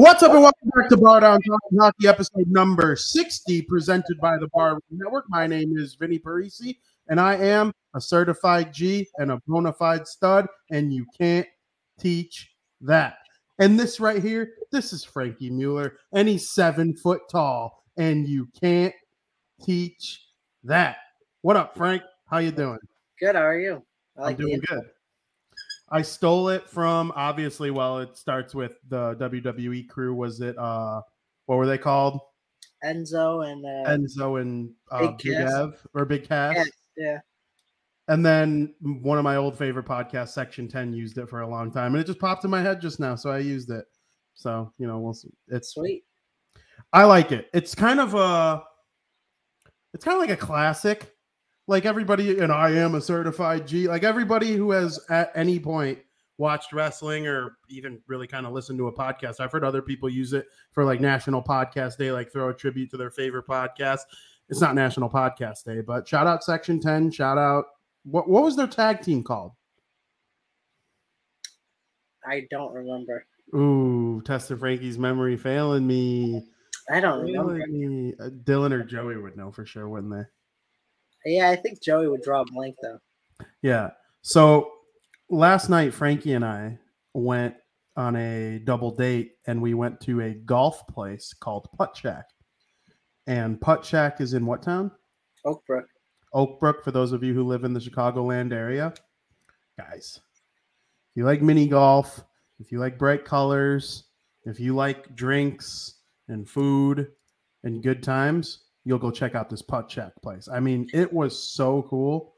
What's up, and welcome back to Bar Down Talking Hockey, episode number 60, presented by the Bar Room Network. My name is Vinny Parisi, and I am a certified G and a bona fide stud, and you can't teach that. And this right here, this is Frankie Mueller, and he's seven foot tall, and you can't teach that. What up, Frank? How you doing? Good. How are you? I I'm doing good. I stole it from obviously. Well, it starts with the WWE crew. Was it uh, what were they called? Enzo and uh, Enzo and uh, Big Big Ev or Big Cass. yeah, yeah. And then one of my old favorite podcasts, Section Ten, used it for a long time, and it just popped in my head just now, so I used it. So you know, we'll see. It's Sweet. I like it. It's kind of a, it's kind of like a classic. Like everybody, and I am a certified G. Like everybody who has at any point watched wrestling or even really kind of listened to a podcast. I've heard other people use it for like National Podcast Day, like throw a tribute to their favorite podcast. It's not National Podcast Day, but shout out Section Ten. Shout out what what was their tag team called? I don't remember. Ooh, Test of Frankie's memory failing me. I don't remember. Me. Uh, Dylan or Joey would know for sure, wouldn't they? Yeah, I think Joey would draw a blank though. Yeah. So last night, Frankie and I went on a double date and we went to a golf place called Putt Shack. And Putt Shack is in what town? Oakbrook. Oakbrook, for those of you who live in the Chicagoland area. Guys, if you like mini golf, if you like bright colors, if you like drinks and food and good times, you'll go check out this Putt Shack place. I mean, it was so cool.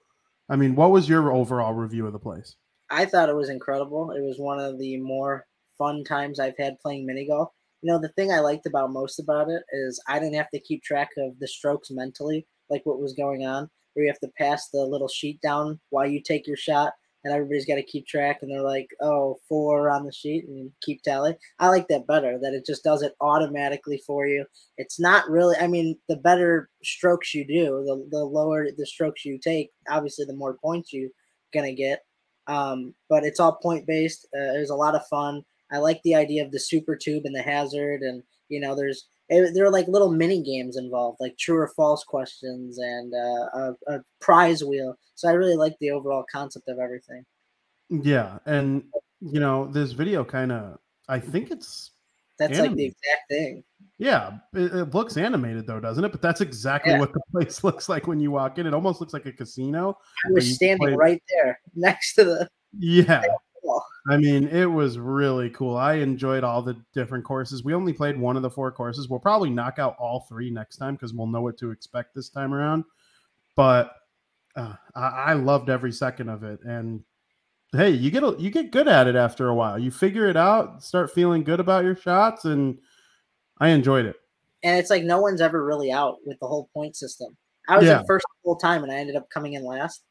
I mean, what was your overall review of the place? I thought it was incredible. It was one of the more fun times I've had playing mini golf. You know, the thing I liked about most about it is I didn't have to keep track of the strokes mentally, like what was going on, where you have to pass the little sheet down while you take your shot, and everybody's got to keep track, and they're like, "Oh, four on the sheet," and keep tally. I like that better. That it just does it automatically for you. It's not really. I mean, the better strokes you do, the the lower the strokes you take, obviously, the more points you're gonna get um, but it's all point based. Uh, there's a lot of fun. I like the idea of the super tube and the hazard, and you know, there's there are like little mini games involved, like true or false questions and uh, a, a prize wheel. So I really like the overall concept of everything. Yeah, and you know, this video kind of I think it's That's like the exact thing. yeah, it, it looks animated though, doesn't it? But that's exactly Yeah. what the place looks like when you walk in. It almost looks like a casino. I was standing play- right there next to the Yeah. I mean, it was really cool. I enjoyed all the different courses. We only played one of the four courses. We'll probably knock out all three next time because we'll know what to expect this time around. But uh, I, I loved every second of it. And hey, you get a, you get good at it after a while. You figure it out, start feeling good about your shots, and I enjoyed it. and it's like no one's ever really out with the whole point system. I was Yeah. in first the whole time, and I ended up coming in last,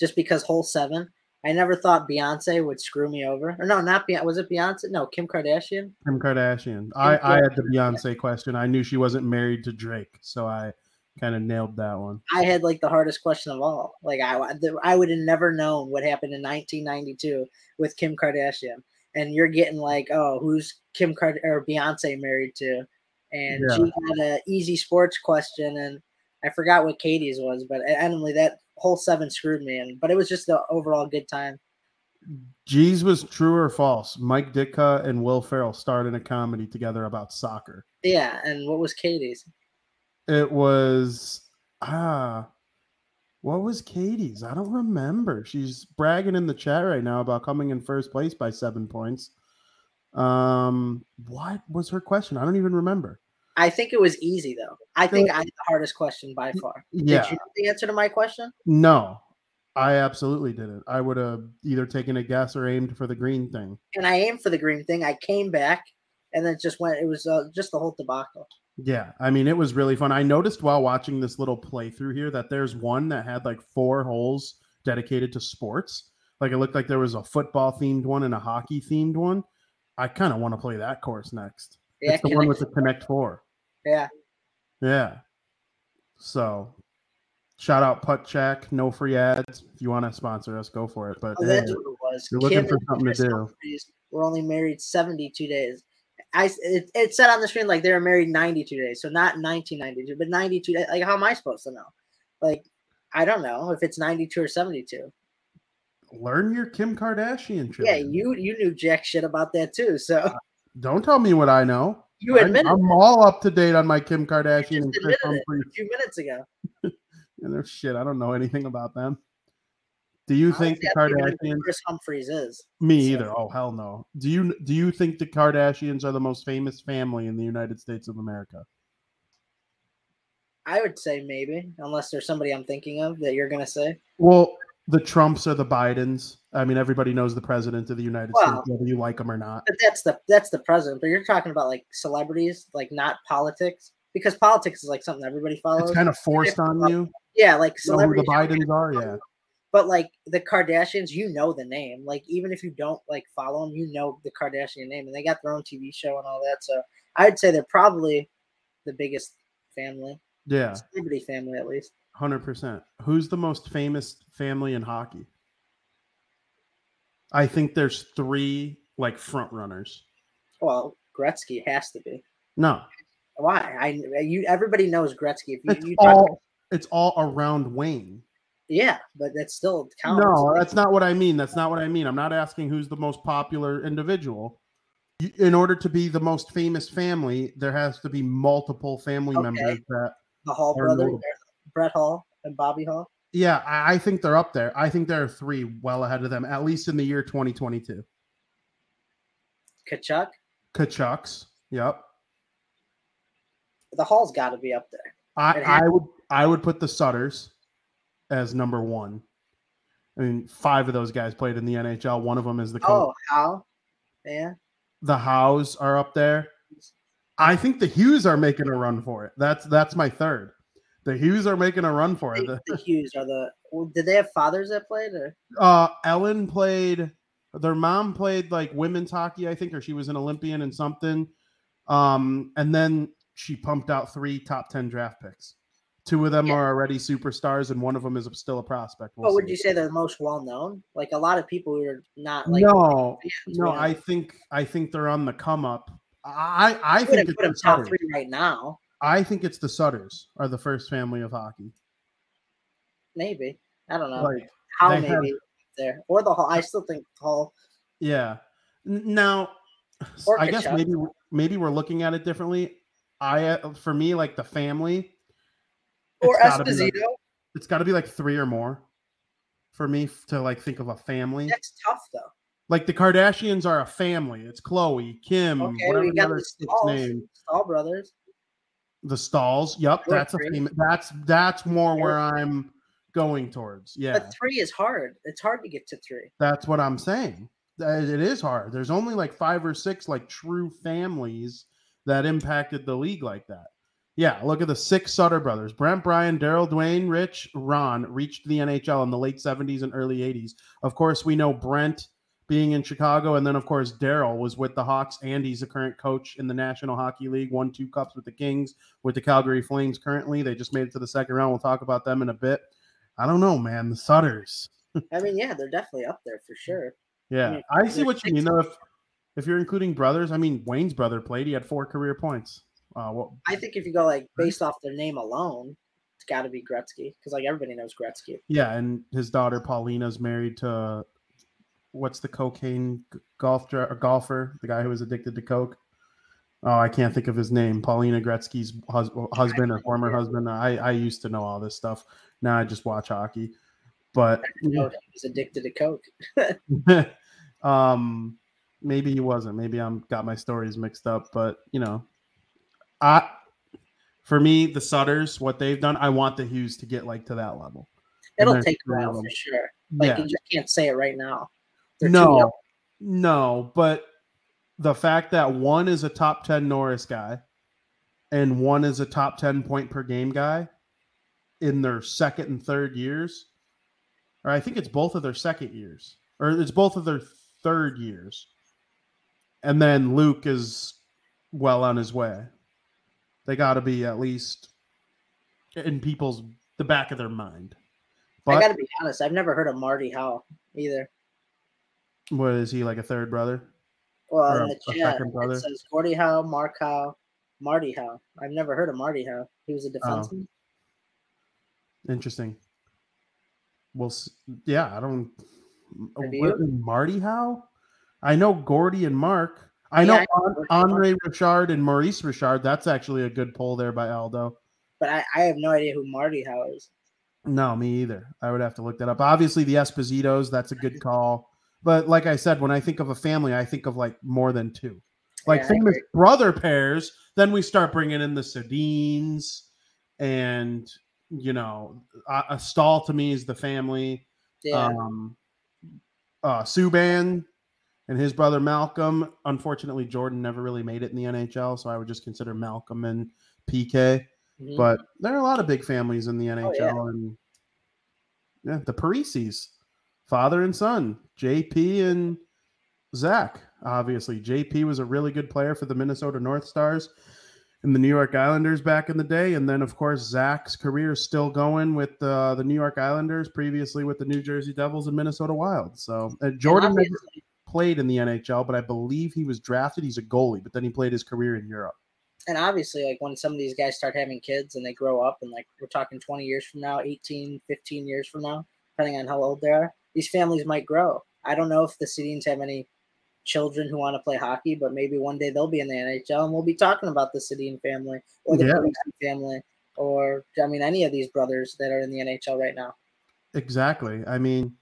just because hole seven. I never thought Beyonce would screw me over. Or no, not Beyonce. Was it Beyonce? No, Kim Kardashian. Kim Kardashian. I, I had the Beyonce question. I knew she wasn't married to Drake, so I kind of nailed that one. I had like the hardest question of all. Like I, I would have never known what happened in 1992 with Kim Kardashian, and you're getting like, oh, who's Kim Card or Beyonce married to? And Yeah. she had a easy sports question, and I forgot what Katie's was, but anyway, that whole seven screwed me. And but it was just the overall good time. G's was true or false. Mike Ditka and Will Ferrell starred in a comedy together about soccer. Yeah, and what was Katie's? It was ah, what was Katie's? I don't remember. She's bragging in the chat right now about coming in first place by seven points. Um, what was her question? I don't even remember. I think it was easy though. I think I had the hardest question by far. Yeah, Did you know the answer to my question? no, I absolutely didn't. I would have either taken a guess or aimed for the green thing. And I aimed for the green thing. I came back, and then it just went. It was uh, just the whole debacle. Yeah, I mean, it was really fun. I noticed while watching this little playthrough here that there's one that had like four holes dedicated to sports. Like it looked like there was a football themed one and a hockey themed one. I kind of want to play that course next. Yeah, it's the one with the Connect Four. Yeah. Yeah. So, shout out Putt Shack. No free ads. If you want to sponsor us, go for it. But Oh, hey, that's what it was. you're looking Kim for something to do. Were only married 72 days. I it, it said on the screen like they were married 92 days, so not 1992, but 92. days. Like, how am I supposed to know? Like, I don't know if it's 92 or 72. Learn your Kim Kardashian shit. Yeah, you you knew jack shit about that too. So Don't tell me what I know. You I, admitted I'm all up to date on my Kim Kardashian and Kris Humphries. a few minutes ago. And their shit. I don't know anything about them. Do you think the I know who Kardashians? Kris Humphries is. Me so- either. Oh hell no. Do you do you think the Kardashians are the most famous family in the United States of America? I would say maybe, unless there's somebody I'm thinking of that you're gonna say. Well, the Trumps or the Bidens. I mean, everybody knows the president of the United Well- States, whether you like him or not. But that's the that's the president. But you're talking about like celebrities, like not politics, because politics is like something everybody follows. It's kind of forced on you. yeah, like You know who the celebrities. Bidens are? Yeah. But like the Kardashians, you know the name. Like even if you don't like follow them, you know the Kardashian name, and they got their own TV show and all that. So I'd say they're probably the biggest family, Yeah. celebrity family at least. Hundred percent. Who's the most famous family in hockey? I think there's three like front runners. Well, Gretzky has to be. No, Why? I you everybody knows Gretzky. If you, it's you talk, all it's all around Wayne. yeah, but that still counts. No, that's not what I mean. That's not what I mean. I'm not asking who's the most popular individual. In order to be the most famous family, there has to be multiple family Okay. members that. the Hull brothers. Brett Hull and Bobby Hull. Yeah, I, I think they're up there. I think there are three well ahead of them, at least in the year 2022. Tkachuk. Tkachuks. Yep. The Hull's got to be up there. I, I would I would put the Sutters as number one. I mean, five of those guys played in the NHL. One of them is the oh, coach. Oh, how? Yeah. The Howes are up there. I think the Hughes are making a run for it. That's that's my third. The Hughes are making a run for it. The, The- Hughes are the. well, Did they have fathers that played? Or Uh, Ellen played. Their mom played like women's hockey, I think, or she was an Olympian and something. Um, and then she pumped out three top ten draft picks. Two of them Yeah. are already superstars, and one of them is still a prospect. We'll what would see. you say they're most well known? Like a lot of people who are not like. no, no, I think I think they're on the come up. I I I think put them top three right now. I think it's the Sutters are the first family of hockey. Maybe I don't know Like how maybe have- there or the Hull. I still think Hull. Yeah. Now, Or I guess maybe maybe we're looking at it differently. I uh, for me like the family, Or be like- Esposito. it's got to be like three or more for me to like think of a family. That's tough though. Like the Kardashians are a family. It's Khloé, Kim, Okay, whatever we the other name. Staal brothers. The Staals. Yep, Sure, that's a three. famous. That's that's more Sure. where I'm going towards. Yeah, But three is hard. It's hard to get to three. That's what I'm saying. It is hard. There's only like five or six like true families that impacted the league like that. Yeah, look at the six Sutter brothers: Brent, Brian, Darryl, Duane, Rich, Ron reached the NHL in the late 70s and early 80s. Of course, we know Brent being in Chicago, and then of course Darryl was with the Hawks, and he's a current coach in the National Hockey League. Won two cups with the Kings, with the Calgary Flames. Currently, they just made it to the second round. We'll talk about them in a bit. I don't know, man. The Sutters. I mean, yeah, they're definitely up there for sure. Yeah, mean, I see what you mean though. If if you're including brothers, I mean Wayne's brother played. He had four career points. Uh, what, I think if you go like based off their name alone, it's got to be Gretzky because like everybody knows Gretzky. yeah, and his daughter Paulina's married to what's the cocaine golf or golfer, the guy who was addicted to coke. Oh, I can't think of his name. Paulina Gretzky's hus- husband or former husband. I I used to know all this stuff. Now I just watch hockey, but he was addicted to coke. um maybe he wasn't maybe i'm got my stories mixed up but you know i for me the sutters what they've done i want the hughes to get like to that level It'll take a while for sure. Like yeah you just can't say it right now. No no but the fact that one is a top 10 norris guy and one is a top 10 point per game guy in their second and third years or i think it's both of their second years or it's both of their third years and then luke is well on his way they got to be at least in people's the back of their mind I got to be honest. I've never heard of Marty Howe either. What is he like a third brother Well, Or in a- the a chat, second brother? it says Gordie Howe, Mark Howe, Marty Howe. I've never heard of Marty Howe. He Oh. was a oh. defenseman. Interesting. Well, yeah, I don't. Have what- you? Marty Howe? I know Gordie and Mark. I know Yeah, I know Gordie Mark. Andre Richard and Maurice Richard. That's actually a good poll there by Aldo. But I, I have no idea who Marty Howe is. No, me either. I would have to look that up. Obviously, the Espositos, that's a good call. But like I said, when I think of a family, I think of like more than two. Like Yeah, famous brother pairs, then we start bringing in the Sedins and, you know, a, a Staal to me is the family. Yeah. Um, uh, Subban and his brother Malcolm. Unfortunately, Jordan never really made it in the NHL, so I would just consider Malcolm and PK. Mhm. But there are a lot of big families in the NHL, Oh, yeah. and yeah, the Parisis, father and son, JP and Zach. Obviously, JP was a really good player for the Minnesota North Stars and the New York Islanders back in the day, and then of course Zach's career is still going with uh, the New York Islanders, previously with the New Jersey Devils and Minnesota Wild. So uh, Jordan played in the NHL, but I believe he was drafted. He's a goalie, but then he played his career in Europe. and obviously like when some of these guys start having kids and they grow up and like we're talking 20 years from now 18 15 years from now depending on how old they are these families might grow i don't know if the Sedins have any children who want to play hockey but maybe one day they'll be in the nhl and we'll be talking about the Sedin family or the Yeah. Family or i mean any of these brothers that are in the nhl right now Exactly. I mean,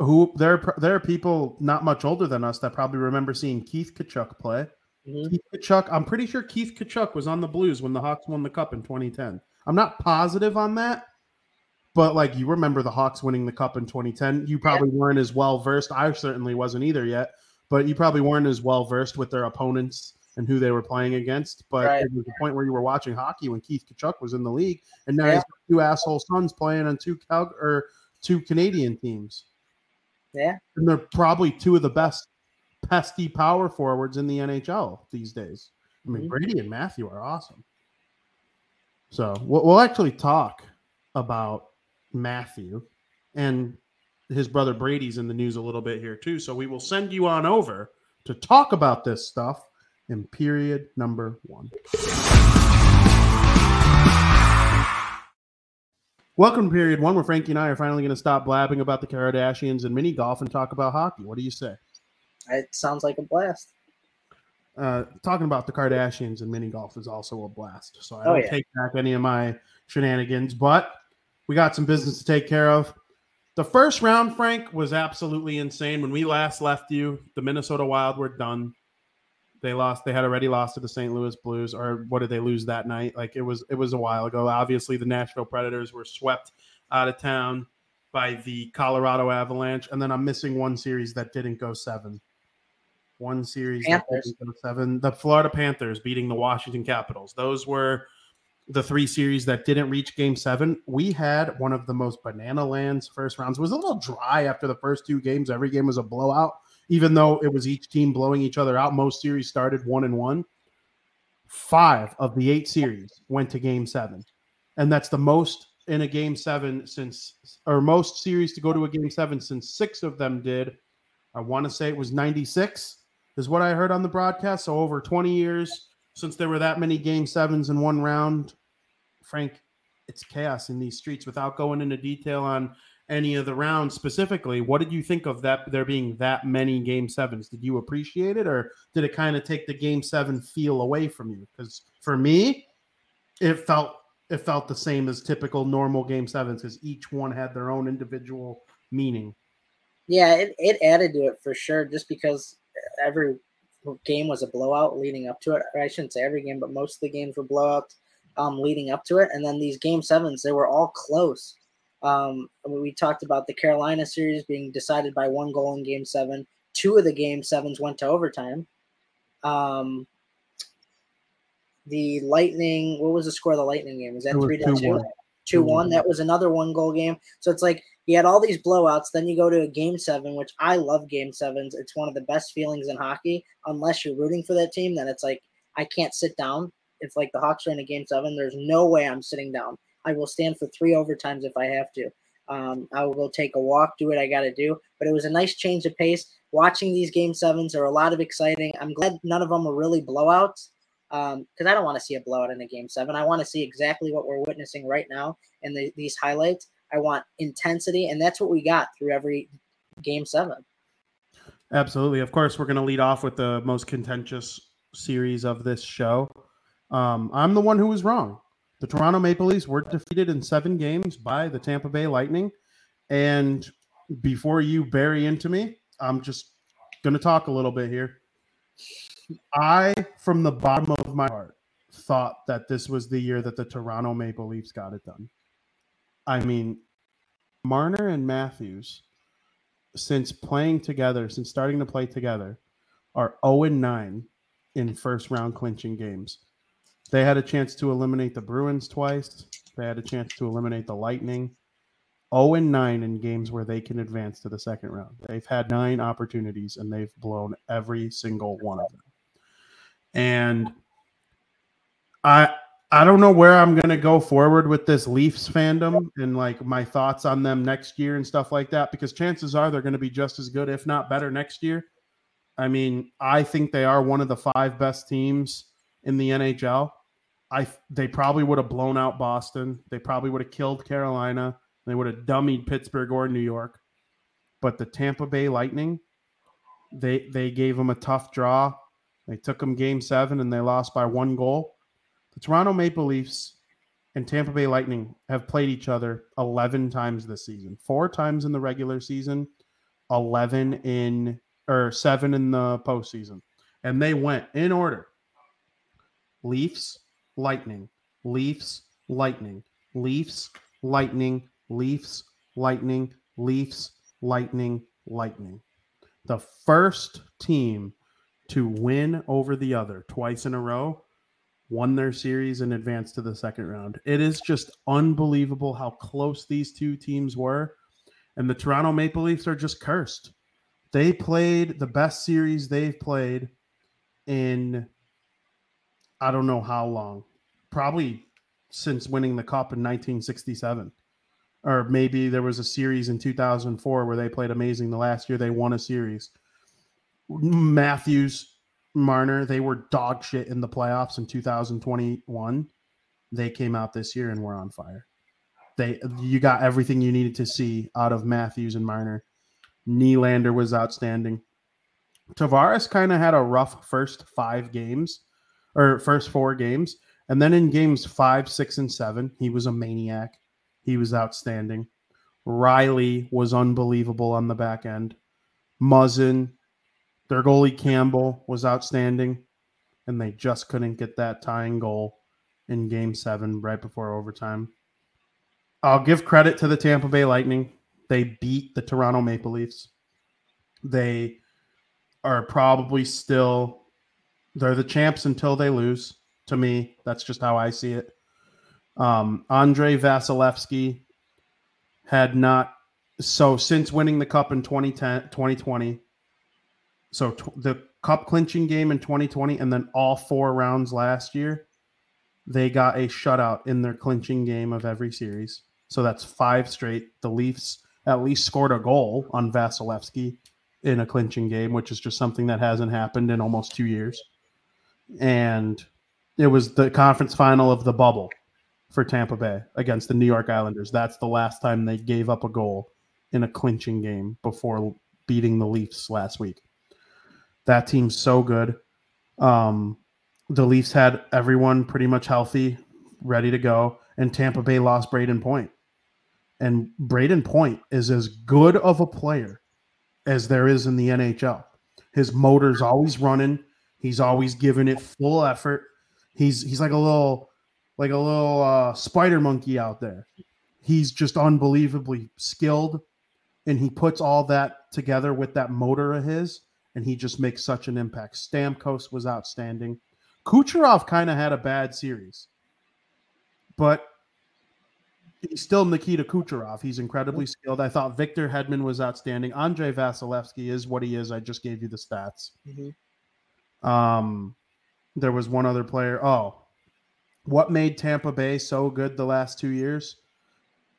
who there are, there are people not much older than us that probably remember seeing Keith Tkachuk play. Mhm. Keith Tkachuk, I'm pretty sure Keith Tkachuk was on the Blues when the Hawks won the cup in 2010. I'm not positive on that, but like you remember the Hawks winning the cup in 2010. You probably weren't as well versed. I certainly wasn't either yet, but you probably weren't as well versed with their opponents and who they were playing against. But Right. it was the point where you were watching hockey when Keith Tkachuk was in the league, and now Yeah. he's two asshole sons playing on two Cal- or two Canadian teams. yeah And they're probably two of the best pesty power forwards in the NHL these days. I mean, Mhm. Brady and Matthew are awesome. So we'll, we'll actually talk about Matthew and his brother Brady's in the news a little bit here too. So we will send you on over to talk about this stuff in period number one. Welcome to period one, where Frankie and I are finally going to stop blabbing about the Kardashians and mini golf and talk about hockey. What do you say? it sounds like a blast uh, talking about the Kardashians and mini golf is also a blast. So I Oh, don't yeah. take back any of my shenanigans, but we got some business to take care of. The first round, Frank, was absolutely insane. When we last left you, the Minnesota Wild were done. They lost. They had already lost to the St. Louis Blues, or what did they lose that night? Like it was. It was a while ago. Obviously, the Nashville Predators were swept out of town by the Colorado Avalanche, and then I'm missing one series that didn't go seven. One series that Panthers. didn't go seven. The Florida Panthers beating the Washington Capitals. Those were the three series that didn't reach game seven. We had one of the most banana lands first rounds. It was a little dry after the first two games. Every game was a blowout, even though it was each team blowing each other out. Most series started one and one. Five of the eight series went to game seven. And that's the most in a game seven since, or most series to go to a game seven since six of them did. I want to say it was 96, is what I heard on the broadcast. So over 20 years since there were that many game sevens in one round. Frank, it's chaos in these streets without going into detail on any of the rounds specifically. What did you think of that there being that many game sevens? Did you appreciate it or did it kind of take the game seven feel away from you? Because for me, it felt it felt the same as typical normal game sevens because each one had their own individual meaning. Yeah, it, it added to it for sure, just because every game was a blowout leading up to it. I shouldn't say every game, but most of the games were blowouts um, leading up to it. And then these game sevens, they were all close. Um, we talked about the Carolina series being decided by one goal in game seven. Two of the game sevens went to overtime. Um, the Lightning, what was the score of the Lightning game? Was that It was three to two? 2-1. Two one. That was another one goal game. So it's like you had all these blowouts. Then you go to a game seven, which I love game sevens. It's one of the best feelings in hockey. Unless you're rooting for that team, then it's like I can't sit down. If like the Hawks are in a game seven, there's no way I'm sitting down. I will stand for three overtimes if I have to. Um, I will go take a walk, do what I got to do. But it was a nice change of pace. watching these game sevens are a lot of exciting. I'm glad none of them were really blowouts because um, I don't want to see a blowout in a game seven. I want to see exactly what we're witnessing right now in the, these highlights. I want intensity, and that's what we got through every game seven. Absolutely. Of course, we're going to lead off with the most contentious series of this show. Um, I'm the one who was wrong. The Toronto Maple Leafs were defeated in seven games by the Tampa Bay Lightning. And before you bury into me, I'm just going to talk a little bit here. I, from the bottom of my heart, thought that this was the year that the Toronto Maple Leafs got it done. I mean, Marner and Matthews, since playing together, since starting to play together, are 0 and 9 in first round clinching games. They had a chance to eliminate the Bruins twice. They had a chance to eliminate the Lightning. 0 and 9 in games where they can advance to the second round. They've had nine opportunities and they've blown every single one of them. And I I don't know where I'm gonna go forward with this Leafs fandom and like my thoughts on them next year and stuff like that, because chances are they're gonna be just as good, if not better, next year. I mean, I think they are one of the five best teams in the NHL. I they probably would have blown out Boston. They probably would have killed Carolina. They would have dummied Pittsburgh or New York. But the Tampa Bay Lightning, they they gave them a tough draw. They took them game seven and they lost by one goal. The Toronto Maple Leafs and Tampa Bay Lightning have played each other 11 times this season. Four times in the regular season, 11 in or seven in the postseason. And they went in order Leafs, Lightning, Leafs, Lightning, Leafs, Lightning, Leafs, Lightning, Leafs, Lightning, Lightning. The first team to win over the other twice in a row won their series and advanced to the second round. It is just unbelievable how close these two teams were. And the Toronto Maple Leafs are just cursed. They played the best series they've played in I don't know how long. Probably since winning the cup in 1967. Or maybe there was a series in 2004 where they played amazing. The last year they won a series. Matthews, Marner, they were dog shit in the playoffs in 2021. They came out this year and were on fire. They you got everything you needed to see out of Matthews and Marner. Nylander was outstanding. Tavares kind of had a rough first five games or first four games. And then in games five, six, and seven, he was a maniac. He was outstanding. Rielly was unbelievable on the back end. Muzzin, their goalie Campbell was outstanding. And they just couldn't get that tying goal in game seven right before overtime. I'll give credit to the Tampa Bay Lightning. They beat the Toronto Maple Leafs. They are probably still they're the champs until they lose. To me, that's just how I see it. Um, Andrei Vasilevskiy had not so since winning the cup in 2010 2020 so t- the cup clinching game in 2020 and then all four rounds last year they got a shutout in their clinching game of every series so that's five straight the leafs at least scored a goal on Vasilevskiy in a clinching game which is just something that hasn't happened in almost two years and it was the conference final of the bubble for Tampa Bay against the New York Islanders. That's the last time they gave up a goal in a clinching game before beating the Leafs last week. That team's so good. Um, the Leafs had everyone pretty much healthy, ready to go, and Tampa Bay lost Brayden Point. And Brayden Point is as good of a player as there is in the NHL. His motor's always running. He's always giving it full effort. He's he's like a little like a little uh, spider monkey out there. He's just unbelievably skilled, and he puts all that together with that motor of his, and he just makes such an impact. Stamkos was outstanding. Kucherov kind of had a bad series, but he's still Nikita Kucherov. He's incredibly skilled. I thought Victor Hedman was outstanding. Andrei Vasilevskiy is what he is. I just gave you the stats. Mm-hmm. Um, there was one other player. Oh, what made Tampa Bay so good the last two years,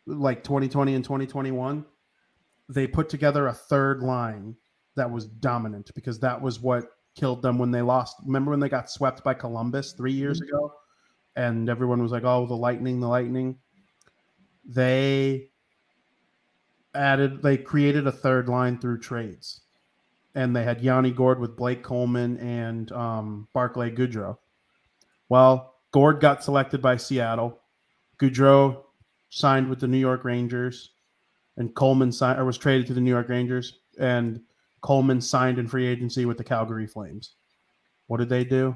like 2020 and 2021? They put together a third line that was dominant because that was what killed them when they lost. Remember when they got swept by Columbus three years Mm-hmm. ago, and everyone was like, "Oh, the Lightning, the Lightning." They added, they created a third line through trades, and they had Yanni Gourde with Blake Coleman and um, Barclay Goodrow. Well, Gourde got selected by Seattle. Goodrow signed with the New York Rangers, and Coleman signed or was traded to the New York Rangers, and Coleman signed in free agency with the Calgary Flames. What did they do?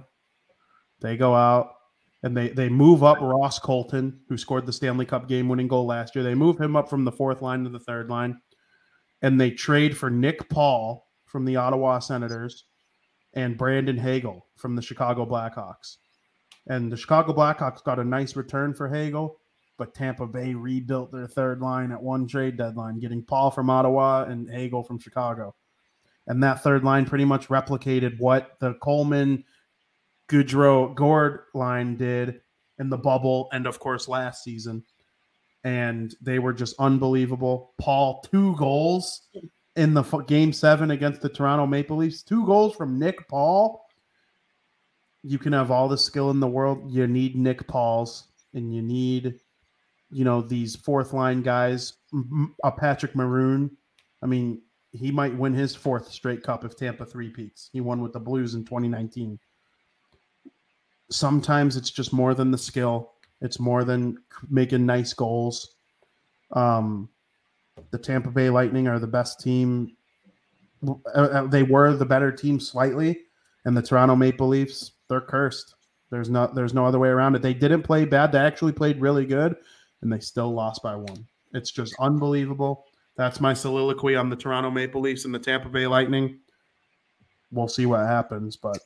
They go out and they they move up Ross Colton, who scored the Stanley Cup game-winning goal last year. They move him up from the fourth line to the third line, and they trade for Nick Paul from the Ottawa Senators and Brandon Hagel from the Chicago Blackhawks. And the Chicago Blackhawks got a nice return for Hagel, but Tampa Bay rebuilt their third line at one trade deadline, getting Paul from Ottawa and Hagel from Chicago. And that third line pretty much replicated what the Coleman, Goodrow, Gourde line did in the bubble and, of course, last season. And they were just unbelievable. Paul, two goals in the game seven against the Toronto Maple Leafs, two goals from Nick Paul you can have all the skill in the world. You need Nick Pauls and you need, you know, these fourth line guys. A Patrick Maroon. I mean, he might win his fourth straight cup if Tampa three peats. He won with the Blues in 2019. Sometimes it's just more than the skill. It's more than making nice goals. Um, the Tampa Bay Lightning are the best team. Uh, uh, They were the better team slightly, and the Toronto Maple Leafs they're cursed. There's not there's no other way around it. They didn't play bad. They actually played really good, and they still lost by one. It's just unbelievable. That's my soliloquy on the Toronto Maple Leafs and the Tampa Bay Lightning. We'll see what happens, but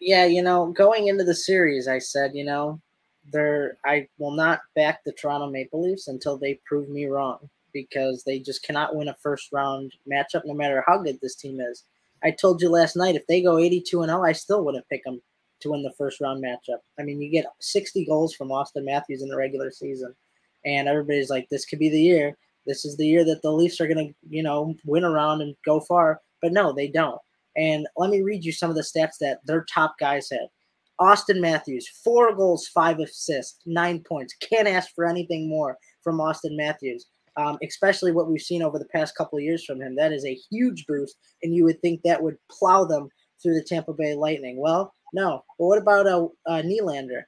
Yeah, you know, going into the series, I said, you know, they're I will not back the Toronto Maple Leafs until they prove me wrong because they just cannot win a first round matchup no matter how good this team is. I told you last night if they go 82 and 0, I still wouldn't pick them to win the first round matchup. I mean, you get 60 goals from Auston Matthews in the regular season, and everybody's like, this could be the year. This is the year that the Leafs are going to, you know, win around and go far. But no, they don't. And let me read you some of the stats that their top guys had. Auston Matthews, four goals, five assists, nine points. Can't ask for anything more from Auston Matthews um, especially what we've seen over the past couple of years from him. That is a huge boost, and you would think that would plow them through the Tampa Bay Lightning. Well, no. But what about a, a Nylander?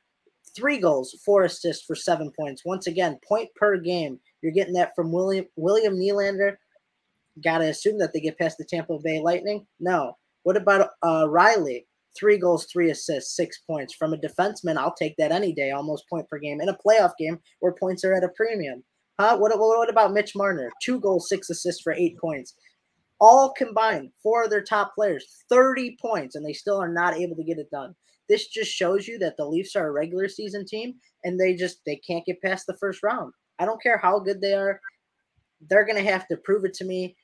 Three goals, four assists for seven points. Once again, point per game. You're getting that from William William Nylander. Got to assume that they get past the Tampa Bay Lightning. No. What about uh, Rielly? Three goals, three assists, six points. From a defenseman, I'll take that any day, almost point per game in a playoff game where points are at a premium. Huh? What, what, what about Mitch Marner? Two goals, six assists for eight points. All combined, four of their top players, 30 points, and they still are not able to get it done. This just shows you that the Leafs are a regular season team and they just they can't get past the first round. I don't care how good they are, they're gonna have to prove it to me.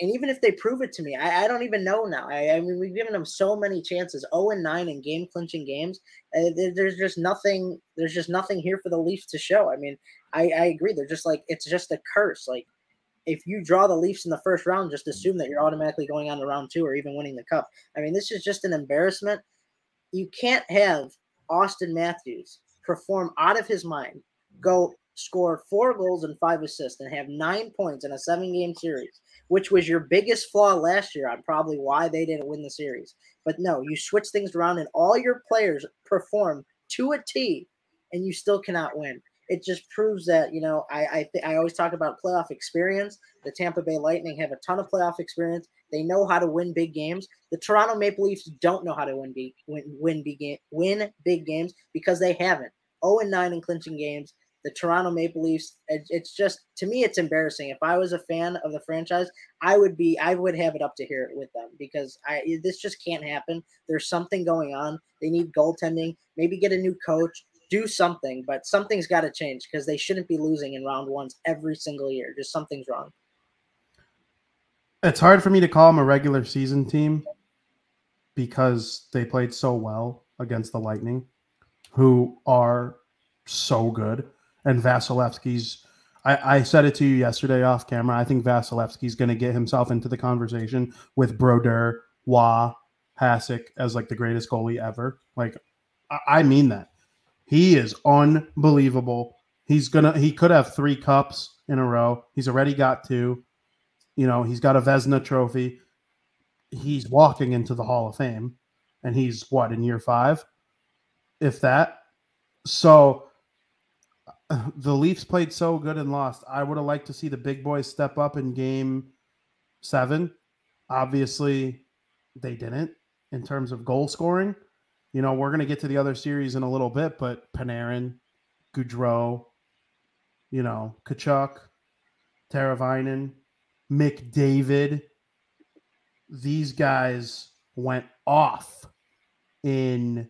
And even if they prove it to me, I, I don't even know now. I, I mean, we've given them so many chances, 0 and 9 in game clinching games. Uh, there, there's just nothing. There's just nothing here for the Leafs to show. I mean, I, I agree. They're just like it's just a curse. Like if you draw the Leafs in the first round, just assume that you're automatically going on to round two or even winning the cup. I mean, this is just an embarrassment. You can't have Auston Matthews perform out of his mind, go score four goals and five assists, and have nine points in a seven game series, which was your biggest flaw last year on probably why they didn't win the series. But no, you switch things around and all your players perform to a T, and you still cannot win it just proves that you know I I, th- I always talk about playoff experience. The Tampa Bay Lightning have a ton of playoff experience. They know how to win big games. The Toronto Maple Leafs don't know how to win big win win big game, win big games because they haven't. 0 and 9 in clinching games. The Toronto Maple Leafs. It, it's just to me, it's embarrassing. If I was a fan of the franchise, I would be. I would have it up to here with them because I this just can't happen. There's something going on. They need goaltending. Maybe get a new coach do something, but something's got to change because they shouldn't be losing in round ones every single year. Just something's wrong. It's hard for me to call them a regular season team because they played so well against the Lightning, who are so good. And Vasilevskiy's I, I said it to you yesterday off camera. I think Vasilevskiy's going to get himself into the conversation with Brodeur, Roy, Hasek as like the greatest goalie ever. Like, I, I mean that. He is unbelievable. He's gonna. He could have three cups in a row. He's already got two. You know, he's got a Vezina trophy. He's walking into the Hall of Fame, and he's what in year five, if that. So the Leafs played so good and lost. I would have liked to see the big boys step up in game seven. Obviously, they didn't in terms of goal scoring. You know, we're going to get to the other series in a little bit, but Panarin, Gaudreau, you know, Tkachuk, Teravainen, McDavid, these guys went off in,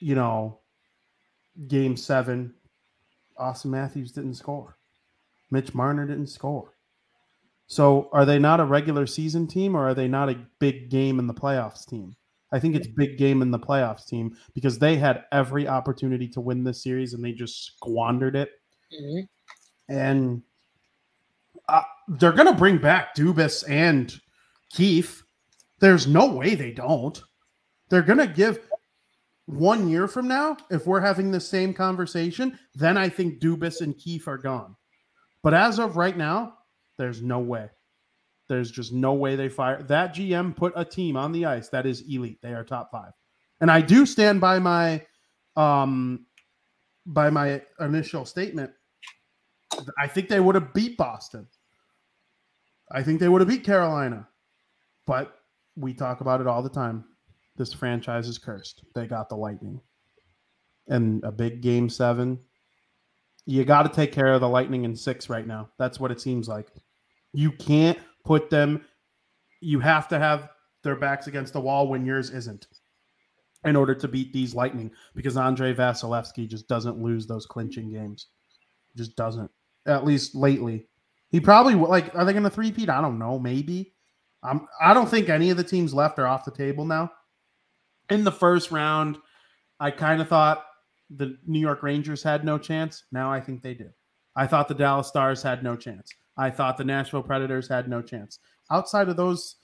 you know, game seven, Auston Matthews didn't score. Mitch Marner didn't score. So are they not a regular season team or are they not a big game in the playoffs team? I think it's big game in the playoffs team because they had every opportunity to win this series and they just squandered it. Mm-hmm. And uh, they're going to bring back Dubas and Keefe. There's no way they don't. They're going to give one year from now, if we're having the same conversation, then I think Dubas and Keefe are gone. But as of right now, there's no way. There's just no way they fire that GM put a team on the ice that is elite. They are top five. And I do stand by my um by my initial statement. I think they would have beat Boston. I think they would have beat Carolina. But we talk about it all the time this franchise is cursed. They got the Lightning. And a big game seven. You got to take care of the Lightning in six right now. That's what it seems like. You can't put them, you have to have their backs against the wall when yours isn't in order to beat these Lightning because Andrei Vasilevskiy just doesn't lose those clinching games. Just doesn't, at least lately. He probably like. Are they going to three-peat? I don't know. Maybe. I'm. I don't think any of the teams left are off the table now in the first round, I kind of thought the New York Rangers had no chance. Now I think they do. I thought the Dallas Stars had no chance. I thought the Nashville Predators had no chance. Outside of those,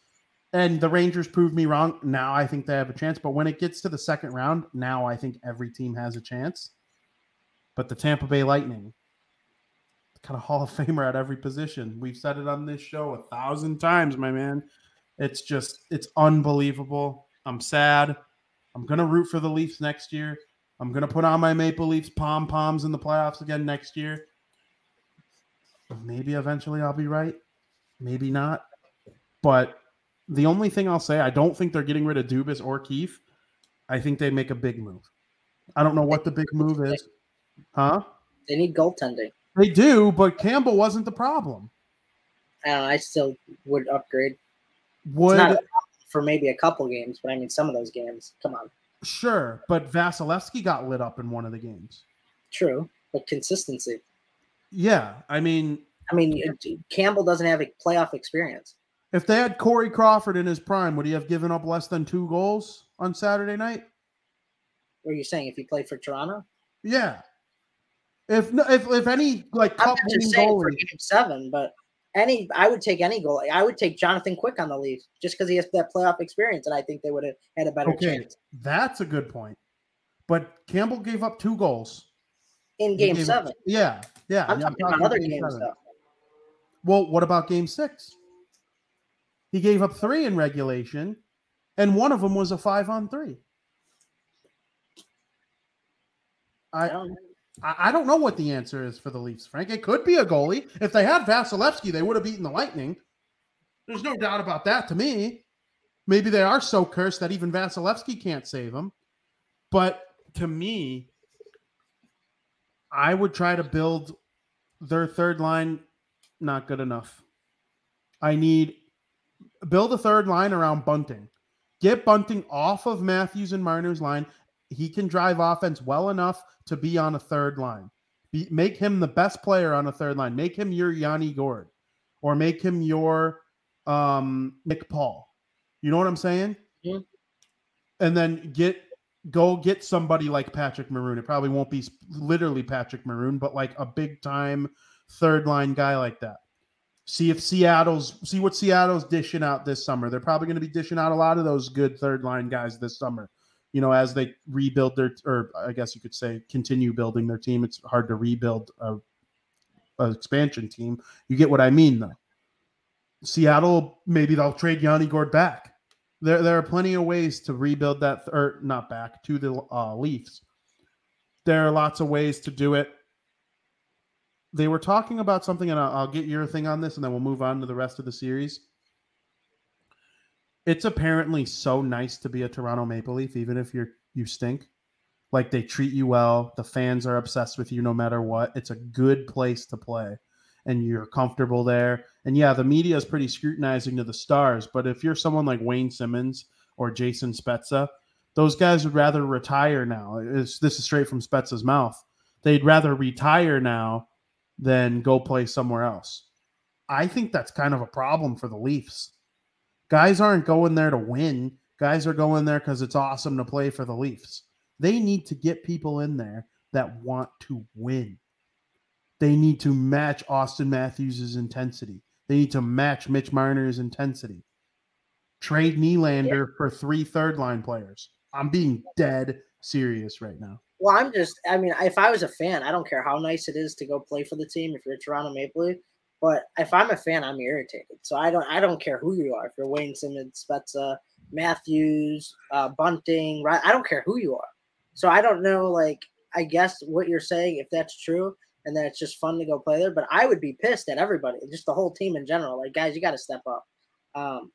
and the Rangers proved me wrong. Now I think they have a chance. But when it gets to the second round, now I think every team has a chance. But the Tampa Bay Lightning, kind of Hall of Famer at every position. We've said it on this show a thousand times, my man. It's just, it's unbelievable. I'm sad. I'm gonna root for the Leafs next year. I'm gonna put on my Maple Leafs pom poms in the playoffs again next year. Maybe eventually I'll be right. Maybe not. But the only thing I'll say, I don't think they're getting rid of Dubas or Keefe. I think they make a big move. I don't know what the big move is. Huh? They need goaltending. They do, but Campbell wasn't the problem. I, know, I still would upgrade. Would for maybe a couple games, but I mean some of those games. Come on. Sure, but Vasilevskiy got lit up in one of the games. True, but consistency. Yeah, I mean, I mean, uh, Campbell doesn't have a playoff experience. If they had Corey Crawford in his prime, would he have given up less than two goals on Saturday night? What are you saying? If he played for Toronto? Yeah. If if if any like cup winning game seven, but any I would take any goal. I would take Jonathan Quick on the Leafs just because he has that playoff experience, and I think they would have had a better okay, chance. That's a good point. But Campbell gave up two goals in Game Seven. Yeah, yeah. I'm, talking, about other game games though. Well, what about Game Six? He gave up three in regulation, and one of them was a five on three. I, I I don't know what the answer is for the Leafs, Frank. It could be a goalie. If they had Vasilevskiy, they would have beaten the Lightning. There's no doubt about that to me. Maybe they are so cursed that even Vasilevskiy can't save them. But to me, I would try to build their third line not good enough. I need build a third line around Bunting. Get Bunting off of Matthews and Marner's line he can drive offense well enough to be on a third line. Be, make him the best player on a third line. Make him your Yanni Gourde, or make him your um, Nick Paul. You know what I'm saying? Yeah. And then get go get somebody like Patrick Maroon. It probably won't be literally Patrick Maroon, but like a big time third line guy like that. See if Seattle's see what Seattle's dishing out this summer. They're probably going to be dishing out a lot of those good third line guys this summer. You know, as they rebuild their, or I guess you could say, continue building their team. It's hard to rebuild a, a expansion team. You get what I mean, though. Seattle, maybe they'll trade Yanni Gourde back. There, there are plenty of ways to rebuild that, or not back to the uh, Leafs. There are lots of ways to do it. They were talking about something, and I'll, I'll get your thing on this, and then we'll move on to the rest of the series. It's apparently so nice to be a Toronto Maple Leaf, even if you're you stink. Like they treat you well. The fans are obsessed with you no matter what. It's a good place to play and you're comfortable there. And yeah, the media is pretty scrutinizing to the stars, but if you're someone like Wayne Simmonds or Jason Spezza, those guys would rather retire now. It's, this is straight from Spezza's mouth. They'd rather retire now than go play somewhere else. I think that's kind of a problem for the Leafs. Guys aren't going there to win. Guys are going there because it's awesome to play for the Leafs. They need to get people in there that want to win. They need to match Auston Matthews' intensity. They need to match Mitch Marner's intensity. Trade Nylander yeah. for three third line players. I'm being dead serious right now. Well, I'm just, I mean, if I was a fan, I don't care how nice it is to go play for the team if you're a Toronto Maple Leaf. But if I'm a fan, I'm irritated. So I don't, I don't care who you are. If you're Wayne Simmonds, Spezza, Matthews, uh, Bunting, right? I don't care who you are. So I don't know, like, I guess what you're saying, if that's true, and then it's just fun to go play there. But I would be pissed at everybody, just the whole team in general. Like, guys, you got to step up. Um,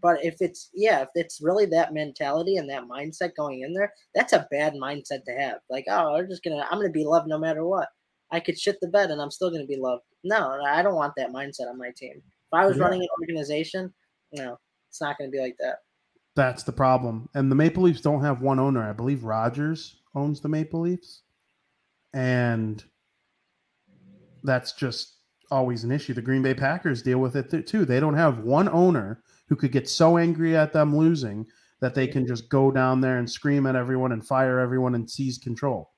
but if it's yeah, if it's really that mentality and that mindset going in there, that's a bad mindset to have. Like, oh, I'm just gonna, I'm gonna be loved no matter what. I could shit the bed and I'm still gonna be loved. No, I don't want that mindset on my team. If I was yeah. running an organization, you know, it's not gonna be like that. That's the problem. And the Maple Leafs don't have one owner. I believe Rogers owns the Maple Leafs, and that's just always an issue. The Green Bay Packers deal with it too. They don't have one owner who could get so angry at them losing that they can mm-hmm. just go down there and scream at everyone and fire everyone and seize control.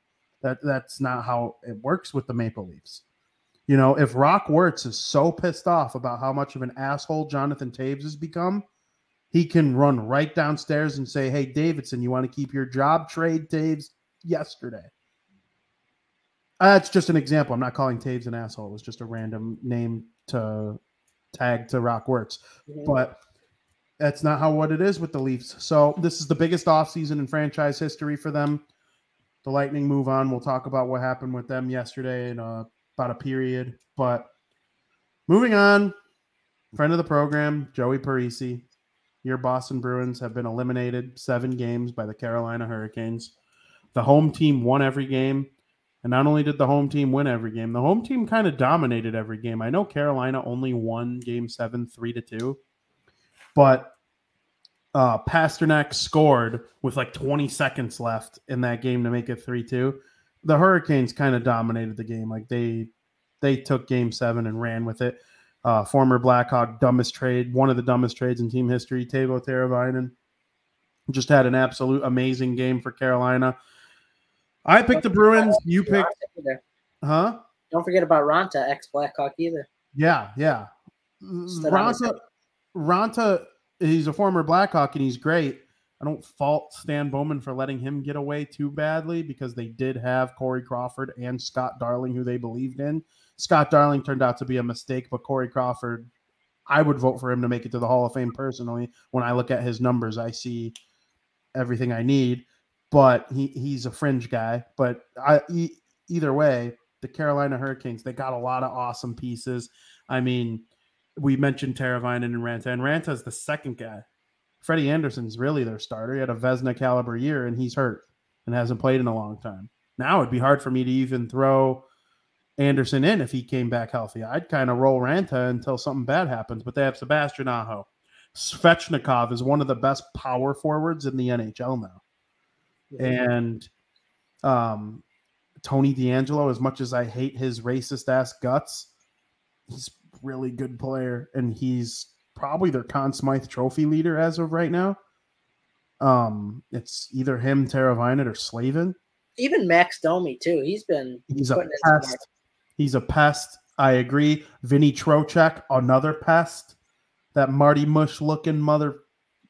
That that's not how it works with the Maple Leafs. You know, if Rock Wirtz is so pissed off about how much of an asshole Jonathan Toews has become, he can run right downstairs and say, "Hey, Davidson, you want to keep your job? Trade Toews yesterday." That's uh, just an example. I'm not calling Toews an asshole. It was just a random name to tag to Rock Wirtz. Mm-hmm. But that's not how what it is with the Leafs. So this is the biggest offseason in franchise history for them. The Lightning move on. We'll talk about what happened with them yesterday in uh, about a period. But moving on, friend of the program, Joey Parisi. Your Boston Bruins have been eliminated seven games by the Carolina Hurricanes. The home team won every game. And not only did the home team win every game, the home team kind of dominated every game. I know Carolina only won game seven, three to two, but uh, Pastrnak scored with like 20 seconds left in that game to make it 3 2. The Hurricanes kind of dominated the game. Like they they took game seven and ran with it. Uh, former Blackhawk dumbest trade, one of the dumbest trades in team history, Teuvo Teravainen. Just had an absolute amazing game for Carolina. I picked the Bruins. You picked, huh? Don't forget about Raanta, ex Blackhawk either. Yeah, yeah. Raanta, Raanta, he's a former Blackhawk and he's great. I don't fault Stan Bowman for letting him get away too badly because they did have Corey Crawford and Scott Darling, who they believed in. Scott Darling turned out to be a mistake, but Corey Crawford, I would vote for him to make it to the Hall of Fame personally. When I look at his numbers, I see everything I need but he he's a fringe guy. But I either way, the Carolina Hurricanes they got a lot of awesome pieces. I mean, we mentioned Teravainen and Raanta, and is the second guy. Freddie Andersen's really their starter. He had a Vezina caliber year, and he's hurt and hasn't played in a long time. Now it'd be hard for me to even throw Andersen in if he came back healthy. I'd kind of roll Raanta until something bad happens. But they have Sebastian Aho. Svechnikov is one of the best power forwards in the NHL now and um, Tony DeAngelo, as much as I hate his racist ass guts, he's really good player, and he's probably their Conn Smythe Trophy leader as of right now. Um, it's either him, Teravainen, or Slavin. Even Max Domi too. He's been he's a pest. He's a pest. I agree. Vinny Trocheck, another pest. That Marty Mush looking mother.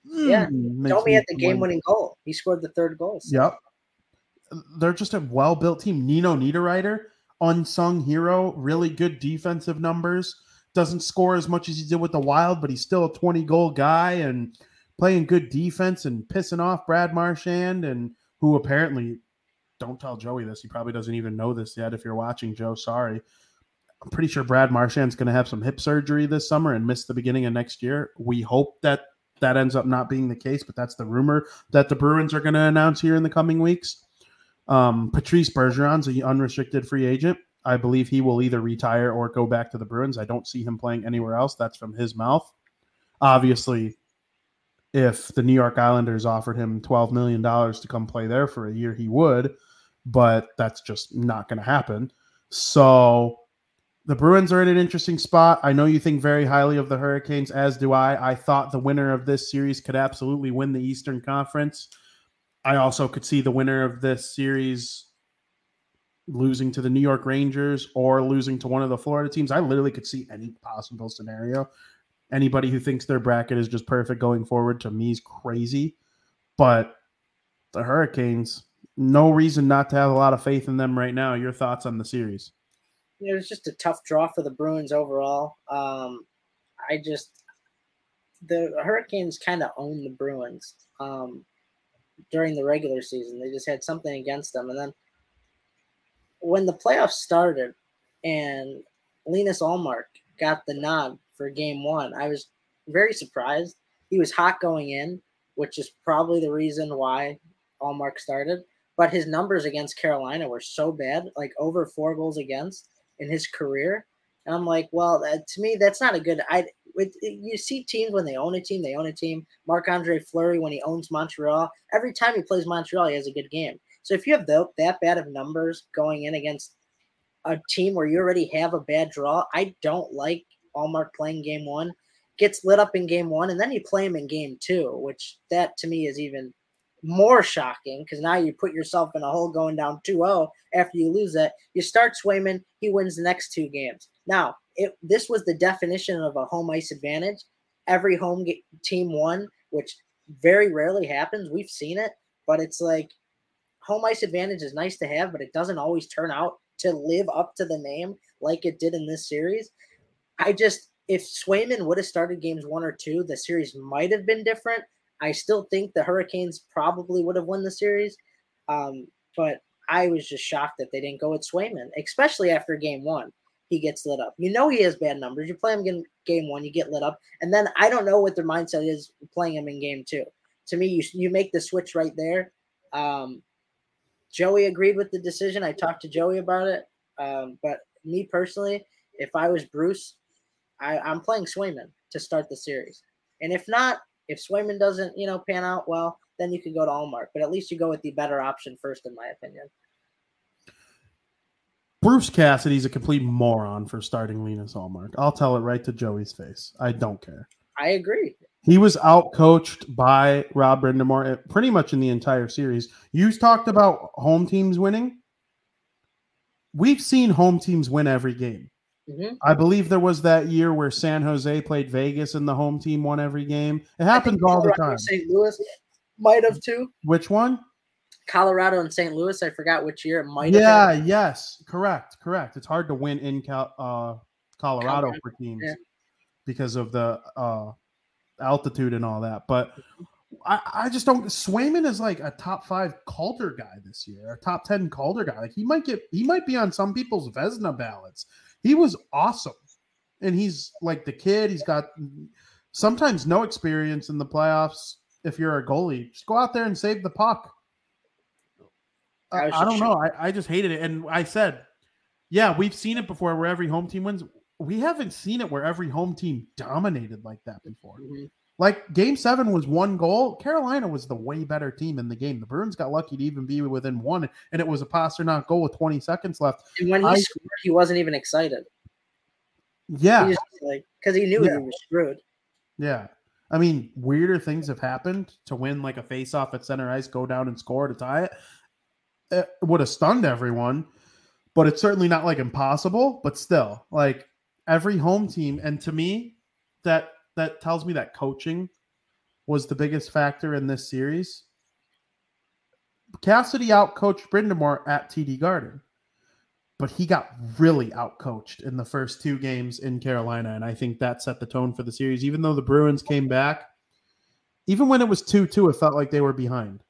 Yeah, Mm, makes me at the game winning goal. He scored the third goal. so- Yep. They're just a well built team. Nino Niederreiter, unsung hero, really good defensive numbers. Doesn't score as much as he did with the Wild, but he's still a 20 goal guy and playing good defense and pissing off Brad Marchand, and who apparently, don't tell Joey this. He probably doesn't even know this yet. If you're watching, Joe, sorry. I'm pretty sure Brad Marchand's going to have some hip surgery this summer and miss the beginning of next year. We hope that that ends up not being the case, but that's the rumor that the Bruins are going to announce here in the coming weeks. Um, Patrice Bergeron's an unrestricted free agent. I believe he will either retire or go back to the Bruins. I don't see him playing anywhere else. That's from his mouth. Obviously, if the New York Islanders offered him $12 million to come play there for a year, he would, but that's just not going to happen. So the Bruins are in an interesting spot. I know you think very highly of the Hurricanes, as do I. I thought the winner of this series could absolutely win the Eastern Conference. I also could see the winner of this series losing to the New York Rangers or losing to one of the Florida teams. I literally could see any possible scenario. Anybody who thinks their bracket is just perfect going forward to me is crazy. But the Hurricanes, no reason not to have a lot of faith in them right now. Your thoughts on the series? it was just a tough draw for the Bruins overall. Um, I just the Hurricanes kind of owned the Bruins um, during the regular season. They just had something against them, and then when the playoffs started and Linus Ullmark got the nod for Game One, I was very surprised. He was hot going in, which is probably the reason why Ullmark started. But his numbers against Carolina were so bad, like over four goals against in his career. And I'm like, well, that, to me, that's not a good. I you see teams when they own a team, they own a team. Marc Andre Fleury when he owns Montreal, every time he plays Montreal, he has a good game. So if you have tho- that bad of numbers going in against a team where you already have a bad draw, I don't like Ullmark playing game one. Gets lit up in game one, and then you play him in game two, which that to me is even more shocking because now you put yourself in a hole going down 2-0 after you lose that. You start Swayman, he wins the next two games. Now, it, this was the definition of a home ice advantage. Every home ga- team won, which very rarely happens. We've seen it, but it's like home ice advantage is nice to have, but it doesn't always turn out to live up to the name like it did in this series. I just, if Swayman would have started games one or two, the series might have been different. I still think the Hurricanes probably would have won the series. Um, but I was just shocked that they didn't go with Swayman, especially after game one. He gets lit up. You know he has bad numbers. You play him in game one, you get lit up, and then I don't know what their mindset is playing him in game two. To me, you you make the switch right there. Um, Joey agreed with the decision. I talked to Joey about it, um, but me personally, if I was Bruce, I, I'm playing Swayman to start the series, and if not, if Swayman doesn't, you know, pan out well, then you could go to Ullmark. But at least you go with the better option first, in my opinion. Bruce Cassidy's a complete moron for starting Linus Ullmark. I'll tell it right to Joey's face. I don't care. I agree. He was out coached by Rob Brind'Amour at- pretty much in the entire series. You talked about home teams winning. We've seen home teams win every game. Mhm. I believe there was that year where San Jose played Vegas and the home team won every game. It happens all the time. St. Louis might have too. Which one? Colorado and St. Louis. I forgot which year it might have. Yeah, been. yes, correct, correct. It's hard to win in Cal- uh, Colorado Colorado, for teams yeah. because of the uh, altitude and all that. But I, I just don't. Swayman is like a top five Calder guy this year, a top ten Calder guy. Like he might get, he might be on some people's Vezina ballots. He was awesome, and he's like the kid. He's got sometimes no experience in the playoffs. If you're a goalie, just go out there and save the puck. I I, don't know. I, I just hated it. And I said, yeah, we've seen it before where every home team wins. We haven't seen it where every home team dominated like that before. Mhm. Like game seven was one goal. Carolina was the way better team in the game. The Bruins got lucky to even be within one, and it was a Pastrnak goal with 20 seconds left. And when he I- scored, he wasn't even excited. Yeah. He like because he knew Yeah. he was screwed. Yeah. I mean, weirder things have happened to win like a face-off at center ice, go down and score to tie it. It would have stunned everyone. but it's certainly not like impossible. But still, like every home team, and to me, that that tells me that coaching was the biggest factor in this series. Cassidy outcoached Brind'Amour at TD Garden, but he got really outcoached in the first two games in Carolina, and I think that set the tone for the series. Even though the Bruins came back, even when it was two two, it felt like they were behind,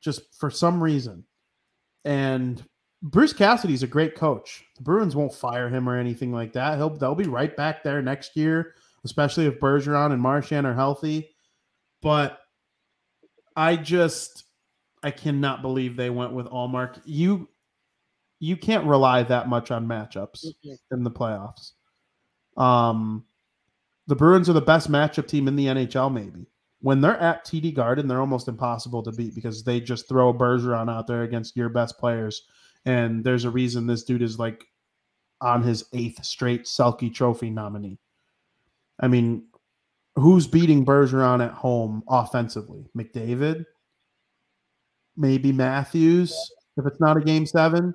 just for some reason. And Bruce Cassidy's a great coach. The Bruins won't fire him or anything like that. He'll they'll be right back there next year, especially if Bergeron and Marchand are healthy. But I just I cannot believe they went with Ullmark. You you can't rely that much on matchups Mm-hmm. in the playoffs. Um, the Bruins are the best matchup team in the NHL. Maybe when they're at TD Garden, they're almost impossible to beat because they just throw Bergeron out there against your best players, and there's a reason this dude is like on his eighth straight Selke Trophy nominee. I mean, who's beating Bergeron at home offensively? McDavid, maybe Matthews. If it's not a game seven,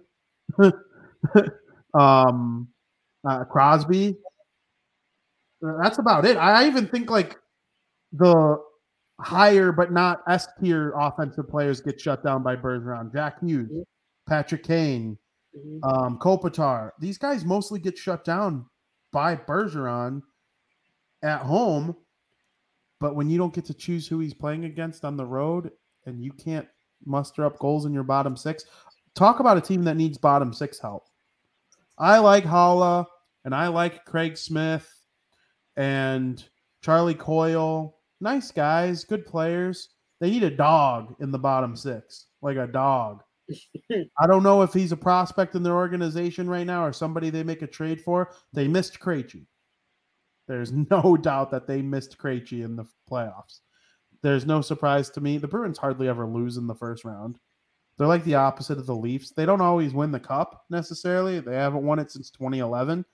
um, uh, Crosby. Uh, That's about it. I even think like the higher but not S tier offensive players get shut down by Bergeron. Jack Hughes, Patrick Kane, Mhm. um, Kopitar. These guys mostly get shut down by Bergeron at home. But when you don't get to choose who he's playing against on the road and you can't muster up goals in your bottom six, talk about a team that needs bottom six help. I like Holla and I like Craig Smith and Charlie Coyle. Nice guys, good players. They need a dog in the bottom six, like a dog. I don't know if he's a prospect in their organization right now or somebody they make a trade for. They missed Krejci. There's no doubt that they missed Krejci in the playoffs. There's no surprise to me. The Bruins hardly ever lose in the first round. They're like the opposite of the Leafs. They don't always win the cup necessarily. They haven't won it since 2011,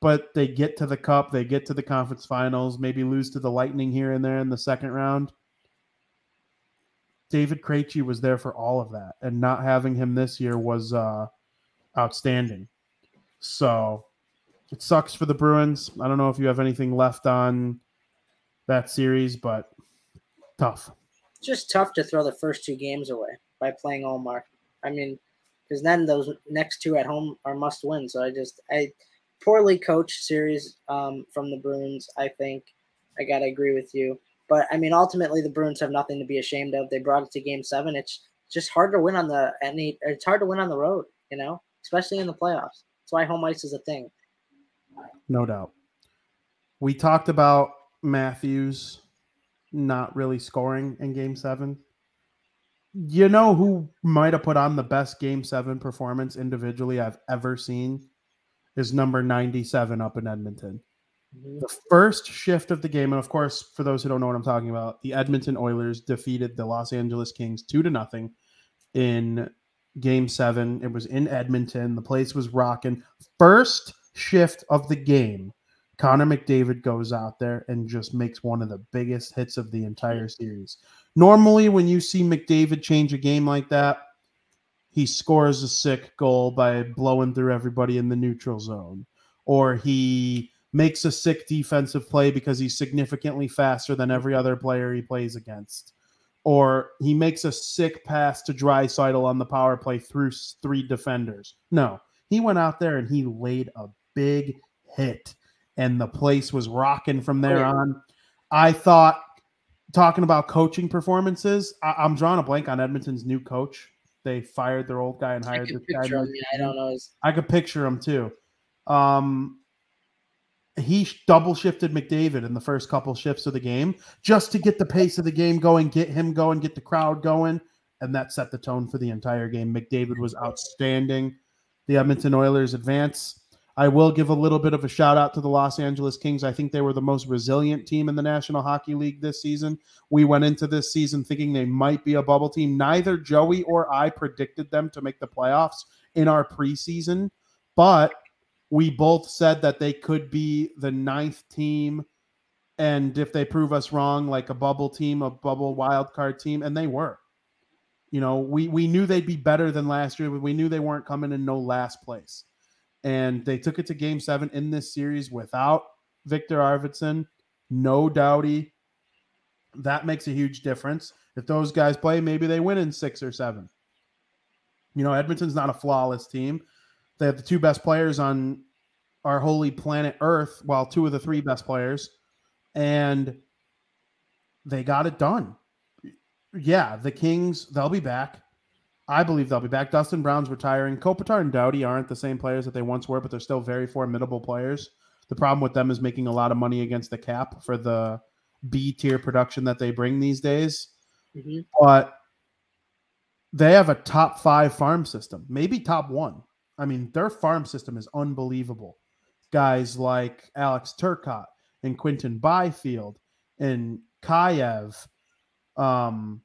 but they get to the cup, they get to the conference finals, maybe lose to the Lightning here and there in the second round. David Krejci was there for all of that, and not having him this year was uh, outstanding. So it sucks for the Bruins. I don't know if you have anything left on that series, but tough. just tough to throw the first two games away by playing Ullmark. I mean, because then those next two at home are must win. So I just I poorly coached series um, from the Bruins. I think I gotta agree with you. But I mean, ultimately the Bruins have nothing to be ashamed of. They brought it to Game Seven. It's just hard to win on the any. It's hard to win on the road, you know, especially in the playoffs. That's why home ice is a thing. No doubt. We talked about Matthews not really scoring in game seven. You know who might have put on the best game seven performance individually I've ever seen is number 97 up in Edmonton. The first shift of the game, and of course, for those who don't know what I'm talking about, the Edmonton Oilers defeated the Los Angeles Kings two to nothing in game seven. It was in Edmonton. The place was rocking. First shift of the game, Connor McDavid goes out there and just makes one of the biggest hits of the entire series. Normally, when you see McDavid change a game like that, he scores a sick goal by blowing through everybody in the neutral zone, or he makes a sick defensive play because he's significantly faster than every other player he plays against, or he makes a sick pass to Draisaitl on the power play through three defenders. No, he went out there and he laid a big hit, and the place was rocking from there yeah. on. I thought, talking about coaching performances, I, I'm drawing a blank on Edmonton's new coach. They fired their old guy and hired this guy. him. Yeah, I don't know. I could picture him too. Um, he double shifted McDavid in the first couple shifts of the game just to get the pace of the game going, get him going, get the crowd going, and that set the tone for the entire game. McDavid was outstanding. The Edmonton Oilers advance. I will give a little bit of a shout out to the Los Angeles Kings. I think they were the most resilient team in the National Hockey League this season. We went into this season thinking they might be a bubble team. Neither Joey or I predicted them to make the playoffs in our preseason, but we both said that they could be the ninth team. And if they prove us wrong, like a bubble team, a bubble wild card team, and they were. You know, we we knew they'd be better than last year, but we knew they weren't coming in no last place. And they took it to game seven in this series without Victor Arvidsson, no Doughty. That makes a huge difference. If those guys play, maybe they win in six or seven. You know, Edmonton's not a flawless team. They have the two best players on our holy planet Earth, while two of the three best players, and they got it done. Yeah, the Kings, they'll be back. I believe they'll be back. Dustin Brown's retiring. Kopitar and Doughty aren't the same players that they once were, but they're still very formidable players. The problem with them is making a lot of money against the cap for the B tier production that they bring these days. Mm-hmm. But they have a top five farm system, maybe top one. I mean, their farm system is unbelievable. Guys like Alex Turcotte and Quinton Byfield and Kaliyev. Um,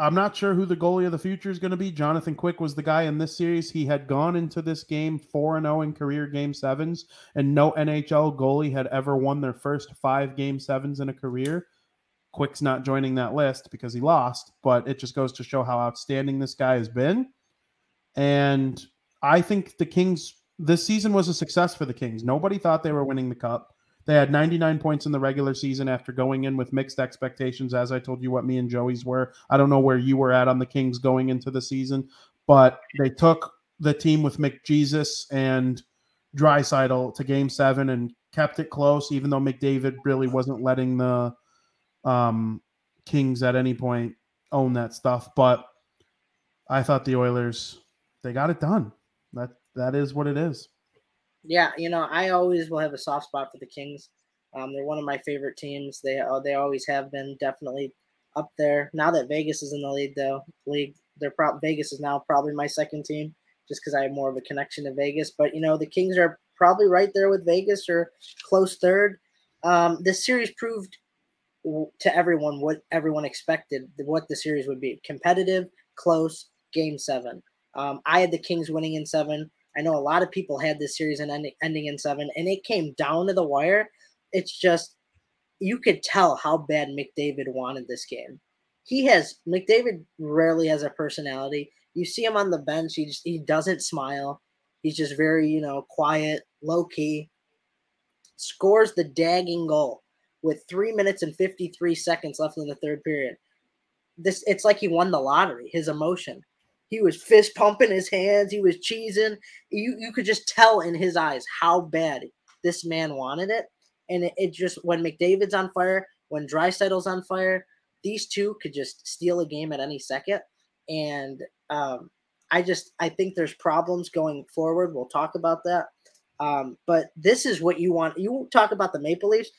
I'm not sure who the goalie of the future is going to be. Jonathan Quick was the guy in this series. He had gone into this game 4 0 in career game sevens, and no NHL goalie had ever won their first five game sevens in a career. Quick's not joining that list because he lost, but it just goes to show how outstanding this guy has been. And I think the Kings, this season was a success for the Kings. Nobody thought they were winning the cup. They had 99 points in the regular season after going in with mixed expectations. As I told you, what me and Joey's were. I don't know where you were at on the Kings going into the season, but they took the team with McJesus and Draisaitl to Game Seven and kept it close, even though McDavid really wasn't letting the um, Kings at any point own that stuff. But I thought the Oilers they got it done. That that is what it is. Yeah, you know, I always will have a soft spot for the Kings. Um, they're one of my favorite teams. They uh, they always have been, definitely up there. Now that Vegas is in the league, though, league, they're pro- Vegas is now probably my second team, just because I have more of a connection to Vegas. But you know, the Kings are probably right there with Vegas or close third. Um, this series proved to everyone what everyone expected what the series would be: competitive, close, game seven. Um, I had the Kings winning in seven. I know a lot of people had this series and ending, ending in seven, and it came down to the wire. It's just you could tell how bad McDavid wanted this game. He has McDavid rarely has a personality. You see him on the bench, he just he doesn't smile. He's just very, you know, quiet, low key. Scores the dagging goal with three minutes and 53 seconds left in the third period. This it's like he won the lottery, his emotion. He was fist pumping his hands. He was cheesing. You you could just tell in his eyes how bad this man wanted it. And it, it just when McDavid's on fire, when Draisaitl's on fire, these two could just steal a game at any second. And um, I just I think there's problems going forward. We'll talk about that. Um, but this is what you want. You talk about the Maple Leafs.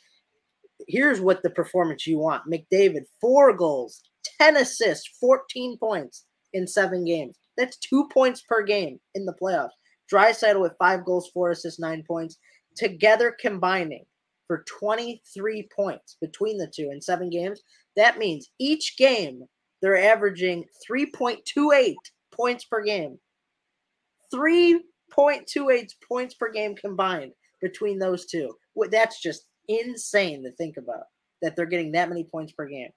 Here's what the performance you want. McDavid, four goals, 10 assists, 14 points in seven games. That's two points per game in the playoffs. Draisaitl with five goals, four assists, nine points, together combining for 23 points between the two in seven games. That means each game they're averaging 3.28 points per game. 3.28 points per game combined between those two. That's just insane to think about that they're getting that many points per game.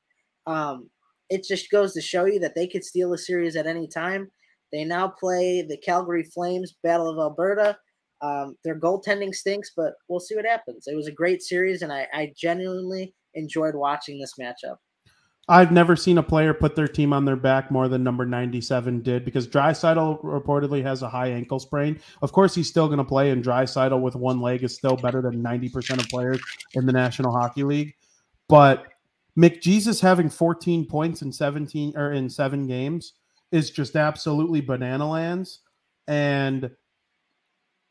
Um, it just goes to show you that they could steal a series at any time. They now play the Calgary Flames, Battle of Alberta. Um, their goaltending stinks, but we'll see what happens. It was a great series, and I, I genuinely enjoyed watching this matchup. I've never seen a player put their team on their back more than number 97 did because Draisaitl reportedly has a high ankle sprain. Of course, he's still going to play, and Draisaitl with one leg is still better than 90% of players in the National Hockey League. But McJesus having 14 points in 17 or in seven games is just absolutely banana lands. And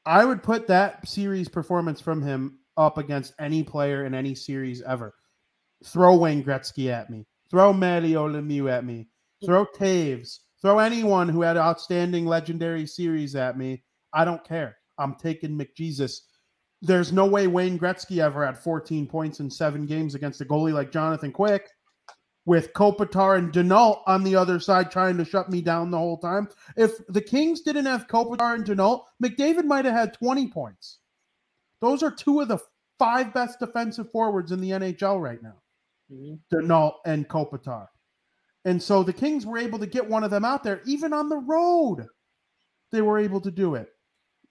I would put that series performance from him up against any player in any series ever. Throw Wayne Gretzky at me. Throw Mario Lemieux at me. Throw Toews. Throw anyone who had outstanding legendary series at me. I don't care. I'm taking McJesus there's no way Wayne Gretzky ever had 14 points in seven games against a goalie like Jonathan Quick with Kopitar and Danault on the other side trying to shut me down the whole time. If the Kings didn't have Kopitar and Danault, McDavid might have had 20 points. Those are two of the five best defensive forwards in the NHL right now. Mm-hmm. Danault and Kopitar. And so the Kings were able to get one of them out there, even on the road. They were able to do it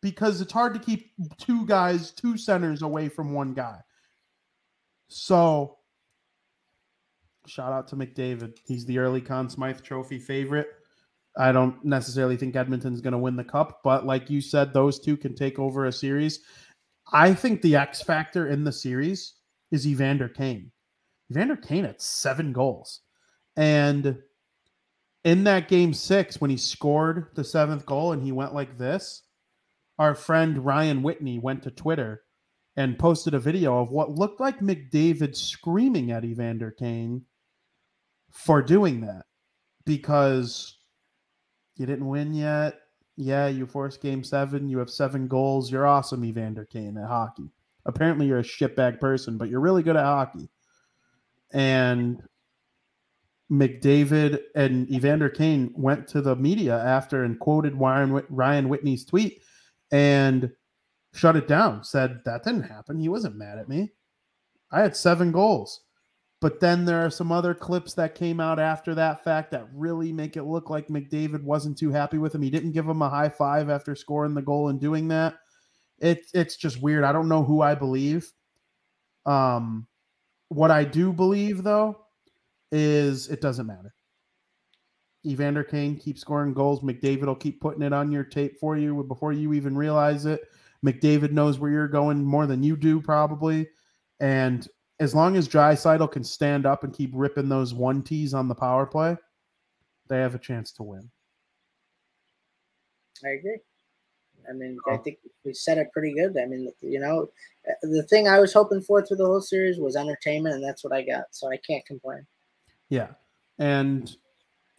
because it's hard to keep two guys, two centers away from one guy. So shout out to McDavid. He's the early Conn Smythe Trophy favorite. I don't necessarily think Edmonton's going to win the cup, but like you said, those two can take over a series. I think the X factor in the series is Evander Kane. Evander Kane had seven goals. And in that game six, when he scored the seventh goal and he went like this, our friend Ryan Whitney went to Twitter and posted a video of what looked like McDavid screaming at Evander Kane for doing that because you didn't win yet. Yeah, you forced game seven. You have seven goals. You're awesome, Evander Kane, at hockey. Apparently, you're a shitbag person, but you're really good at hockey. And McDavid and Evander Kane went to the media after and quoted Ryan, Whitney's tweet and shut it down. Said that didn't happen. He wasn't mad at me. I had seven goals. But then there are some other clips that came out after that fact that really make it look like McDavid wasn't too happy with him. He didn't give him a high five after scoring the goal and doing that. It, it's just weird. I don't know who I believe. Um, what I do believe, though, is it doesn't matter. Evander Kane keep scoring goals. McDavid will keep putting it on your tape for you before you even realize it. McDavid knows where you're going more than you do, probably. And as long as Draisaitl can stand up and keep ripping those one tees on the power play, they have a chance to win. I agree. I mean, I think we said it pretty good. I mean, you know, uh, the thing I was hoping for through the whole series was entertainment, and that's what I got. So I can't complain. Yeah. And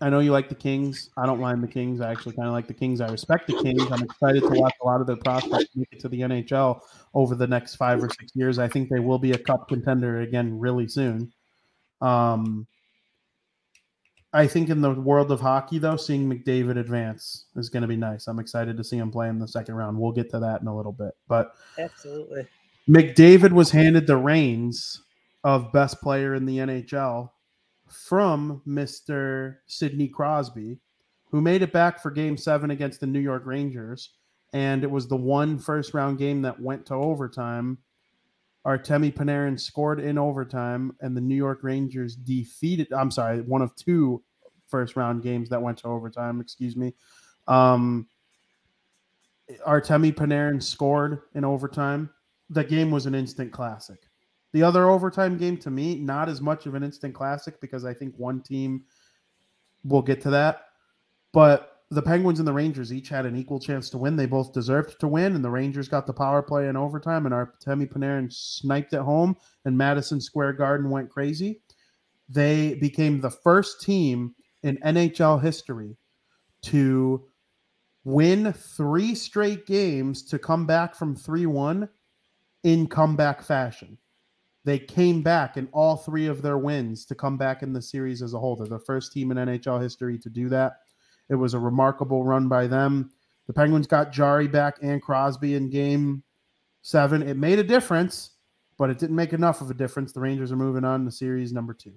I know you like the Kings. I don't mind the Kings. I actually kind of like the Kings. I respect the Kings. I'm excited to watch a lot of their prospects make it to the NHL over the next five or six years. I think they will be a cup contender again really soon. Um, I think in the world of hockey, though, seeing McDavid advance is going to be nice. I'm excited to see him play in the second round. We'll get to that in a little bit. But absolutely, McDavid was handed the reins of best player in the NHL from Mr. Sidney Crosby, who made it back for game seven against the New York Rangers. And it was the one first round game that went to overtime. Artemi Panarin scored in overtime, and the New York Rangers defeated. I'm sorry, one of two first round games that went to overtime. Excuse me. Um, Artemi Panarin scored in overtime. The game was an instant classic. The other overtime game to me, not as much of an instant classic because I think one team will get to that. But the Penguins and the Rangers each had an equal chance to win. They both deserved to win, and the Rangers got the power play in overtime, and Artemi Panarin sniped at home, and Madison Square Garden went crazy. They became the first team in NHL history to win three straight games to come back from 3 1 in comeback fashion. They came back in all three of their wins to come back in the series as a whole. They're the first team in NHL history to do that. It was a remarkable run by them. The Penguins got Jarry back and Crosby in game seven. It made a difference, but it didn't make enough of a difference. The Rangers are moving on to series number two.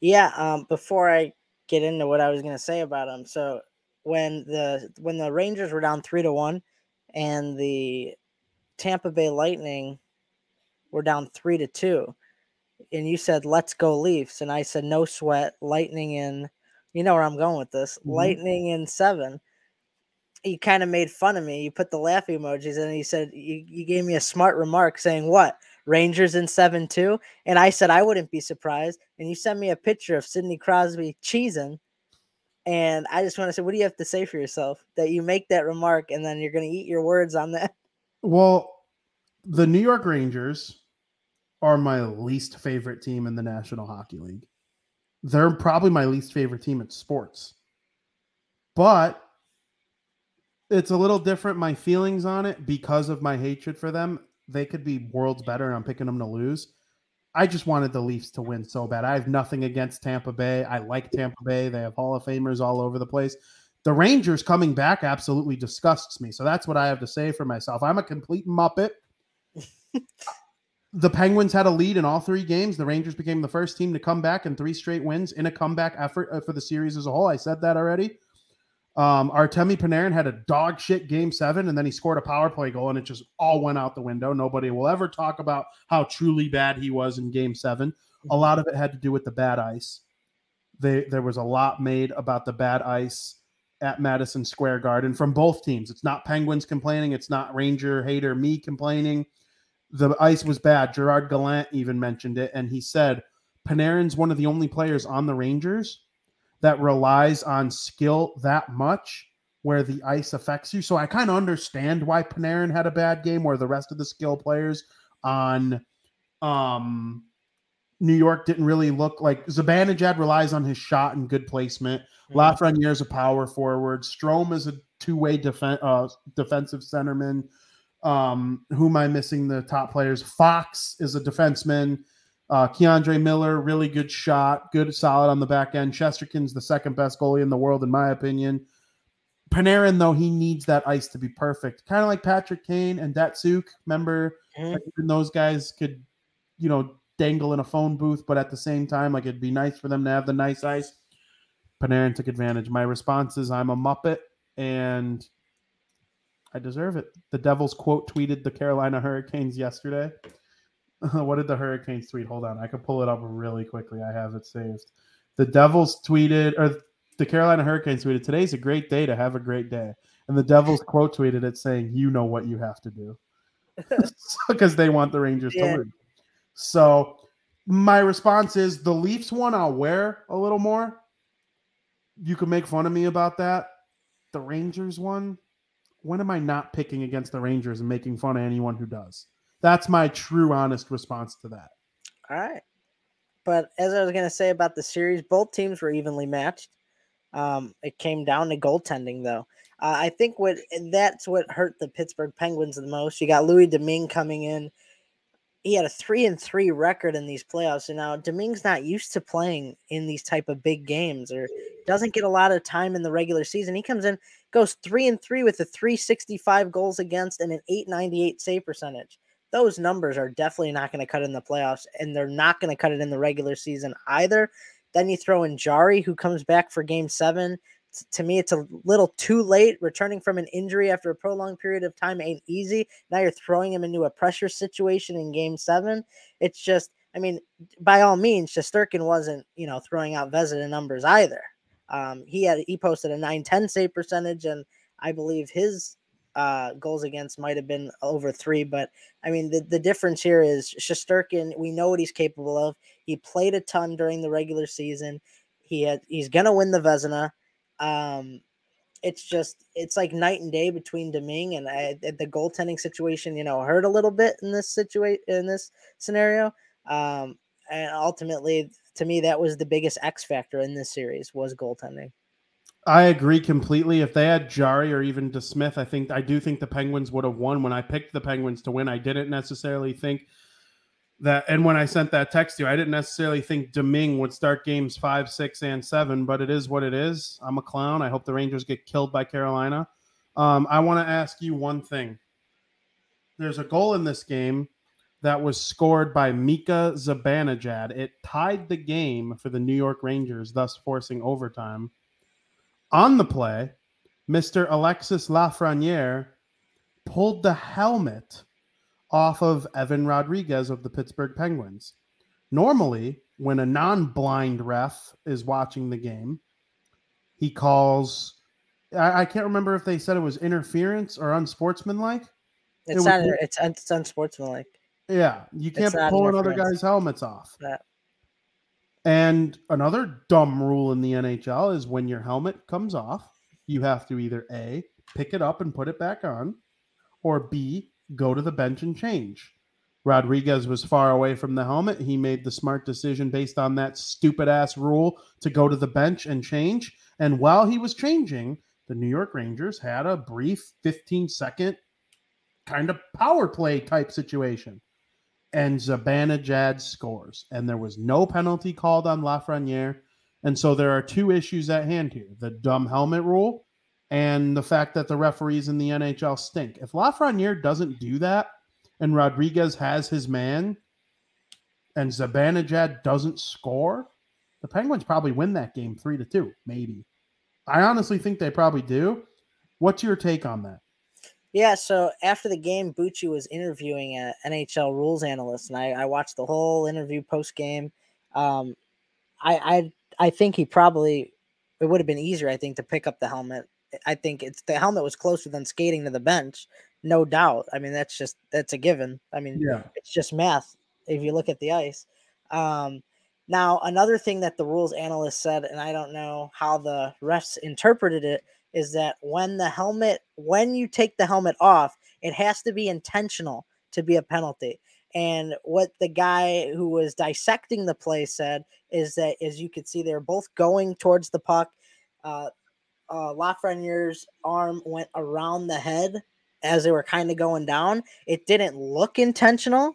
Yeah. Um, before I get into what I was going to say about them, so when the when the Rangers were down three to one, and the Tampa Bay Lightning we're down three to two. And you said, let's go Leafs. And I said, no sweat, lightning in. You know where I'm going with this. Mm-hmm. Lightning in seven. You kind of made fun of me. You put the laugh emojis and he said, you, you gave me a smart remark saying, what? Rangers in seven two. And I said, I wouldn't be surprised. And you sent me a picture of Sidney Crosby cheesing. And I just want to say, what do you have to say for yourself that you make that remark and then you're going to eat your words on that? Well, the New York Rangers are my least favorite team in the National Hockey League. They're probably my least favorite team in sports. But it's a little different my feelings on it because of my hatred for them. They could be worlds better and I'm picking them to lose. I just wanted the Leafs to win so bad. I have nothing against Tampa Bay. I like Tampa Bay. They have Hall of Famers all over the place. The Rangers coming back absolutely disgusts me. So that's what I have to say for myself. I'm a complete muppet. the Penguins had a lead in all three games. The Rangers became the first team to come back in three straight wins in a comeback effort uh, for the series as a whole. I said that already. Um, Artemi Panarin had a dog shit game seven, and then he scored a power play goal, and it just all went out the window. Nobody will ever talk about how truly bad he was in game 7 A lot of it had to do with the bad ice. They, there was a lot made about the bad ice at Madison Square Garden from both teams. It's not Penguins complaining, it's not Ranger hater me complaining. The ice was bad. Gerard Gallant even mentioned it, and he said Panarin's one of the only players on the Rangers that relies on skill that much where the ice affects you. So I kind of understand why Panarin had a bad game where the rest of the skill players on um New York didn't really look like Zibanejad relies on his shot and good placement. Mhm. Lafreniere is a power forward. Strome is a two-way defen- uh, defensive centerman. Um, who am I missing? The top players. Fox is a defenseman. Uh, K'Andre Miller, really good shot, good solid on the back end. Shesterkin's the second best goalie in the world, in my opinion. Panarin, though, he needs that ice to be perfect, kind of like Patrick Kane and Datsyuk. Remember, Mhm. like, even those guys could, you know, dangle in a phone booth, but at the same time, like it'd be nice for them to have the nice ice. Panarin took advantage. My response is I'm a Muppet and I deserve it. The Devils quote tweeted the Carolina Hurricanes yesterday. what did the Hurricanes tweet? Hold on. I can pull it up really quickly. I have it saved. The Devils tweeted, or the Carolina Hurricanes tweeted, Today's a great day to have a great day. And the Devils quote tweeted it saying, You know what you have to do. Because they want the Rangers Yeah. to win. So my response is the Leafs one I'll wear a little more. You can make fun of me about that. The Rangers one, when am I not picking against the Rangers and making fun of anyone who does? That's my true, honest response to that. All right. But as I was going to say about the series, both teams were evenly matched. Um, it came down to goaltending, though. Uh, I think what that's what hurt the Pittsburgh Penguins the most. You got Louis Domingue coming in. He had a three and three record in these playoffs, and now Domingue's not used to playing in these type of big games, or doesn't get a lot of time in the regular season. He comes in, goes three and three with a three sixty five goals against and an eight ninety eight save percentage those numbers are definitely not going to cut in the playoffs, and they're not going to cut it in the regular season either. Then you throw in Jarry, who comes back for game seven. To me, it's a little too late. Returning from an injury after a prolonged period of time ain't easy. Now you're throwing him into a pressure situation in game seven. It's just, I mean, by all means, Shesterkin wasn't, you know, throwing out Vezina numbers either. Um, he had he posted a 910 save percentage, and I believe his uh, goals against might have been over three, but I mean, the, the difference here is Shesterkin, we know what he's capable of. He played a ton during the regular season. He had he's gonna win the Vezina. Um, it's just it's like night and day between Domingue and I, the goaltending situation. You know, hurt a little bit in this situation in this scenario. Um, and ultimately, to me, that was the biggest X factor in this series was goaltending. I agree completely. If they had Jarry or even DeSmith, I think I do think the Penguins would have won. When I picked the Penguins to win, I didn't necessarily think that. And when I sent that text to you, I didn't necessarily think Domingue would start games five, six, and seven. But it is what it is. I'm a clown. I hope the Rangers get killed by Carolina. Um, I want to ask you one thing. There's a goal in this game that was scored by Mika Zibanejad. It tied the game for the New York Rangers, thus forcing overtime. On the play, Mr. Alexis Lafreniere pulled the helmet off of Evan Rodrigues of the Pittsburgh Penguins. Normally, when a non blind ref is watching the game, he calls. I, I can't remember if they said it was interference or unsportsmanlike. It's was- not. It's it's unsportsmanlike. Yeah, you can't pull another guy's helmets off. Yeah. And another dumb rule in the NHL is when your helmet comes off, you have to either A, pick it up and put it back on, or B, go to the bench and change. Rodrigues was far away from the helmet. He made the smart decision based on that stupid ass rule to go to the bench and change. And while he was changing, the New York Rangers had a brief 15 second kind of power play type situation. And Zibanejad scores. And there was no penalty called on Lafreniere. And so there are two issues at hand here the dumb helmet rule and the fact that the referees in the NHL stink. If Lafreniere doesn't do that and Rodrigues has his man and Zibanejad doesn't score, the Penguins probably win that game three to two, maybe. I honestly think they probably do. What's your take on that? Yeah, so after the game, Bucci was interviewing an NHL rules analyst, and I, I watched the whole interview post game. Um, I, I I think he probably it would have been easier, I think, to pick up the helmet. I think it's the helmet was closer than skating to the bench, no doubt. I mean, that's just that's a given. I mean, Yeah. it's just math if you look at the ice. Um, now, another thing that the rules analyst said, and I don't know how the refs interpreted it, is that when the helmet, when you take the helmet off, it has to be intentional to be a penalty. And what the guy who was dissecting the play said is that, as you could see, they're both going towards the puck. Uh, uh, Lafreniere's arm went around the head as they were kind of going down. It didn't look intentional.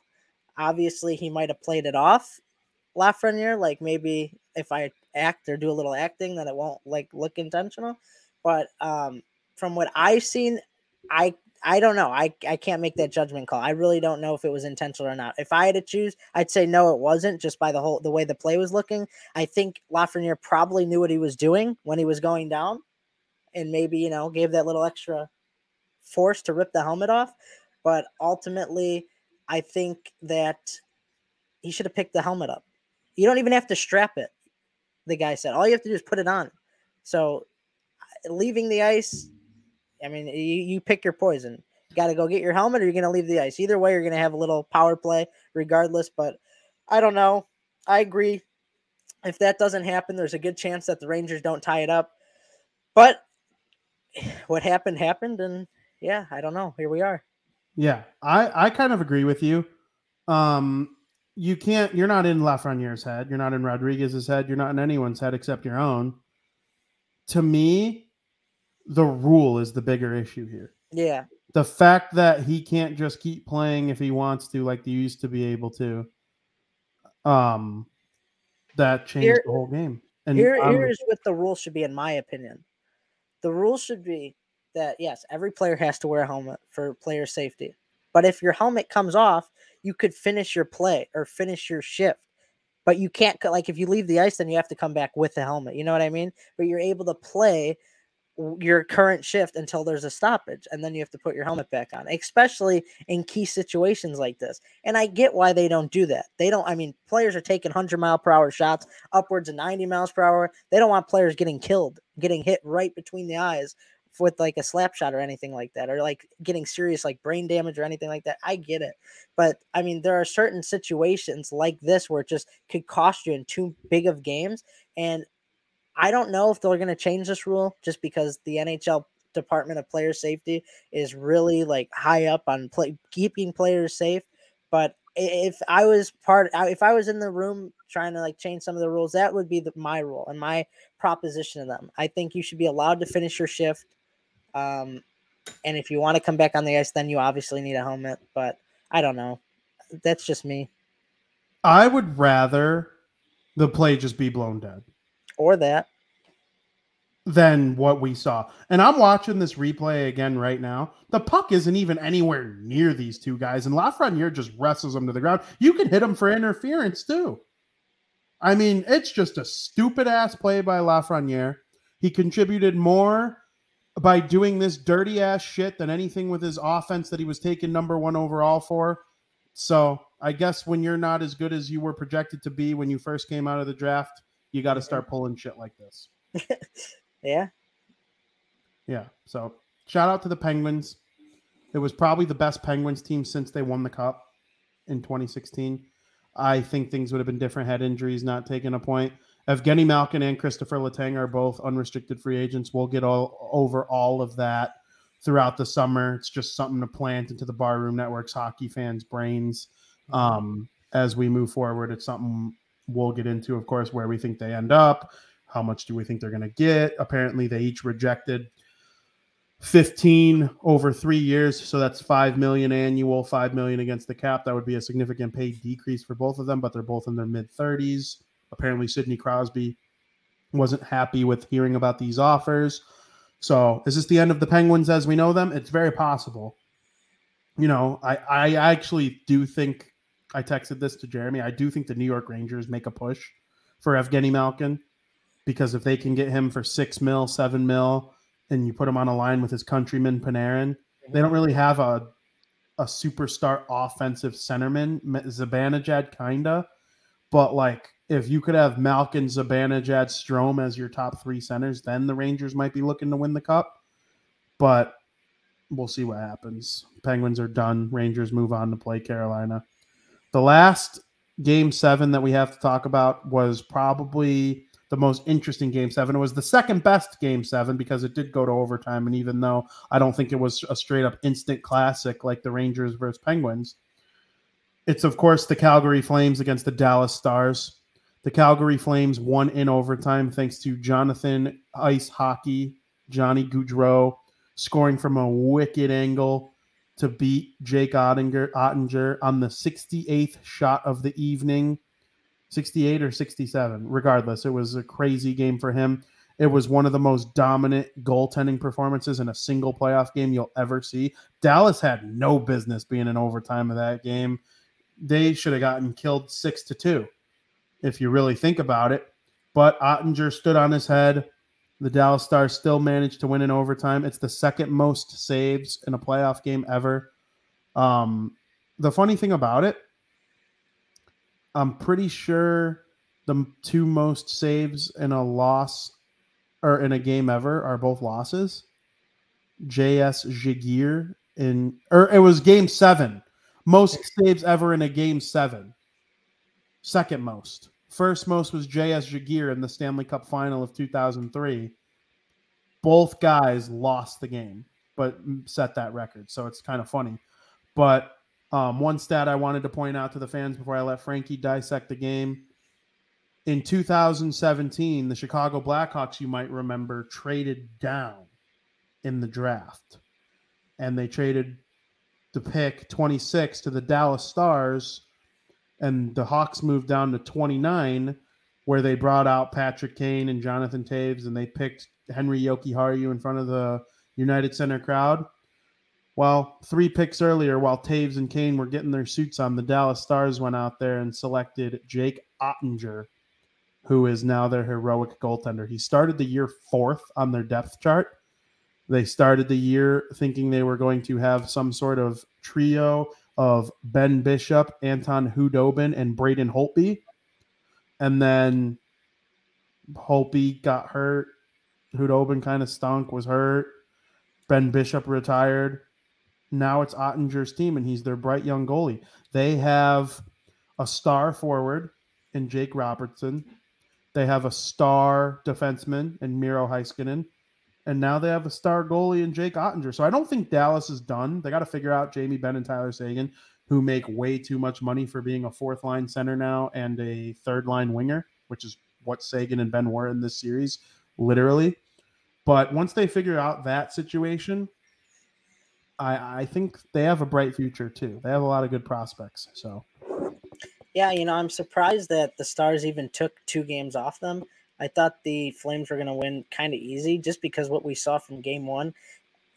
Obviously, he might have played it off Lafreniere. Like maybe if I act or do a little acting, then it won't like look intentional. But um, from what I've seen, I I don't know. I, I can't make that judgment call. I really don't know if it was intentional or not. If I had to choose, I'd say no, it wasn't. Just by the whole the way the play was looking, I think Lafreniere probably knew what he was doing when he was going down, and maybe you know gave that little extra force to rip the helmet off. But ultimately, I think that he should have picked the helmet up. You don't even have to strap it. The guy said all you have to do is put it on. So leaving the ice, I mean, you, you pick your poison. You got to go get your helmet, or you're going to leave the ice. Either way, you're going to have a little power play, regardless. But I don't know. I agree. If that doesn't happen, there's a good chance that the Rangers don't tie it up. But what happened happened, and yeah, I don't know. Here we are. Yeah, I I kind of agree with you. Um, you can't. You're not in Lafreniere's head. You're not in Rodrigues's head. You're not in anyone's head except your own. To me, the rule is the bigger issue here. Yeah, The fact that he can't just keep playing if he wants to, like he used to be able to. Um, that changed Here- the whole game. And Here, here's what the rule should be, in my opinion. The rule should be that yes, every player has to wear a helmet for player safety. But if your helmet comes off, you could finish your play or finish your shift. But you can't like if you leave the ice, then you have to come back with the helmet. You know what I mean? But you're able to play your current shift until there's a stoppage, and then you have to put your helmet back on, especially in key situations like this. And I get why they don't do that. They don't. I mean, players are taking hundred mile per hour shots, upwards of ninety miles per hour. They don't want players getting killed, getting hit right between the eyes with like a slap shot or anything like that, or like getting serious like brain damage or anything like that. I get it, but I mean, there are certain situations like this where it just could cost you in too big of games, and I don't know if they're going to change this rule just because the NHL Department of Player Safety is really like high up on play, keeping players safe. But if I was part, if I was in the room trying to like change some of the rules, that would be the, my rule and my proposition to them. I think you should be allowed to finish your shift. Um, and if you want to come back on the ice, then you obviously need a helmet. But I don't know. That's just me. I would rather the play just be blown dead. Or that. than what we saw. And I'm watching this replay again right now. The puck isn't even anywhere near these two guys, and Lafreniere just wrestles them to the ground. You can hit him for interference too. I mean, it's just a stupid ass play by Lafreniere. He contributed more by doing this dirty ass shit than anything with his offense that he was taken number one overall for. So I guess when you're not as good as you were projected to be when you first came out of the draft, you got to start pulling shit like this. Yeah. Yeah. So shout out to the Penguins. It was probably the best Penguins team since they won the cup in 2016. I think things would have been different had injuries not taken a point. Evgeny Malkin and Kristopher Letang are both unrestricted free agents. We'll get all over all of that throughout the summer. It's just something to plant into the Barroom Network's hockey fans' brains um, as we move forward. It's something we'll get into, of course, where we think they end up. How much do we think they're going to get? Apparently, they each rejected 15 over three years. So that's 5 million annual, 5 million against the cap. That would be a significant pay decrease for both of them, but they're both in their mid 30s. Apparently, Sidney Crosby wasn't happy with hearing about these offers. So is this the end of the Penguins as we know them? It's very possible. You know, I, I actually do think I texted this to Jeremy. I do think the New York Rangers make a push for Evgeny Malkin because if they can get him for six mil, seven mil, and you put him on a line with his countryman Panarin, mhm. they don't really have a a superstar offensive centerman. Zibanejad kinda, but like if you could have Malkin, Zibanejad, Strome as your top three centers, then the Rangers might be looking to win the cup. But we'll see what happens. Penguins are done. Rangers move on to play Carolina. The last game seven that we have to talk about was probably the most interesting game seven. It was the second best game seven because it did go to overtime. And even though I don't think it was a straight up instant classic like the Rangers versus Penguins, it's of course the Calgary Flames against the Dallas Stars. The Calgary Flames won in overtime thanks to Jonathan Ice Hockey, Johnny Gaudreau, scoring from a wicked angle to beat Jake Ottinger, Oettinger on the 68th shot of the evening. 68 or 67, regardless. It was a crazy game for him. It was one of the most dominant goaltending performances in a single playoff game you'll ever see. Dallas had no business being in overtime of that game. They should have gotten killed six to two, if you really think about it. But Oettinger stood on his head, the Dallas Stars still managed to win in overtime. It's the second most saves in a playoff game ever. Um, the funny thing about it, I'm pretty sure the two most saves in a loss or in a game ever are both losses. JS Giguere in or it was game seven. Most saves ever in a game seven. Second most. First most was J.S. Giguere in the Stanley Cup final of 2003. Both guys lost the game, but set that record. So it's kind of funny. But um, one stat I wanted to point out to the fans before I let Frankie dissect the game. In 2017, the Chicago Blackhawks, you might remember, traded down in the draft. And they traded the pick 26 to the Dallas Stars and the Hawks moved down to 29, where they brought out Patrick Kane and Jonathan Toews, and they picked Henri Jokiharju in front of the United Center crowd. Well, three picks earlier, while Toews and Kane were getting their suits on, the Dallas Stars went out there and selected Jake Oettinger, who is now their heroic goaltender. He started the year fourth on their depth chart. They started the year thinking they were going to have some sort of trio of Ben Bishop, Anton Khudobin, and Braden Holtby. And then Holtby got hurt. Khudobin kind of stunk, was hurt. Ben Bishop retired. Now it's Oettinger's team, and he's their bright young goalie. They have a star forward in Jake Robertson. They have a star defenseman in Miro Heiskanen and now they have a star goalie in Jake Oettinger. So I don't think Dallas is done. They got to figure out Jamie Benn and Tyler Seguin, who make way too much money for being a fourth line center now and a third line winger, which is what Seguin and Benn were in this series, literally. But once they figure out that situation, I, I think they have a bright future too. They have a lot of good prospects. So, yeah, you know, I'm surprised that the Stars even took two games off them I thought the Flames were going to win kind of easy just because what we saw from game one.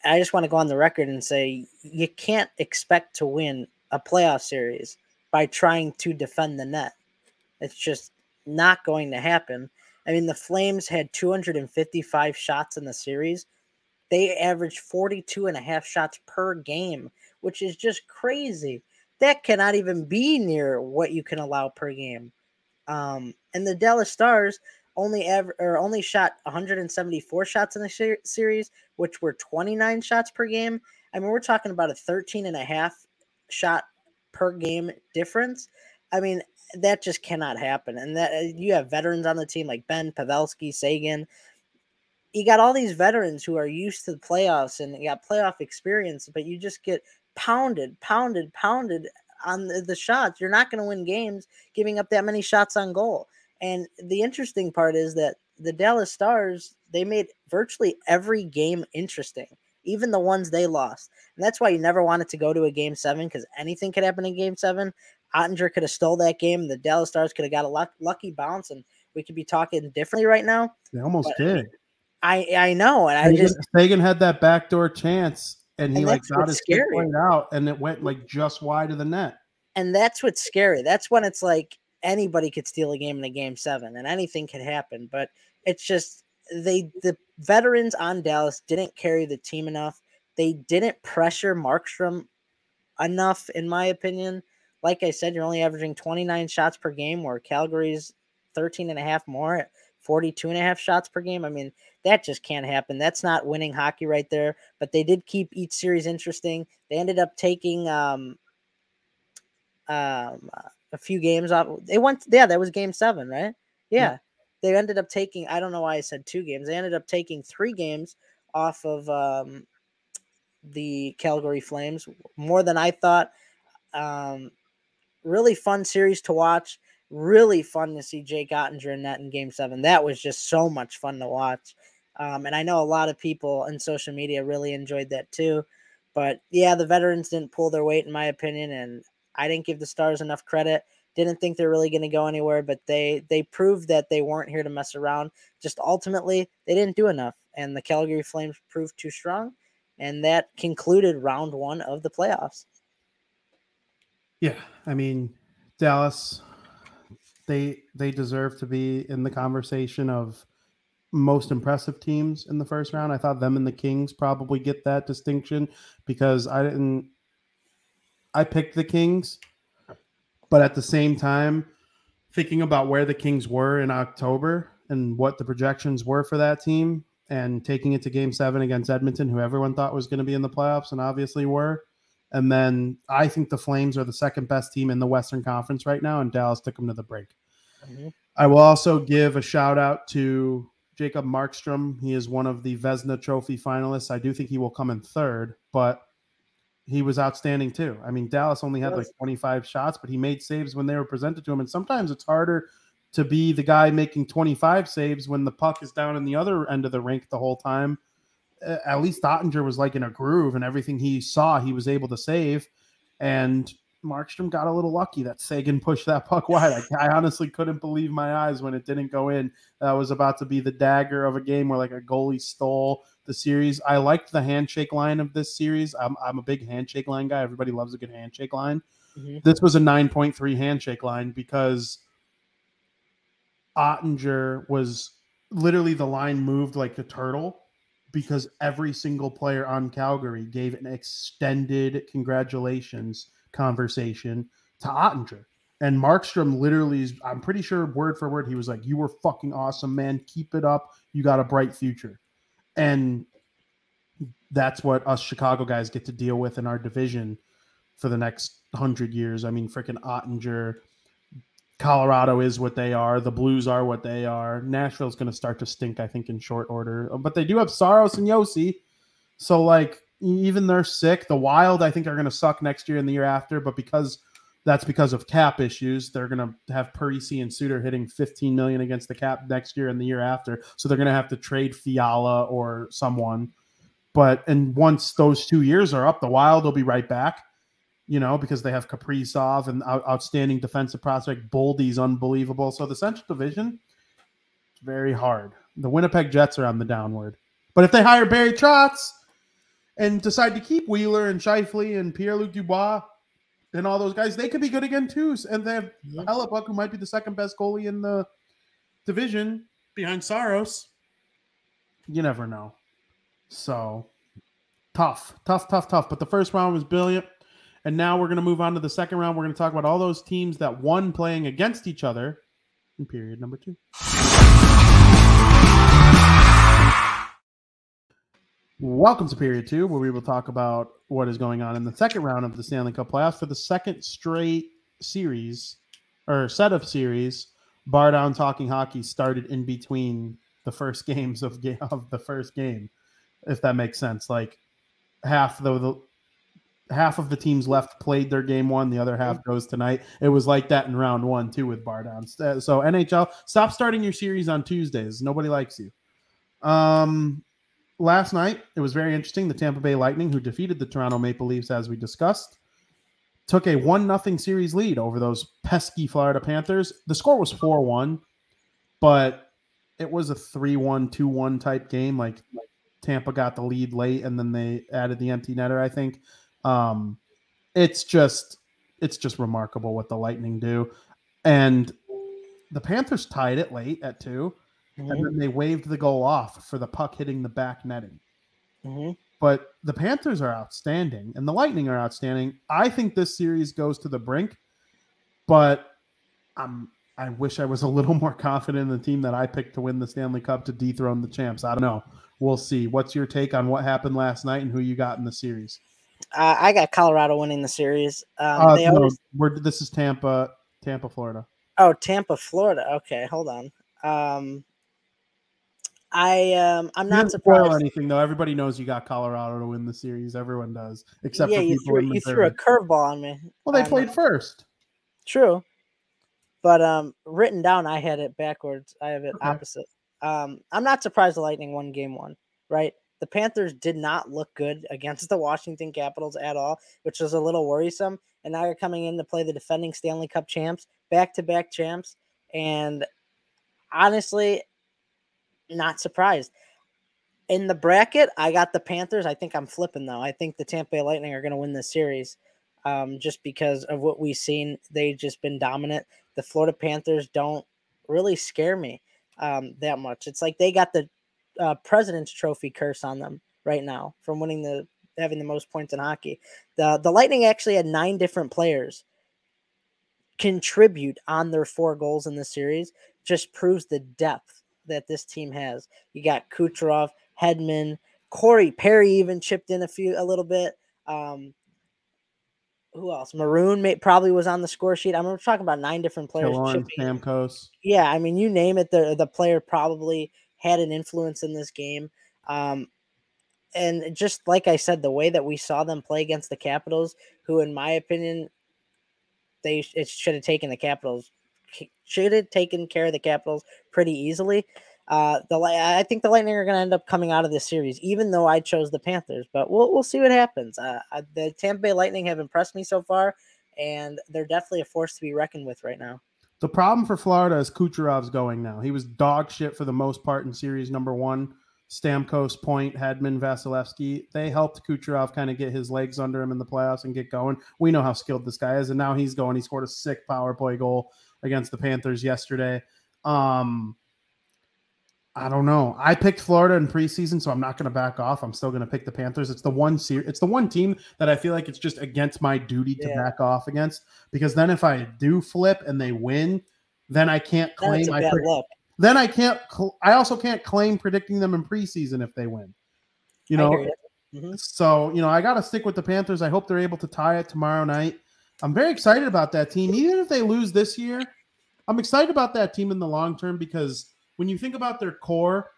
I just want to go on the record and say you can't expect to win a playoff series by trying to defend the net. It's just not going to happen. I mean, the Flames had 255 shots in the series. They averaged 42 and a half shots per game, which is just crazy. That cannot even be near what you can allow per game. Um, and the Dallas Stars, only ever or only shot 174 shots in the sh- series, which were 29 shots per game. I mean, we're talking about a 13 and a half shot per game difference. I mean, that just cannot happen. And that uh, you have veterans on the team like Ben Pavelski, Seguin. You got all these veterans who are used to the playoffs and you got playoff experience, but you just get pounded, pounded, pounded on the, the shots. You're not going to win games giving up that many shots on goal. And the interesting part is that the Dallas Stars, they made virtually every game interesting, even the ones they lost. And that's why you never wanted to go to a game seven because anything could happen in game seven. Oettinger could have stole that game. The Dallas Stars could have got a luck, lucky bounce, and we could be talking differently right now. They almost but, did. I I know, and Seguin, I just Seguin had that backdoor chance, and he and like got his scary. out, and it went like just wide of the net. and that's what's scary. That's when it's like anybody could steal a game in a game seven and anything could happen. But it's just they the veterans on Dallas didn't carry the team enough. They didn't pressure Markstrom enough, in my opinion. Like I said, you're only averaging 29 shots per game, where Calgary's 13 and a half more at 42 and a half shots per game. I mean, that just can't happen. That's not winning hockey right there. But they did keep each series interesting. They ended up taking um, um, a few games off. They went, yeah, that was game seven, right? Yeah. yeah. They ended up taking, I don't know why I said two games. They ended up taking three games off of um, the Calgary Flames, more than I thought. Um, really fun series to watch. Really fun to see Jake Oettinger in that in game seven. That was just so much fun to watch. Um, and I know a lot of people in social media really enjoyed that too. But yeah, the veterans didn't pull their weight, in my opinion. And I didn't give the Stars enough credit. Didn't think they're really going to go anywhere, but they they proved that they weren't here to mess around. Just ultimately, they didn't do enough, and the Calgary Flames proved too strong, and that concluded round one of the playoffs. Yeah, I mean, Dallas, they they deserve to be in the conversation of most impressive teams in the first round. I thought them and the Kings probably get that distinction because I didn't I picked the Kings, but at the same time, thinking about where the Kings were in October and what the projections were for that team, and taking it to Game Seven against Edmonton, who everyone thought was going to be in the playoffs and obviously were. And then I think the Flames are the second best team in the Western Conference right now, and Dallas took them to the break. Mm-hmm. I will also give a shout out to Jacob Markstrom. He is one of the Vezina Trophy finalists. I do think he will come in third, but he was outstanding too. I mean, Dallas only had like 25 shots, but he made saves when they were presented to him. And sometimes it's harder to be the guy making 25 saves when the puck is down in the other end of the rink the whole time. At least Oettinger was like in a groove, and everything he saw, he was able to save. And Markstrom got a little lucky that Seguin pushed that puck wide. I, I, honestly couldn't believe my eyes when it didn't go in. That was about to be the dagger of a game where like a goalie stole the series. I liked the handshake line of this series. I'm, I'm a big handshake line guy. Everybody loves a good handshake line. Mm-hmm. This was a 9.3 handshake line because Oettinger was literally the line moved like a turtle because every single player on Calgary gave an extended congratulations conversation to Oettinger. And Markstrom literally is, I'm pretty sure word for word, he was like, You were fucking awesome, man. Keep it up. You got a bright future. And that's what us Chicago guys get to deal with in our division for the next hundred years. I mean, freaking Oettinger, Colorado is what they are. The Blues are what they are. Nashville's going to start to stink, I think, in short order. But they do have Saros and Josi. So, like, even they're sick. The Wild, I think, are going to suck next year and the year after. But because that's because of cap issues. They're going to have Parise and Suter hitting 15 million against the cap next year and the year after. So they're going to have to trade Fiala or someone. But and once those two years are up, the Wild will be right back. You know, because they have Kaprizov and out, outstanding defensive prospect. Boldy's unbelievable. So the Central Division, it's very hard. The Winnipeg Jets are on the downward. But if they hire Barry Trotz and decide to keep Wheeler and Scheifele and Pierre Luc Dubois, and all those guys, they could be good again too. And they have yeah. Hellebuyck, who might be the second best goalie in the division behind Saros. You never know. So tough, tough, tough, tough. But the first round was brilliant. And now we're going to move on to the second round. We're going to talk about all those teams that won playing against each other in period number two. Welcome to Period Two, where we will talk about what is going on in the second round of the Stanley Cup playoffs for the second straight series or set of series. Bar down talking hockey started in between the first games of game of the first game, if that makes sense. Like half the, the half of the teams left played their game one, the other half goes tonight. It was like that in round one too with bar down. So NHL, stop starting your series on Tuesdays. Nobody likes you. Um, last night, it was very interesting. The Tampa Bay Lightning, who defeated the Toronto Maple Leafs, as we discussed, took a one nothing series lead over those pesky Florida Panthers. The score was four one, but it was a 3-1, 2-1 type game. Like Tampa got the lead late, and then they added the empty netter. I think um, it's just it's just remarkable what the Lightning do. And the Panthers tied it late at 2 Mhm. and then they waved the goal off for the puck hitting the back netting. Mhm. But the Panthers are outstanding and the Lightning are outstanding. I think this series goes to the brink, but I'm I wish I was a little more confident in the team that I picked to win the Stanley Cup to dethrone the champs. I don't know. We'll see. What's your take on what happened last night and who you got in the series? Uh, I got Colorado winning the series. Um, Uh, they no, always, we're, this is Tampa, Tampa, Florida. oh, Tampa, Florida. Okay, hold on. Um, I um, I'm You not didn't spoil surprised. anything though. Everybody knows you got Colorado to win the series. Everyone does, except yeah, for you people threw in you threw a curveball on me. Well, they played first. True. But um written down I had it backwards. I have it Okay. opposite. Um I'm not surprised the Lightning won game 1, right? The Panthers did not look good against the Washington Capitals at all, which was a little worrisome. And now you're coming in to play the defending Stanley Cup champs, back-to-back champs, and honestly not surprised. In the bracket, I got the Panthers. I think I'm flipping though. I think the Tampa Bay Lightning are going to win this series um, just because of what we've seen. They've just been dominant. The Florida Panthers don't really scare me um, that much. It's like they got the uh, President's Trophy curse on them right now from winning the having the most points in hockey. The the Lightning actually had nine different players contribute on their four goals in the series. Just proves the depth that this team has. You got Kucherov, Hedman, Corey Perry even chipped in a few a little bit. Um, who else? Maroon may, probably was on the score sheet. I'm talking about nine different players. Killorn, chipping. Stamkos. Yeah, I mean, you name it, the the player probably had an influence in this game. Um, and just like I said, the way that we saw them play against the Capitals, who, in my opinion, they it should have taken the Capitals should have taken care of the Capitals pretty easily. Uh, the I think the Lightning are going to end up coming out of this series, even though I chose the Panthers. But we'll we'll see what happens. Uh, the Tampa Bay Lightning have impressed me so far, and they're definitely a force to be reckoned with right now. The problem for Florida is Kucherov's going now. He was dog shit for the most part in series number one. Stamkos, Point, Hedman, Vasilevskiy. They helped Kucherov kind of get his legs under him in the playoffs and get going. We know how skilled this guy is, and now he's going. He scored a sick power play goal against the Panthers yesterday. Um, I don't know. I picked Florida in preseason, so I'm not going to back off. I'm still going to pick the Panthers. It's the one series. It's the one team that I feel like it's just against my duty to Yeah. back off against. Because then if I do flip and they win, then I can't claim. I look. then I can't. Cl- I also can't claim predicting them in preseason if they win. You know, you. Mhm. so you know I got to stick with the Panthers. I hope they're able to tie it tomorrow night. I'm very excited about that team. Even if they lose this year, I'm excited about that team in the long term because when you think about their core,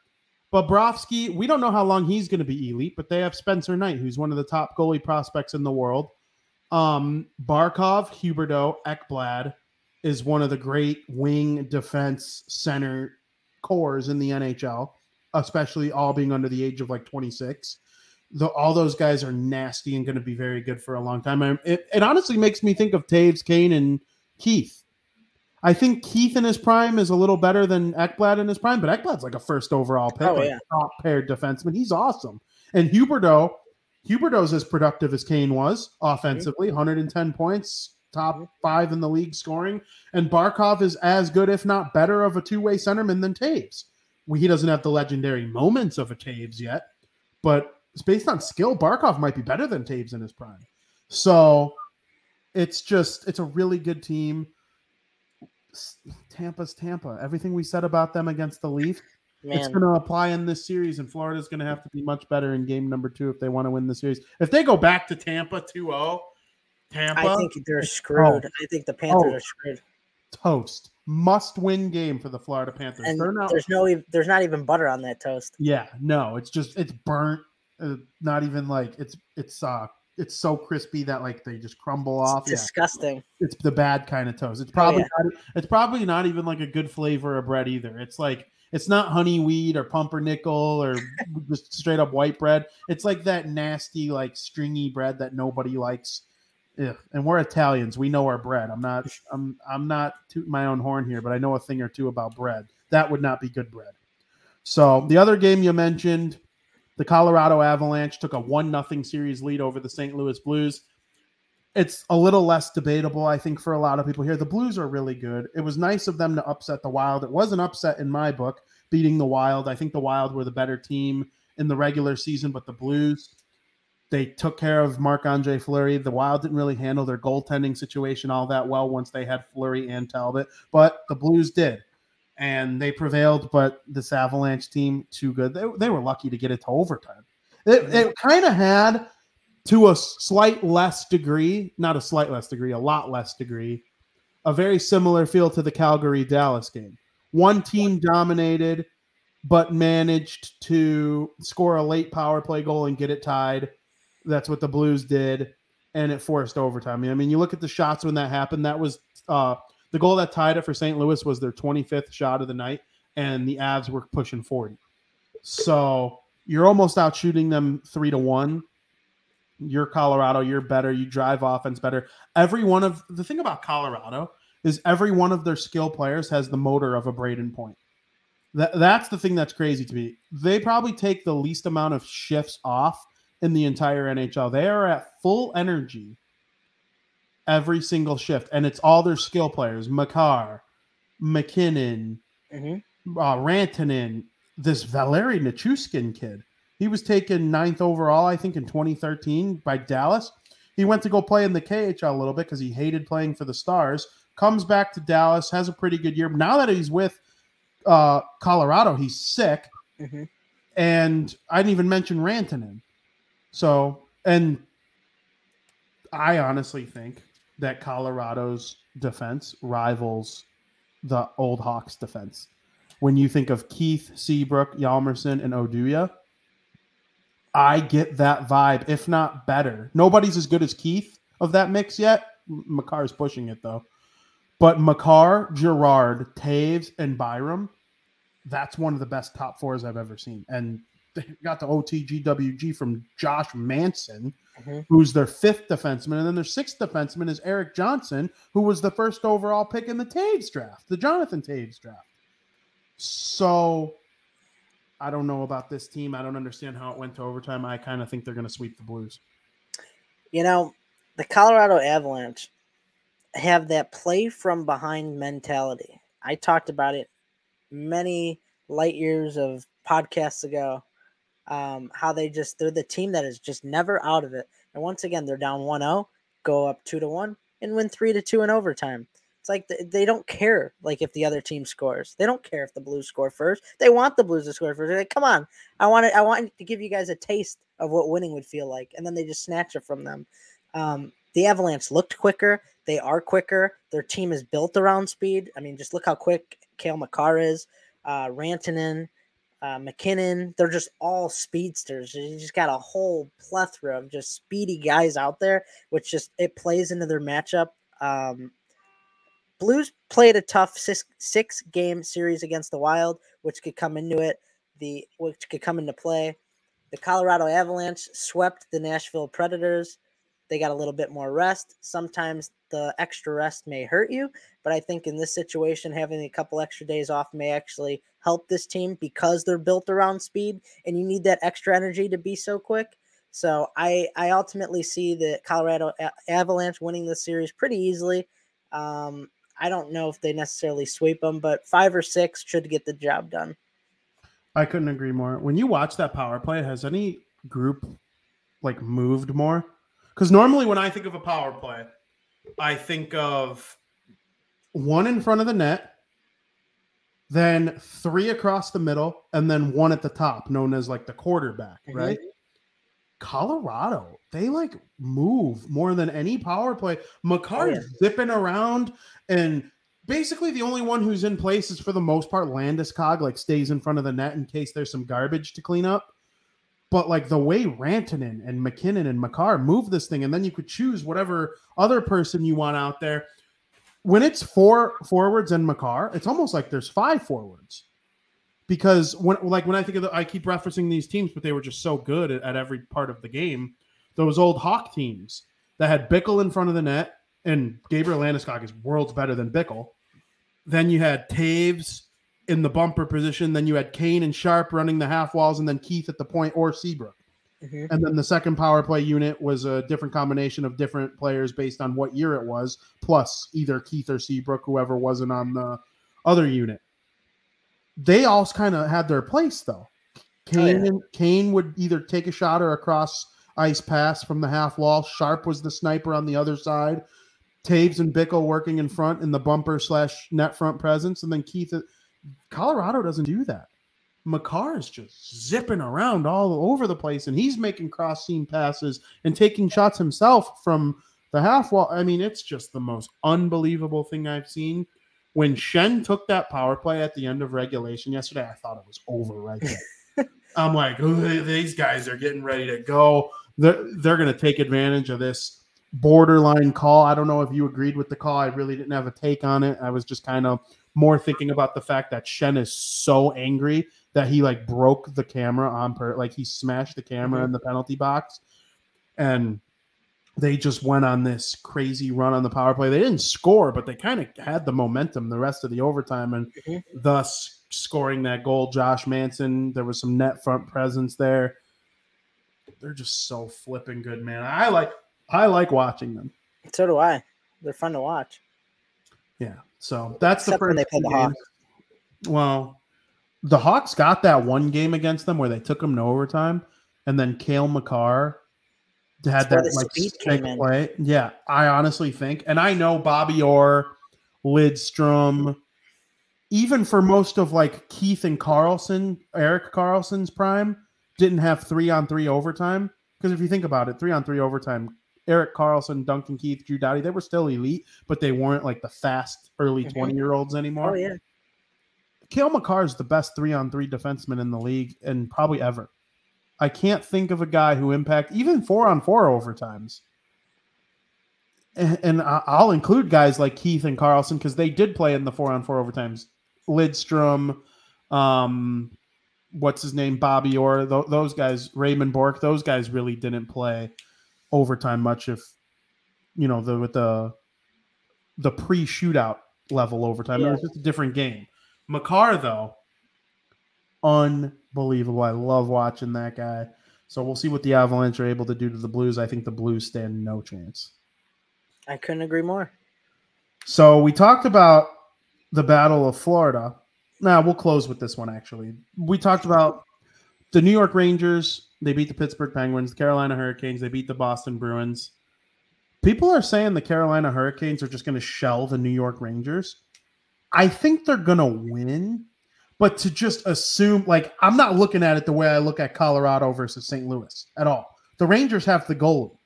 Bobrovsky, we don't know how long he's going to be elite, but they have Spencer Knight, who's one of the top goalie prospects in the world. Um, Barkov, Huberdeau, Ekblad is one of the great wing defense center cores in the NHL, especially all being under the age of like 26. The, all those guys are nasty and going to be very good for a long time. And It, it honestly makes me think of Toews, Kane, and Keith. I think Keith in his prime is a little better than Ekblad in his prime, but Ekblad's like a first overall pick, Oh, yeah. top paired defenseman. He's awesome. And Huberdeau, Huberdeau's as productive as Kane was offensively, 110 points, top five in the league scoring. And Barkov is as good, if not better, of a two way centerman than Toews. Well, he doesn't have the legendary moments of a Toews yet, but based on skill. Barkov might be better than Toews in his prime. So it's just, it's a really good team. Tampa's Tampa. Everything we said about them against the Leaf, it's going to apply in this series, and Florida's going to have to be much better in game number two if they want to win the series. If they go back to Tampa 2 0, Tampa I think they're screwed. I think the Panthers Oh. are screwed. toast. Must win game for the Florida Panthers. And not, there's no, there's not even butter on that toast. yeah, no, it's just, it's burnt. Uh, not even like it's, it's, uh, it's so crispy that like they just crumble off. It's Yeah, disgusting. it's the bad kind of toast. It's probably yeah. not, it's probably not even like a good flavor of bread either. It's like it's not honey wheat or pumpernickel or just straight up white bread. It's like that nasty like stringy bread that nobody likes. Ugh. And we're Italians. We know our bread. I'm not I'm I'm not tooting my own horn here, but I know a thing or two about bread. That would not be good bread. So the other game you mentioned, the Colorado Avalanche took a one nothing series lead over the St. Louis Blues. it's a little less debatable, I think, for a lot of people here. The Blues are really good. It was nice of them to upset the Wild. It was an upset in my book, beating the Wild. I think the Wild were the better team in the regular season, but the Blues, they took care of Marc Andre Fleury. The Wild didn't really handle their goaltending situation all that well once they had Fleury and Talbot, but the Blues did. And they prevailed, but this Avalanche team, too good. They, they were lucky to get it to overtime. It, it kind of had to a slight less degree, not a slight less degree, a lot less degree, a very similar feel to the Calgary Dallas game. One team dominated, but managed to score a late power play goal and get it tied. That's what the Blues did, and it forced overtime. I mean, you look at the shots when that happened. That was uh, the goal that tied it for St. Louis was their 25th shot of the night, and the Avs were pushing 40. So you're almost out shooting them three to one you're Colorado, you're better, you drive offense better. Every one of the thing about Colorado is every one of their skill players has the motor of a Brayden Point. That, that's the thing that's crazy to me. They probably take the least amount of shifts off in the entire NHL. They are at full energy every single shift, and it's all their skill players Makar, MacKinnon, mm-hmm. uh, Rantanen, this Valeri Nichushkin kid. He was taken ninth overall, I think, in 2013 by Dallas. He went to go play in the KHL a little bit because he hated playing for the Stars. Comes back to Dallas, has a pretty good year. Now that he's with uh, Colorado, he's sick. Mm-hmm. And I didn't even mention Rantanen. So, and I honestly think that Colorado's defense rivals the old Hawks defense. When you think of Keith, Seabrook, Hjalmarsson, and Oduya, I get that vibe, if not better. Nobody's as good as Keith of that mix yet. Makar's pushing it though. But Makar, Girard, Toews, and Byram, that's one of the best top fours I've ever seen. And they got the OTGWG from Josh Manson, mm-hmm. who's their fifth defenseman. And then their sixth defenseman is Erik Johnson, who was the first overall pick in the Toews draft, the Jonathan Toews draft. So I don't know about this team. I don't understand how it went to overtime. I kind of think they're going to sweep the Blues. You know, the Colorado Avalanche have that play from behind mentality. I talked about it many light years of podcasts ago. Um, how they just they're the team that is just never out of it. And once again, they're down 1-0, go up 2 to 1 and win 3 to 2 in overtime. It's like they don't care like if the other team scores. They don't care if the Blues score first. They want the Blues to score first. They're like, come on, I want it. I want to give you guys a taste of what winning would feel like, and then they just snatch it from them. Um, the Avalanche looked quicker. They are quicker. Their team is built around speed. I mean, just look how quick Cale Makar is, uh, Rantanen, uh, MacKinnon. They're just all speedsters. You just got a whole plethora of just speedy guys out there, which just it plays into their matchup. Um, Blues played a tough six, six game series against the Wild, which could come into it. The which could come into play. The Colorado Avalanche swept the Nashville Predators. They got a little bit more rest. Sometimes the extra rest may hurt you, but I think in this situation, having a couple extra days off may actually help this team because they're built around speed and you need that extra energy to be so quick. So I I ultimately see the Colorado Avalanche winning this series pretty easily. Um, I don't know if they necessarily sweep them, but five or six should get the job done. I couldn't agree more. When you watch that power play, has any group like moved more? Because normally when I think of a power play, I think of one in front of the net, then three across the middle, and then one at the top, known as like the quarterback, mm-hmm. right? Colorado, they like move more than any power play. Makar oh, zipping around, and basically the only one who's in place is for the most part Landeskog, like stays in front of the net in case there's some garbage to clean up. But like the way Rantanen and MacKinnon and Makar move this thing, and then you could choose whatever other person you want out there. When it's four forwards and Makar, it's almost like there's five forwards because when like when I think of the, I keep referencing these teams, but they were just so good at, at, every part of the game. Those old Hawk teams that had Bickell in front of the net, and Gabriel Landeskog is worlds better than Bickell. Then you had Toews in the bumper position. Then you had Kane and Sharp running the half walls, and then Keith at the point or Seabrook. Mhm. And then the second power play unit was a different combination of different players based on what year it was, plus either Keith or Seabrook, whoever wasn't on the other unit. They all kind of had their place though. Kane, yeah. Kane would either take a shot or a cross ice pass from the half wall. Sharp was the sniper on the other side. Toews and Bickell working in front in the bumper slash net front presence, and then Keith. Colorado doesn't do that. Makar is just zipping around all over the place, and he's making cross seam passes and taking shots himself from the half wall. I mean, it's just the most unbelievable thing I've seen. When Schenn took that power play at the end of regulation yesterday, I thought it was over right there. I'm like, these guys are getting ready to go. They're, they're going to take advantage of this borderline call. I don't know if you agreed with the call. I really didn't have a take on it. I was just kind of more thinking about the fact that Schenn is so angry that he like broke the camera on per like he smashed the camera Mhm. in the penalty box and they just went on this crazy run on the power play. They didn't score, but they kind of had the momentum the rest of the overtime and Mhm. thus scoring that goal. Josh Manson, there was some net front presence there. They're just so flipping good, man. I like I like watching them. So do I. They're fun to watch. Yeah. So that's Except the when first they play the. Well, the Hawks got that one game against them where they took them to overtime, and then Cale Makar had that like in. play. Yeah, I honestly think, and I know Bobby Orr, Lidstrom, even for most of like Keith and Karlsson, Erik Karlsson's prime, didn't have three on three overtime. Because if you think about it, three on three overtime, Eric Carlson, Duncan Keith, Drew Doughty, they were still elite, but they weren't like the fast early Mhm. 20 year olds anymore. Oh yeah. Cale Makar is the best three on three defenseman in the league and probably ever. I can't think of a guy who impact even four on four overtimes. And, and I'll include guys like Keith and Karlsson because they did play in the four on four overtimes. Lidstrom, um, what's his name, Bobby Orr, th- those guys, Raymond Bourque, those guys really didn't play overtime much. If you know the with the the pre shootout level overtime, it was just a different game. Makar though, unbelievable. I love watching that guy. So we'll see what the Avalanche are able to do to the Blues. I think the Blues stand no chance. I couldn't agree more. So we talked about the Battle of Florida. Now we'll close with this one. Actually, we talked about the New York Rangers. They beat the Pittsburgh Penguins. The Carolina Hurricanes. They beat the Boston Bruins. People are saying the Carolina Hurricanes are just going to shell the New York Rangers. I think they're going to win, but to just assume, like, I'm not looking at it the way I look at Colorado versus St. Louis at all. The Rangers have the goalie.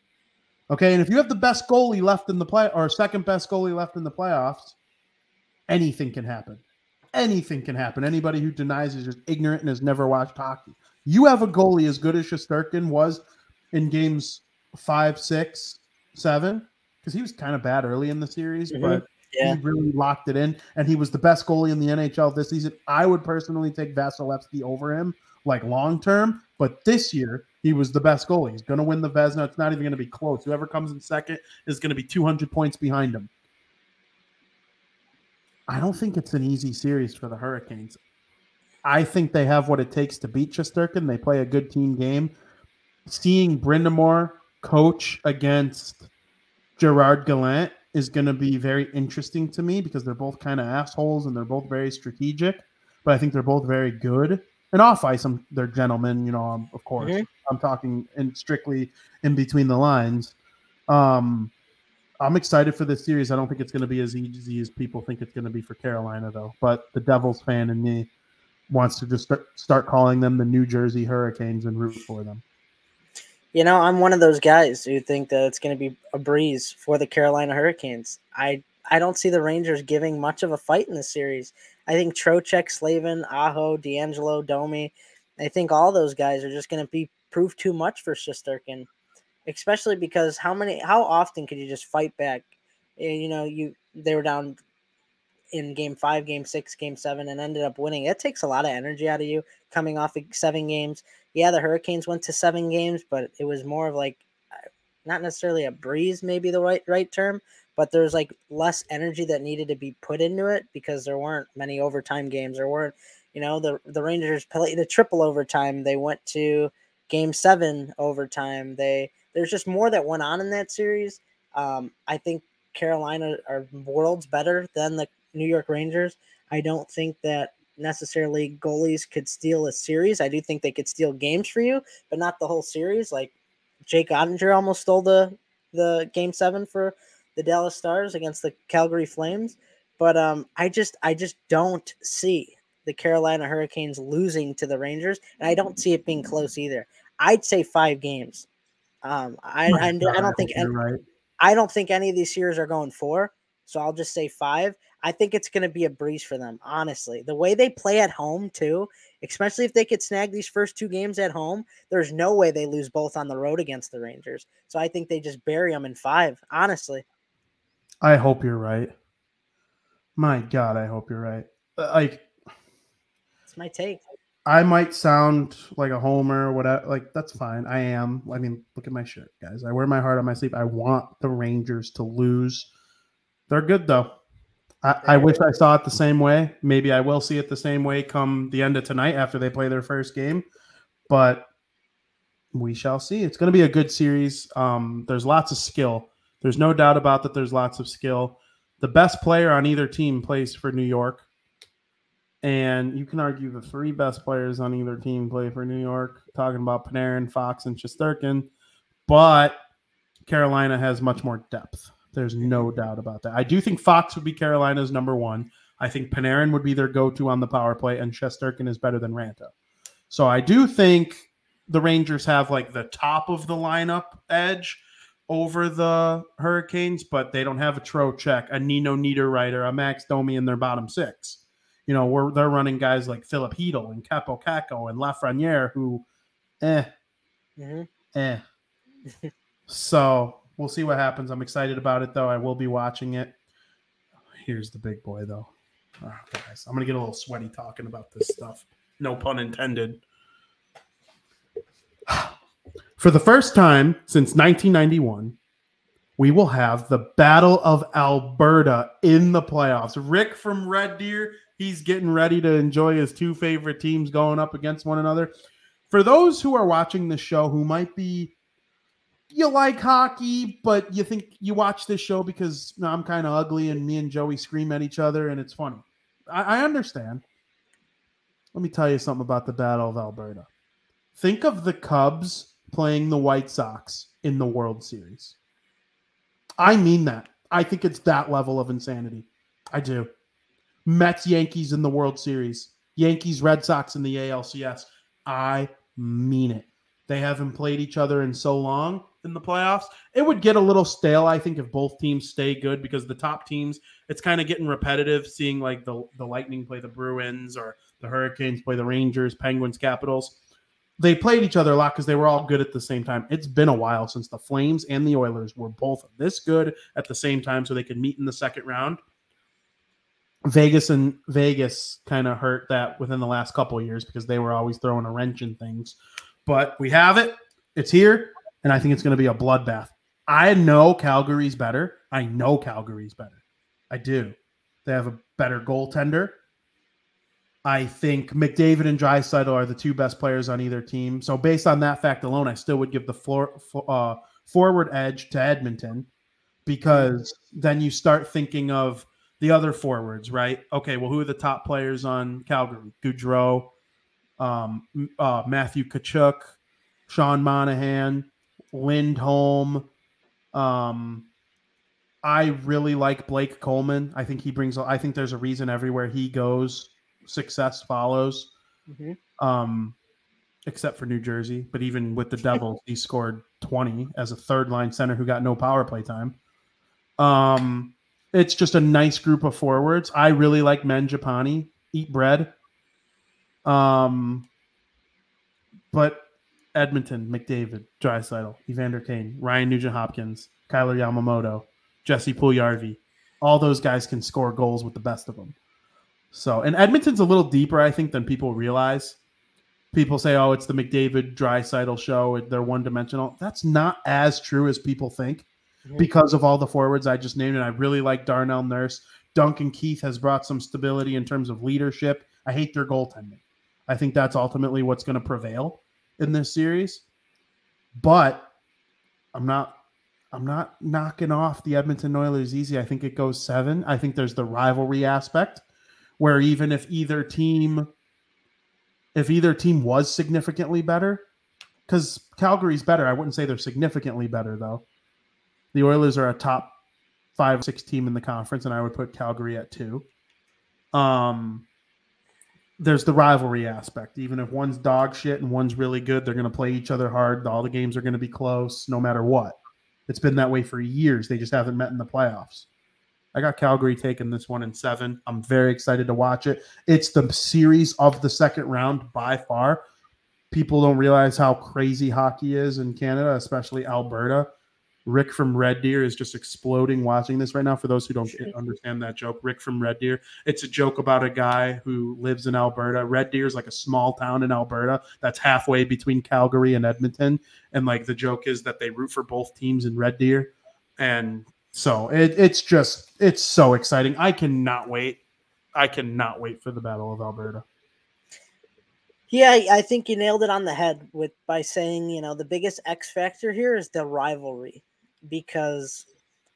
Okay. And if you have the best goalie left in the play or second best goalie left in the playoffs, anything can happen. Anything can happen. Anybody who denies is just ignorant and has never watched hockey. You have a goalie as good as Shesterkin was in games five, six, seven, because he was kind of bad early in the series, Mhm. but Yeah. he really locked it in, and he was the best goalie in the NHL this season. I would personally take Vasilevskiy over him, like long term, but this year he was the best goalie. He's going to win the Vezina. It's not even going to be close. Whoever comes in second is going to be 200 points behind him. I don't think it's an easy series for the Hurricanes. I think they have what it takes to beat Shesterkin. They play a good team game. Seeing Brind'Amour coach against Gerard Gallant is going to be very interesting to me because they're both kind of assholes and they're both very strategic, but I think they're both very good. And off ice, I'm, they're gentlemen, you know, um, of course. Mhm. I'm talking in strictly in between the lines. Um, I'm excited for this series. I don't think it's going to be as easy as people think it's going to be for Carolina, though. But the Devils fan in me wants to just start, start calling them the New Jersey Hurricanes and root for them. You know, I'm one of those guys who think that it's going to be a breeze for the Carolina Hurricanes. I I don't see the Rangers giving much of a fight in this series. I think Trocheck, Slavin, Aho, DeAngelo, Domi, I think all those guys are just going to be prove too much for Shesterkin, especially because how many how often could you just fight back? Eh, You know, you they were down in game five, game six, game seven, and ended up winning. It takes a lot of energy out of you coming off of seven games yeah, the Hurricanes went to seven games, but it was more of like uh, not necessarily a breeze, maybe the right right term, but there's like less energy that needed to be put into it because there weren't many overtime games. There weren't, you know, the the Rangers played a triple overtime. They went to game seven overtime. They there's just more that went on in that series. Um, I think Carolina are worlds better than the New York Rangers. I don't think that necessarily goalies could steal a series. I do think they could steal games for you, but not the whole series. Like Jake Oettinger almost stole the the game seven for the Dallas Stars against the Calgary Flames. But um, I just I just don't see the Carolina Hurricanes losing to the Rangers, and I don't see it being close either. I'd say five games. Um, I, I, I don't think any, right. I don't think any of these series are going four, so I'll just say five. I think it's going to be a breeze for them, honestly. The way they play at home, too, especially if they could snag these first two games at home, there's no way they lose both on the road against the Rangers. So I think they just bury them in five, honestly. I hope you're right. My God, I hope you're right. Uh, like, it's my take. I might sound like a homer or whatever. Like, that's fine. I am. I mean, look at my shirt, guys. I wear my heart on my sleeve. I want the Rangers to lose. They're good, though. I, I, wish I saw it the same way. Maybe I will see it the same way come the end of tonight after they play their first game. But we shall see. It's going to be a good series. Um, there's lots of skill. There's no doubt about that. There's lots of skill. The best player on either team plays for New York. And you can argue the three best players on either team play for New York, talking about Panarin, Fox, and Shesterkin. But Carolina has much more depth. There's no doubt about that. I do think Fox would be Carolina's number one. I think Panarin would be their go-to on the power play, and Shesterkin is better than Raanta. So I do think the Rangers have like the top of the lineup edge over the Hurricanes, but they don't have a Trocheck, a Nino Niederreiter, a Max Domi in their bottom six. You know, we're, they're running guys like Filip Chytil and Kaapo Kakko and Lafreniere who, eh, mm-hmm. eh. so we'll see what happens. I'm excited about it, though. I will be watching it. Here's the big boy, though. Oh, guys, I'm gonna get a little sweaty talking about this stuff. No pun intended. For the first time since 1991, we will have the Battle of Alberta in the playoffs. Rick from Red Deer, he's getting ready to enjoy his two favorite teams going up against one another. For those who are watching the show who might be you like hockey, but you think you watch this show because I'm kind of ugly and me and Joey scream at each other and it's funny. I, I understand. Let me tell you something about the Battle of Alberta. Think of the Cubs playing the White Sox in the World Series. I mean that. I think it's that level of insanity. I do. Mets Yankees in the World Series. Yankees Red Sox in the ALCS. I mean it. They haven't played each other in so long in the playoffs. It would get a little stale, I think, if both teams stay good because the top teams, it's kind of getting repetitive seeing like the, the Lightning play the Bruins or the Hurricanes play the Rangers, Penguins, Capitals. They played each other a lot because they were all good at the same time. It's been a while since the Flames and the Oilers were both this good at the same time so they could meet in the second round. Vegas and Vegas kind of hurt that within the last couple years because they were always throwing a wrench in things. But we have it. It's here and I think it's going to be a bloodbath. I know Calgary's better. I know Calgary's better. I do. They have a better goaltender. I think McDavid and Draisaitl are the two best players on either team. So based on that fact alone, I still would give the floor, uh, forward edge to Edmonton because then you start thinking of the other forwards, right? Okay, well, who are the top players on Calgary? Gaudreau, um, uh, Matthew Tkachuk, Sean Monahan, Lindholm. Um, I really like Blake Coleman. I think he brings. I think there's a reason everywhere he goes, success follows. Mm-hmm. Um, except for New Jersey, but even with the Devils, he scored 20 as a third line center who got no power play time. Um, it's just a nice group of forwards. I really like Mangiapane. Eat bread. Um, but Edmonton, McDavid, Draisaitl, Evander Kane, Ryan Nugent Hopkins, Kailer Yamamoto, Jesse Puljujarvi. All those guys can score goals with the best of them. So, and Edmonton's a little deeper, I think, than people realize. People say, "Oh, it's the McDavid Draisaitl show; they're one dimensional." That's not as true as people think, because of all the forwards I just named. And I really like Darnell Nurse. Duncan Keith has brought some stability in terms of leadership. I hate their goaltending. I think that's ultimately what's going to prevail in this series, but I'm not I'm not knocking off the Edmonton Oilers easy. I think it goes seven. I think there's the rivalry aspect where even if either team if either team was significantly better, because Calgary's better, I wouldn't say they're significantly better though. The Oilers are a top five, six team in the conference, and I would put Calgary at two. Um there's the rivalry aspect. Even if one's dog shit and one's really good, they're going to play each other hard. All the games are going to be close, no matter what. It's been that way for years. They just haven't met in the playoffs. I got Calgary taking this one in seven. I'm very excited to watch it. It's the series of the second round by far. People don't realize how crazy hockey is in Canada, especially Alberta. Rick from Red Deer is just exploding watching this right now. For those who don't understand that joke, Rick from Red Deer, it's a joke about a guy who lives in Alberta. Red Deer is like a small town in Alberta that's halfway between Calgary and Edmonton. And like the joke is that they root for both teams in Red Deer. And so it, it's just, it's so exciting. I cannot wait. I cannot wait for the Battle of Alberta. Yeah, I think you nailed it on the head with by saying, you know, the biggest X factor here is the rivalry because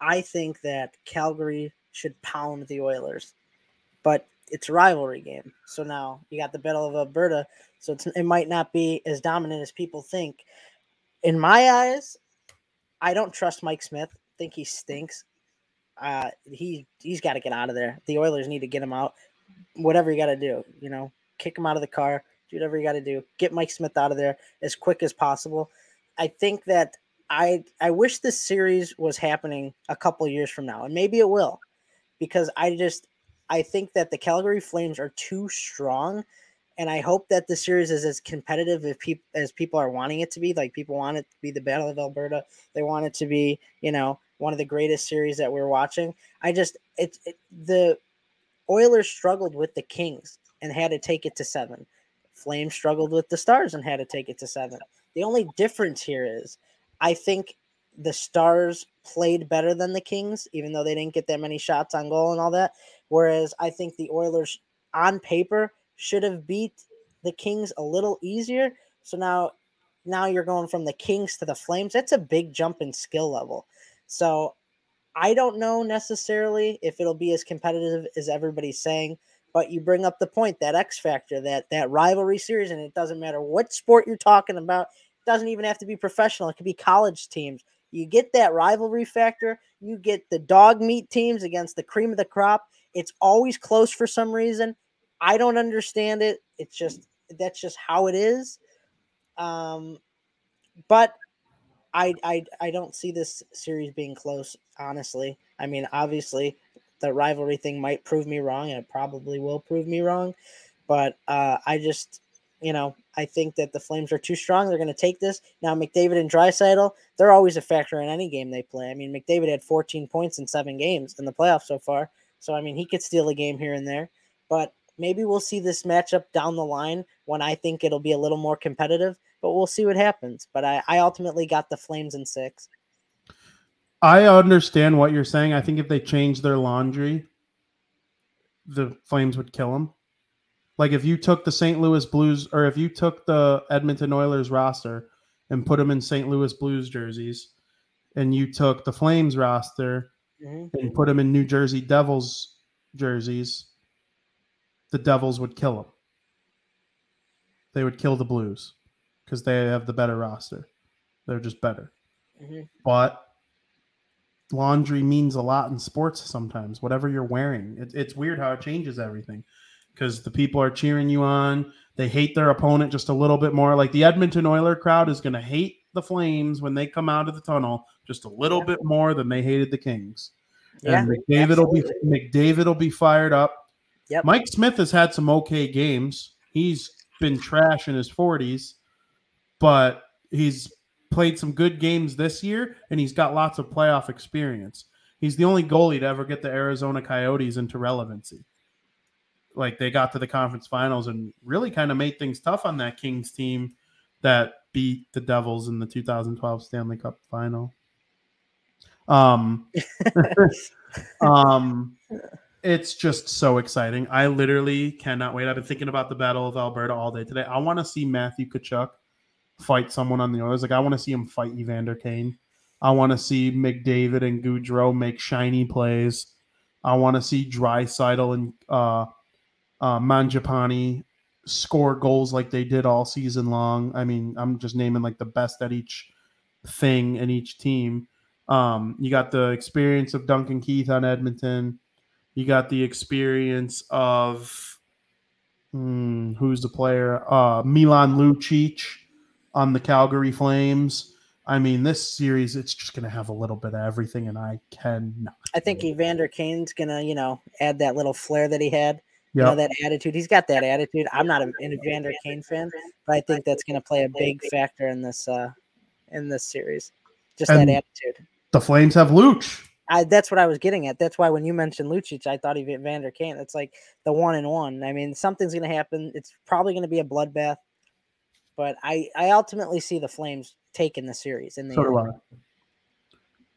I think that Calgary should pound the Oilers, but it's a rivalry game. So now you got the Battle of Alberta, so it's it might not be as dominant as people think. In my eyes, I don't trust Mike Smith. think he stinks. Uh, he he's got to get out of there. The Oilers need to get him out. Whatever you got to do, you know, kick him out of the car. Do whatever you got to do. Get Mike Smith out of there as quick as possible. I think that I I wish this series was happening a couple years from now, and maybe it will, because I just I think that the Calgary Flames are too strong, and I hope that the series is as competitive as people as people are wanting it to be. Like people want it to be the Battle of Alberta, they want it to be you know one of the greatest series that we're watching. I just it's it, the Oilers struggled with the Kings and had to take it to seven. Flames struggled with the Stars and had to take it to seven. The only difference here is I think the Stars played better than the Kings, even though they didn't get that many shots on goal and all that. Whereas I think the Oilers, on paper, should have beat the Kings a little easier. So now, now you're going from the Kings to the Flames. That's a big jump in skill level. So I don't know necessarily if it'll be as competitive as everybody's saying. But you bring up the point that X factor, that that rivalry series, and it doesn't matter what sport you're talking about doesn't even have to be professional. It could be college teams. You get that rivalry factor. You get the dog meat teams against the cream of the crop. It's always close for some reason. I don't understand it. It's just that's just how it is. Um, but I I I don't see this series being close. Honestly, I mean, obviously, the rivalry thing might prove me wrong, and it probably will prove me wrong. But uh, I just you know, I think that the Flames are too strong. They're going to take this. Now, McDavid and Draisaitl, they're always a factor in any game they play. I mean, McDavid had 14 points in seven games in the playoffs so far. So, I mean, he could steal a game here and there. But maybe we'll see this matchup down the line when I think it'll be a little more competitive. But we'll see what happens. But I, I ultimately got the Flames in six. I understand what you're saying. I think if they change their laundry, the Flames would kill them. Like if you took the St. Louis Blues or if you took the Edmonton Oilers roster and put them in St. Louis Blues jerseys, and you took the Flames roster mm-hmm. and put them in New Jersey Devils jerseys, the Devils would kill them. They would kill the Blues because they have the better roster. They're just better. Mm-hmm. But laundry means a lot in sports sometimes. Whatever you're wearing, it, it's weird how it changes everything because the people are cheering you on. They hate their opponent just a little bit more. Like the Edmonton Oiler crowd is going to hate the Flames when they come out of the tunnel just a little yeah. bit more than they hated the Kings. Yeah, and McDavid absolutely. will be McDavid will be fired up. Yep. Mike Smith has had some okay games. He's been trash in his 40s, but he's played some good games this year and he's got lots of playoff experience. He's the only goalie to ever get the Arizona Coyotes into relevancy like they got to the conference finals and really kind of made things tough on that Kings team that beat the Devils in the 2012 Stanley Cup final. Um, um, it's just so exciting. I literally cannot wait. I've been thinking about the Battle of Alberta all day today. I want to see Matthew Tkachuk fight someone on the Oilers. Like I want to see him fight Evander Kane. I want to see McDavid and Gaudreau make shiny plays. I want to see Draisaitl and uh, uh, Mangiapane score goals like they did all season long. I mean, I'm just naming like the best at each thing in each team. Um, you got the experience of Duncan Keith on Edmonton. You got the experience of hmm, who's the player? Uh, Milan Lucic on the Calgary Flames. I mean, this series it's just going to have a little bit of everything, and I cannot. I think Evander Kane's gonna, you know, add that little flair that he had. You Yeah, know, that attitude. He's got that attitude. I'm not an Evander Kane fan, but I think that's gonna play a big factor in this uh in this series. Just And- that attitude. the Flames have Luch. I that's what I was getting at. That's why when you mentioned Lucic, I thought of Evander Kane. It's like the one and one. I mean, something's gonna happen. It's probably gonna be a bloodbath. But I, I ultimately see the Flames taking the series in the So do. I.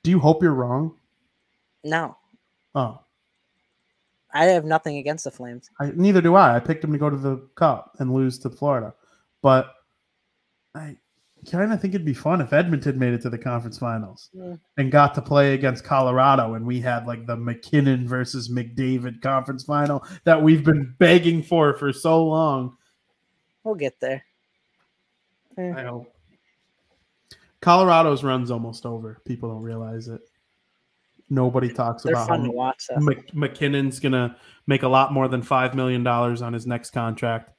Do you hope you're wrong? No, Oh, I have nothing against the Flames. I, neither do I. I picked them to go to the Cup and lose to Florida, but I kind of think it'd be fun if Edmonton made it to the conference finals Yeah. and got to play against Colorado, and we had like the MacKinnon versus McDavid conference final that we've been begging for for so long. We'll get there. I hope. Colorado's run's almost over. People don't realize it. Nobody talks They're about fun how to watch. Though. MacKinnon's gonna make a lot more than five million dollars on his next contract.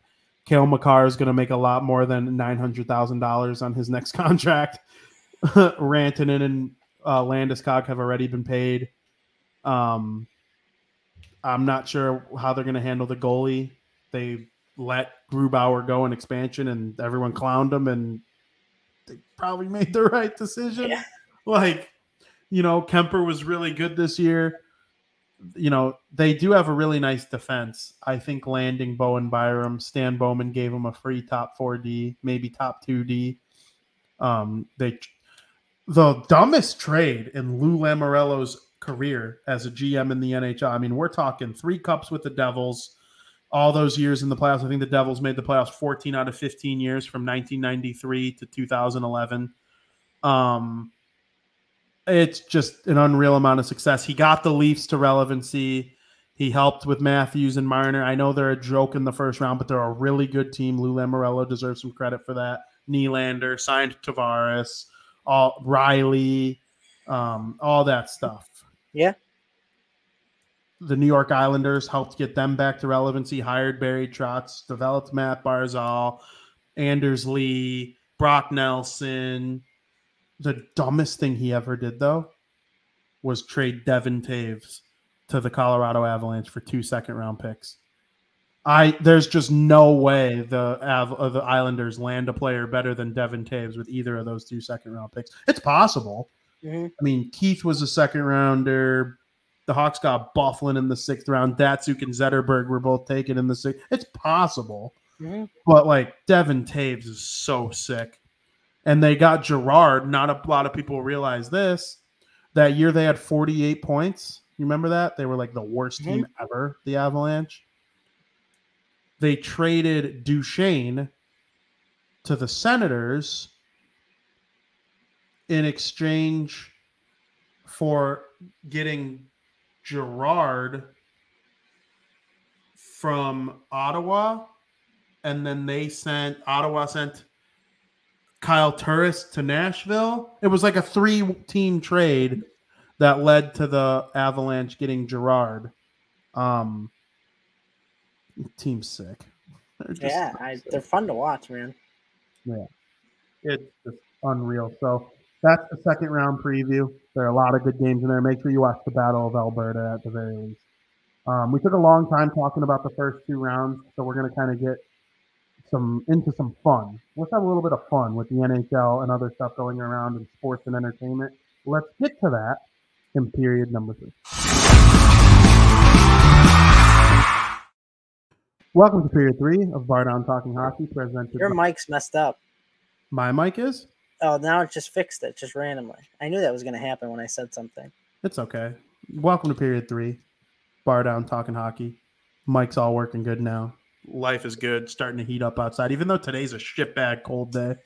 Cale Makar is gonna make a lot more than nine hundred thousand dollars on his next contract. Rantanen and uh, Landeskog have already been paid. Um, I'm not sure how they're gonna handle the goalie. They let Grubauer go in expansion, and everyone clowned him, and they probably made the right decision. Yeah. Like, you know, Kuemper was really good this year you know, they do have a really nice defense. I think landing Bowen Byram, Stan Bowman gave him a free top 4D, maybe top 2D. Um, they the dumbest trade in Lou Lamoriello's career as a GM in the NHL. I mean, we're talking three cups with the Devils, all those years in the playoffs. I think the Devils made the playoffs 14 out of 15 years from 1993 to 2011. Um, it's just an unreal amount of success. He got the Leafs to relevancy. He helped with Matthews and Marner. I know they're a joke in the first round, but they're a really good team. Lou Lamoriello deserves some credit for that. Nylander signed Tavares, all Rielly, um, all that stuff. Yeah. The New York Islanders helped get them back to relevancy. Hired Barry Trotz, developed Matt Barzal, Anders Lee, Brock Nelson. The dumbest thing he ever did, though, was trade Devon Toews to the Colorado Avalanche for two second round picks. I there's just no way the Av, uh, the Islanders land a player better than Devon Toews with either of those two second round picks. It's possible. Mhm. I mean, Keith was a second rounder. The Hawks got Byfuglien in the sixth round. Datsyuk and Zetterberg were both taken in the sixth. It's possible. Mhm. But like Devon Toews is so sick. And they got Girard. Not a lot of people realize this. That year they had 48 points. You remember that? They were like the worst team mm-hmm. ever, the Avalanche. They traded Duchene to the Senators in exchange for getting Girard from Ottawa and then they sent Ottawa sent Kyle Turris to Nashville. It was like a three team trade that led to the Avalanche getting Girard. Um, team's sick. They're Yeah, I, sick. they're fun to watch, man. Yeah, it's just unreal. So that's the second round preview. There are a lot of good games in there. Make sure you watch the Battle of Alberta at the very least. Um, we took a long time talking about the first two rounds, so we're going to kind of get some into some fun. Let's have a little bit of fun with the NHL and other stuff going around in sports and entertainment. Let's get to that in period number three. Welcome to period three of Bar Down Talking Hockey, presented Your by mic's messed up. my mic is. Oh, now it just fixed it just randomly. I knew that was going to happen when I said something. It's okay. Welcome to period three. Bar down talking hockey. Mike's all working good now. Life is good. Starting to heat up outside, even though today's a shit shitbag cold day.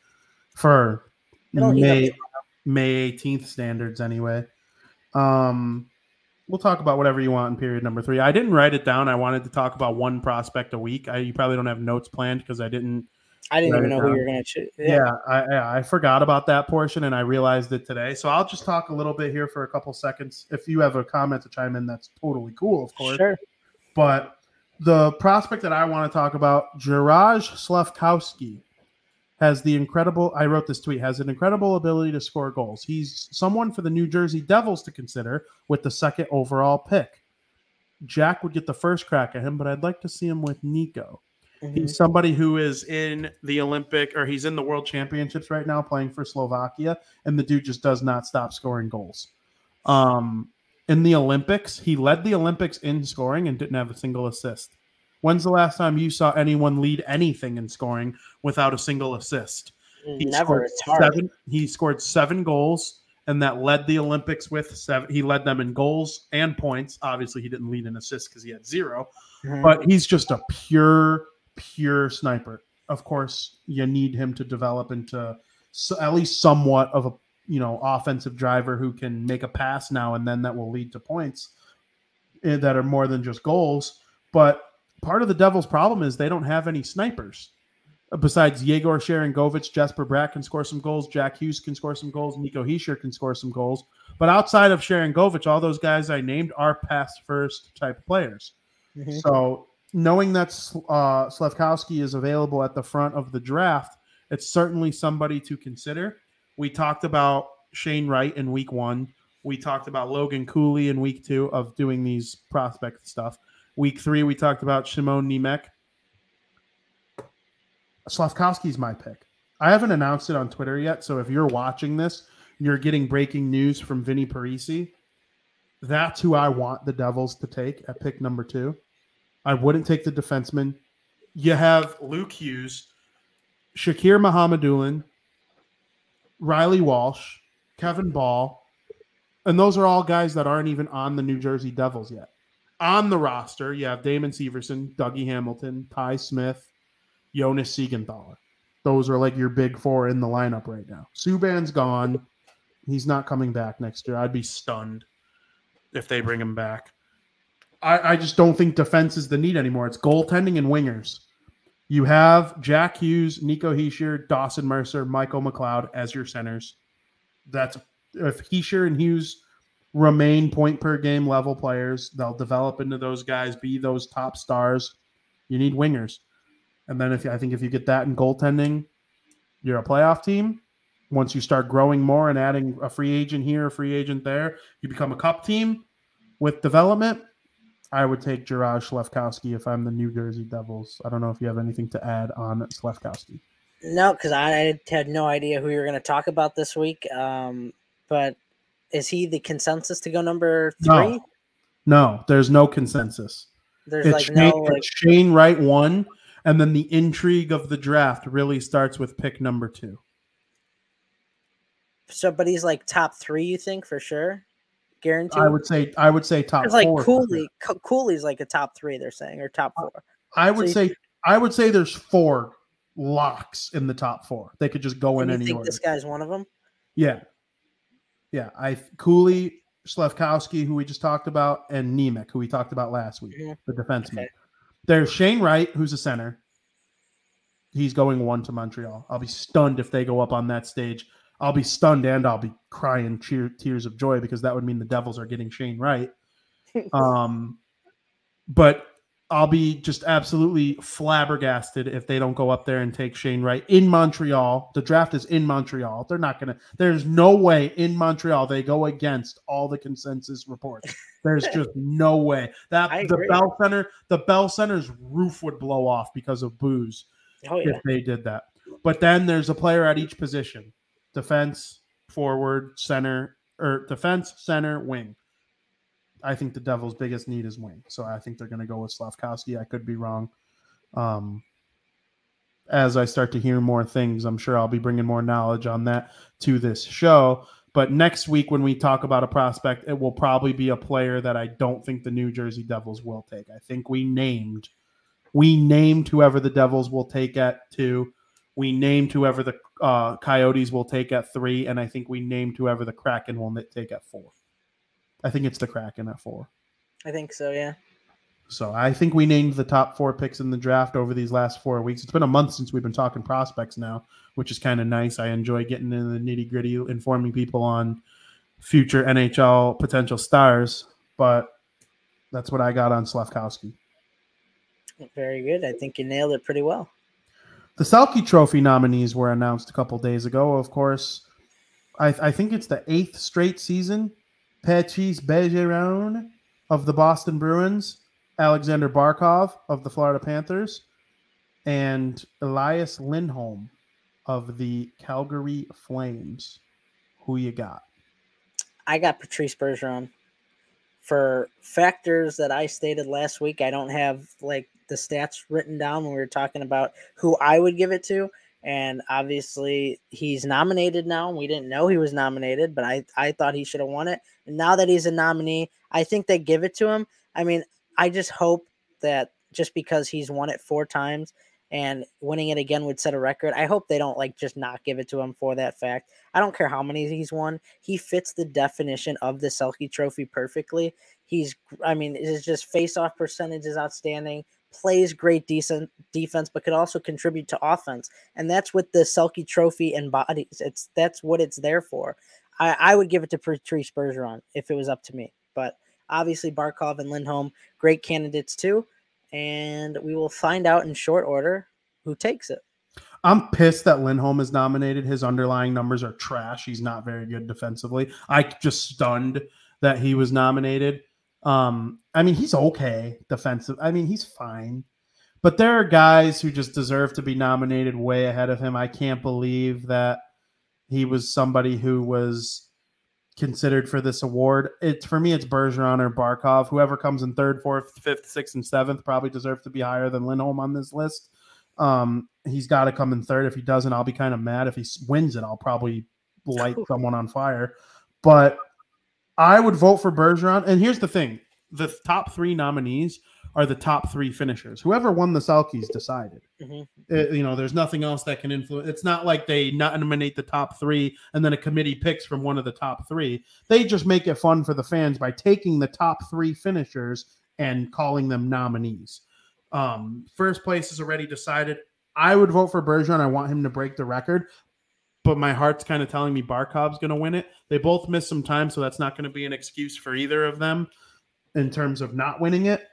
for It'll heat up May May 18th standards anyway. Um we'll talk about whatever you want in period number 3. I didn't write it down. I wanted to talk about one prospect a week. I you probably don't have notes planned because I didn't I didn't even know who you were going to choose. yeah, I, I I forgot about that portion and I realized it today. So I'll just talk a little bit here for a couple seconds. If you have a comment to chime in, that's totally cool, of course. Sure. But the prospect that I want to talk about, Juraj Slafkovsky, has the incredible. I wrote this tweet. Has an incredible ability to score goals. He's someone for the New Jersey Devils to consider with the second overall pick. Jack would get the first crack at him, but I'd like to see him with Nico. Mhm. He's somebody who is in the Olympic or he's in the World Championships right now playing for Slovakia, and the dude just does not stop scoring goals. Um, in the Olympics, he led the Olympics in scoring and didn't have a single assist. When's the last time you saw anyone lead anything in scoring without a single assist? He Never. scored It's hard. Seven, he scored seven goals, and that led the Olympics with seven. He led them in goals and points. Obviously, he didn't lead in assists because he had zero Mhm. but he's just a pure, pure sniper. Of course, you need him to develop into so, at least somewhat of a you know offensive driver who can make a pass now and then that will lead to points eh, that are more than just goals. But part of the Devils' problem is they don't have any snipers. Besides Yegor Sharangovich, Jesper Bratt can score some goals. Jack Hughes can score some goals. Nico Hischier can score some goals. But outside of Sharangovich, all those guys I named are pass first type players. Mhm. So knowing that uh, Slafkovsky is available at the front of the draft, it's certainly somebody to consider. We talked about Shane Wright in week one. We talked about Logan Cooley in week two of doing these prospect stuff. Week three, we talked about Shimon Nemec. Slafkovsky's my pick. I haven't announced it on Twitter yet. So if you're watching this, you're getting breaking news from Vinny Parisi. That's who I want the Devils to take at pick number two. I wouldn't take the defenseman. You have Luke Hughes, Shakir Mukhamadullin, Reilly Walsh, Kevin Bahl, and those are all guys that aren't even on the New Jersey Devils yet. On the roster, you have Damon Severson, Dougie Hamilton, Ty Smith, Jonas Siegenthaler. Those are like your big four in the lineup right now. Subban's gone. He's not coming back next year. I'd be stunned if they bring him back. I, I just don't think defense is the need anymore. It's goaltending and wingers. You have Jack Hughes, Nico Hischier, Dawson Mercer, Michael McLeod as your centers. That's if Hischier and Hughes remain point per game level players, they'll develop into those guys, be those top stars. You need wingers. And then if I think if you get that in goaltending, you're a playoff team. Once you start growing more and adding a free agent here, a free agent there, you become a cup team with development. I would take Juraj Slafkovsky if I'm the New Jersey Devils. I don't know if you have anything to add on Slafkovsky. No, because I had no idea who you were going to talk about this week. Um, but is he the consensus to go number three? No. No, there's no consensus. There's It's like Shane, no like Shane Wright one, and then the intrigue of the draft really starts with pick number two. so, but he's like top three. You think for sure, guaranteed? I would say I would say top It's like four. for sure. Cooley. Cooley's like a top three. They're saying or top four. I would So you- say I would say there's four locks in the top four. They could just go in And you any think order. this guy's one of them? Yeah. Yeah. I Cooley, Slafkovsky, who we just talked about, and Nemec, who we talked about last week, Mhm. the defenseman. Okay. There's Shane Wright, who's a center. He's going one to Montreal. I'll be stunned if they go up on that stage. I'll be stunned and I'll be crying cheer, tears of joy because that would mean the Devils are getting Shane Wright. Um, but I'll be just absolutely flabbergasted if they don't go up there and take Shane Wright in Montreal. The draft is in Montreal. They're not going to, there's no way in Montreal they go against all the consensus reports. There's just no way. That I the agree. Bell Center, the Bell Center's roof would blow off because of booze Oh yeah. if they did that. But then there's a player at each position defense, forward, center, or defense, center, wing. I think the Devils' biggest need is wing. So I think they're going to go with Slafkovsky. I could be wrong. Um, as I start to hear more things, I'm sure I'll be bringing more knowledge on that to this show. But next week, when we talk about a prospect, it will probably be a player that I don't think the New Jersey Devils will take. I think we named we named whoever the Devils will take at two. We named whoever the uh, Coyotes will take at three, and I think we named whoever the Kraken will take at four. I think it's the Kraken at four. I think so. Yeah. So I think we named the top four picks in the draft over these last four weeks. It's been a month since we've been talking prospects now, which is kind of nice. I enjoy getting in the nitty gritty, informing people on future NHL potential stars. But that's what I got on Slafkovsky. Very good. I think you nailed it pretty well. The Selke Trophy nominees were announced a couple days ago. Of course, I, I think it's the eighth straight season. Patrice Bergeron of the Boston Bruins Alexander Barkov of the Florida Panthers, and Elias Lindholm of the Calgary Flames. Who you got? I got Patrice Bergeron. For factors that I stated last week, I don't have like the stats written down when we were talking about who I would give it to. And obviously, he's nominated now. We didn't know he was nominated, but I, I thought he should have won it. And now that he's a nominee, I think they give it to him. I mean, I just hope that just because he's won it four times and winning it again would set a record. I hope they don't like just not give it to him for that fact. I don't care how many he's won. He fits the definition of the Selke trophy perfectly. He's I mean, it's just face off percentage is outstanding, plays great decent defense, but could also contribute to offense. And that's what the Selke trophy embodies. It's that's what it's there for. I, I would give it to Patrice Bergeron if it was up to me. But Obviously, Barkov and Lindholm, great candidates too. And we will find out in short order who takes it. I'm pissed that Lindholm is nominated. His underlying numbers are trash. He's not very good defensively. I just stunned that he was nominated. Um, I mean, he's okay defensive. I mean, he's fine. But there are guys who just deserve to be nominated way ahead of him. I can't believe that he was somebody who was considered for this award. It's for me, it's Bergeron or Barkov. Whoever comes in third, fourth, fifth, sixth, and seventh probably deserves to be higher than Lindholm on this list. Um, he's got to come in third. If he doesn't, I'll be kind of mad. If he wins it, I'll probably light someone on fire. But I would vote for Bergeron. And here's the thing: the top three nominees are the top three finishers. Whoever won the Selkes decided. Mm-hmm. It, you know, there's nothing else that can influence. It's not like they nominate the top three and then a committee picks from one of the top three. They just make it fun for the fans by taking the top three finishers and calling them nominees. Um, first place is already decided. I would vote for Bergeron. I want him to break the record, but my heart's kind of telling me Barkov's going to win it. They both missed some time, so that's not going to be an excuse for either of them in terms of not winning it.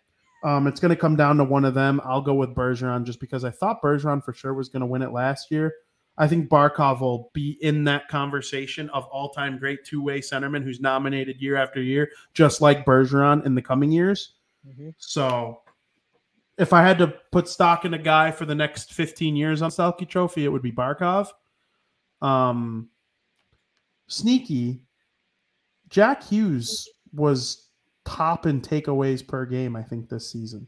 Um, it's going to come down to one of them. I'll go with Bergeron just because I thought Bergeron for sure was going to win it last year. I think Barkov will be in that conversation of all-time great two-way centerman who's nominated year after year, just like Bergeron in the coming years. Mm-hmm. So, if I had to put stock in a guy for the next 15 years on Selke Trophy, it would be Barkov. Um, sneaky. Jack Hughes was top in takeaways per game, I think, this season,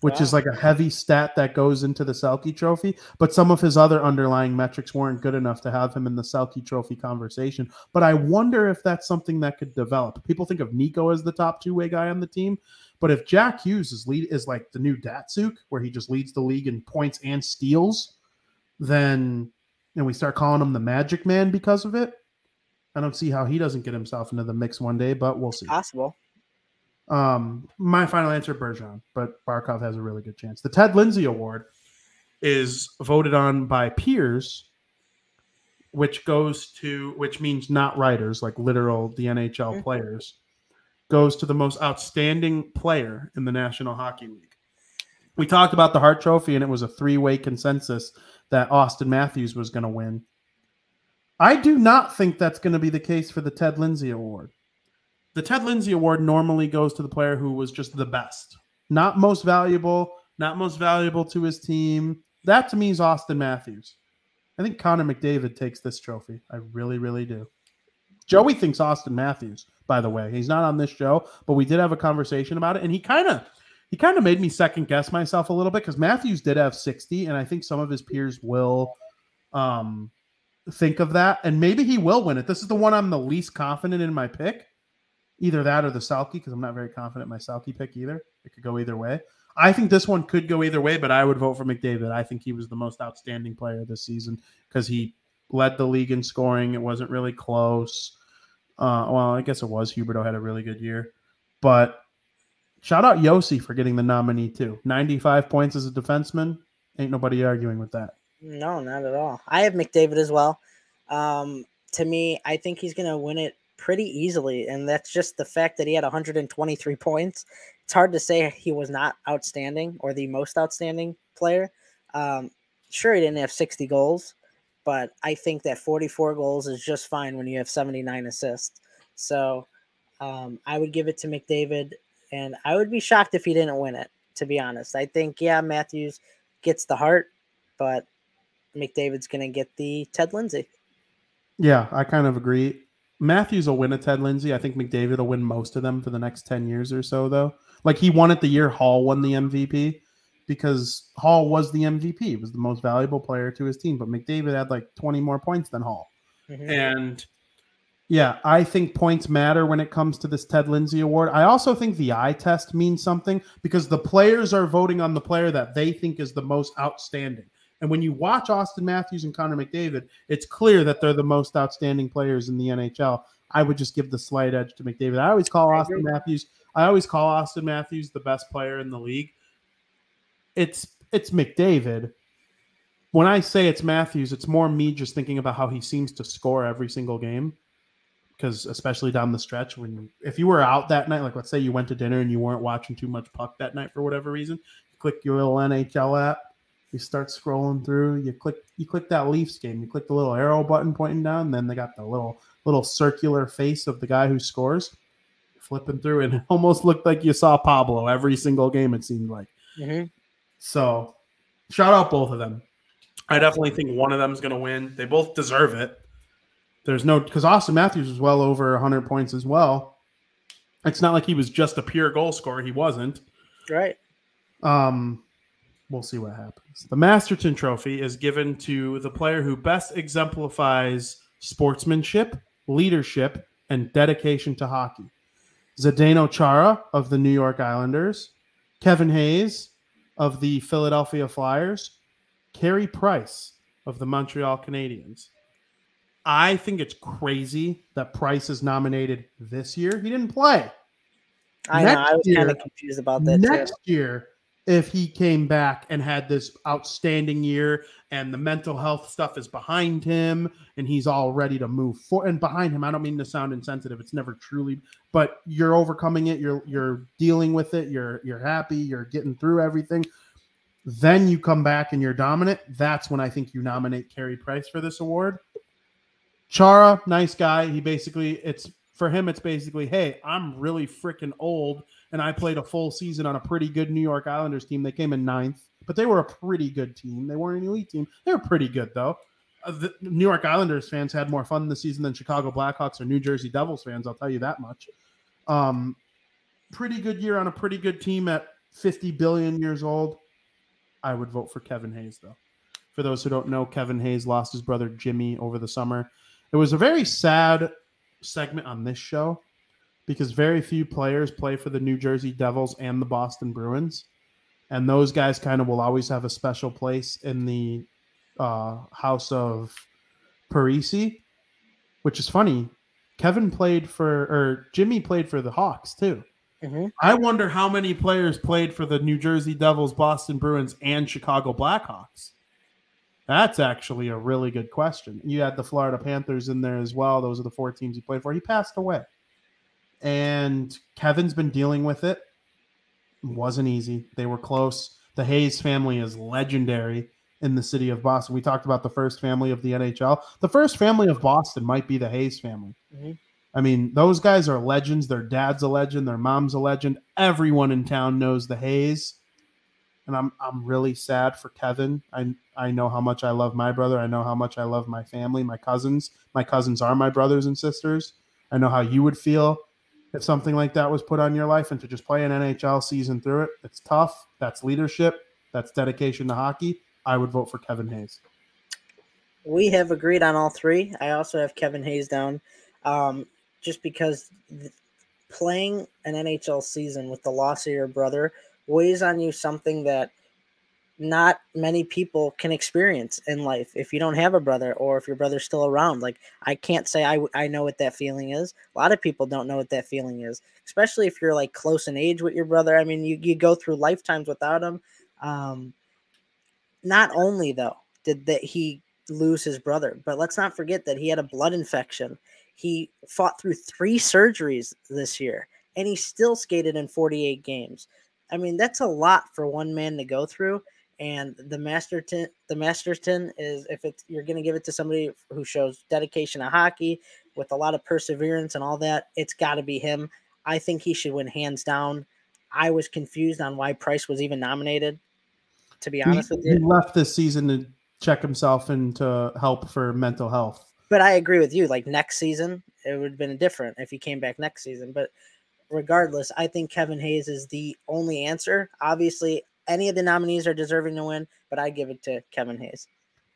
which wow. is like a heavy stat that goes into the Selke trophy. But some of his other underlying metrics weren't good enough to have him in the Selke trophy conversation. But I wonder if that's something that could develop. People think of Nico as the top two way guy on the team. But if Jack Hughes is lead is like the new Datsyuk, where he just leads the league in points and steals, then and we start calling him the Magic Man because of it. I don't see how he doesn't get himself into the mix one day, but we'll see. Possible. Um, my final answer, Bergeron, but Barkov has a really good chance. The Ted Lindsay Award is voted on by peers, which goes to which means not writers, like literal the NHL mm-hmm. players, goes to the most outstanding player in the National Hockey League. We talked about the Hart Trophy, and it was a three-way consensus that Auston Matthews was going to win. I do not think that's going to be the case for the Ted Lindsay Award the Ted Lindsay Award normally goes to the player who was just the best, not most valuable, not most valuable to his team. That to me is Auston Matthews. I think Connor McDavid takes this trophy. I really, really do. Joey thinks Auston Matthews, by the way. He's not on this show, but we did have a conversation about it, and he kind of he kind of made me second guess myself a little bit because Matthews did have 60, and I think some of his peers will um think of that, and maybe he will win it. This is the one I'm the least confident in my pick either that or the Selke because I'm not very confident my Selke pick either. It could go either way. I think this one could go either way, but I would vote for McDavid. I think he was the most outstanding player this season because he led the league in scoring. It wasn't really close. Uh, well, I guess it was. Huberdeau had a really good year, but shout out Josi for getting the nominee too. Ninety-five points as a defenseman. Ain't nobody arguing with that. No, not at all. I have McDavid as well. Um, to me, I think he's going to win it pretty easily, and that's just the fact that he had 123 points. It's hard to say he was not outstanding or the most outstanding player. Um, sure, he didn't have 60 goals, but I think that 44 goals is just fine when you have 79 assists. So um, I would give it to McDavid, and I would be shocked if he didn't win it. To be honest, I think yeah, Matthews gets the Hart, but McDavid's going to get the Ted Lindsay. Yeah, I kind of agree. Matthews will win a Ted Lindsay. I think McDavid will win most of them for the next 10 years or so, though. Like he won it the year Hall won the MVP because Hall was the MVP. He was the most valuable player to his team, but McDavid had like 20 more points than Hall. Mm-hmm. And yeah, I think points matter when it comes to this Ted Lindsay award. I also think the eye test means something because the players are voting on the player that they think is the most outstanding. And when you watch Auston Matthews and Connor McDavid, it's clear that they're the most outstanding players in the NHL. I would just give the slight edge to McDavid. I always call Auston Matthews. I always call Auston Matthews the best player in the league. It's it's McDavid. When I say it's Matthews, it's more me just thinking about how he seems to score every single game. Because especially down the stretch, when if you were out that night, like let's say you went to dinner and you weren't watching too much puck that night for whatever reason, click your little NHL app, you start scrolling through, you click you click that Leafs game, you click the little arrow button pointing down, then they got the little little circular face of the guy who scores. Flipping through, and it almost looked like you saw Pablo every single game. It seemed like. Mm-hmm. So, shout out both of them. I definitely think one of them is going to win. They both deserve it. There's no because auston Matthews was well over 100 points as well. It's not like he was just a pure goal scorer. He wasn't. Right. Um, we'll see what happens. The Masterton Trophy is given to the player who best exemplifies sportsmanship, leadership, and dedication to hockey. Zdeno Chara of the New York Islanders, Kevin Hayes of the Philadelphia Flyers, Carey Price of the Montreal Canadiens. I think it's crazy that Price is nominated this year. He didn't play. I next know. I was kind of confused about that. Next too. year, if he came back and had this outstanding year and the mental health stuff is behind him and he's all ready to move forward and behind him i don't mean to sound insensitive it's never truly but you're overcoming it you're you're dealing with it you're you're happy you're getting through everything then you come back and you're dominant that's when i think you nominate Carey price for this award. Chara nice guy he basically it's for him it's basically hey i'm really freaking old and I played a full season on a pretty good New York Islanders team. They came in ninth, but they were a pretty good team. They weren't an elite team. They were pretty good though. Uh, the New York Islanders fans had more fun this season than Chicago Blackhawks or New Jersey Devils fans. I'll tell you that much. Um, pretty good year on a pretty good team at 50 billion years old. I would vote for Kevin Hayes though. For those who don't know, Kevin Hayes lost his brother Jimmy over the summer. It was a very sad segment on this show because very few players play for the New Jersey Devils and the Boston Bruins. And those guys kind of will always have a special place in the uh, house of Parise, which is funny. Kevin played for, or Jimmy played for the Hawks too. Mm-hmm. I wonder how many players played for the New Jersey Devils, Boston Bruins, and Chicago Blackhawks. That's actually a really good question. You had the Florida Panthers in there as well. Those are the four teams he played for. He passed away and Kevin's been dealing with it. it. Wasn't easy. They were close. The Hayes family is legendary in the city of Boston. We talked about the first family of the NHL. The first family of Boston might be the Hayes family. Mm-hmm. I mean, those guys are legends. Their dad's a legend. Their mom's a legend. Everyone in town knows the Hayes. And I'm I'm really sad for Kevin. I I know how much I love my brother. I know how much I love my family, my cousins. My cousins are my brothers and sisters. I know how you would feel if something like that was put on your life and to just play an NHL season through it. It's tough. That's leadership. That's dedication to hockey. I would vote for Kevin Hayes. We have agreed on all three. I also have Kevin Hayes down um, just because playing an NHL season with the loss of your brother weighs on you something that not many people can experience in life if you don't have a brother or if your brother's still around. Like i can't say i i know what that feeling is. A lot of people don't know what that feeling is especially if you're like close in age with your brother. I mean you, you go through lifetimes without him. Um not only though did that he lose his brother but let's not forget that he had a blood infection. He fought through three surgeries this year and he still skated in 48 games. I mean that's a lot for one man to go through and the Masterton, the Masterton is if it's you're going to give it to somebody who shows dedication to hockey with a lot of perseverance and all that, it's got to be him. I think he should win hands down. I was confused on why Price was even nominated. To be honest he, with you, he left this season to check himself and to help for mental health. But I agree with you. Like next season, it would have been different if he came back next season. But regardless, I think Kevin Hayes is the only answer. Obviously, any of the nominees are deserving to win, but I give it to Kevin Hayes.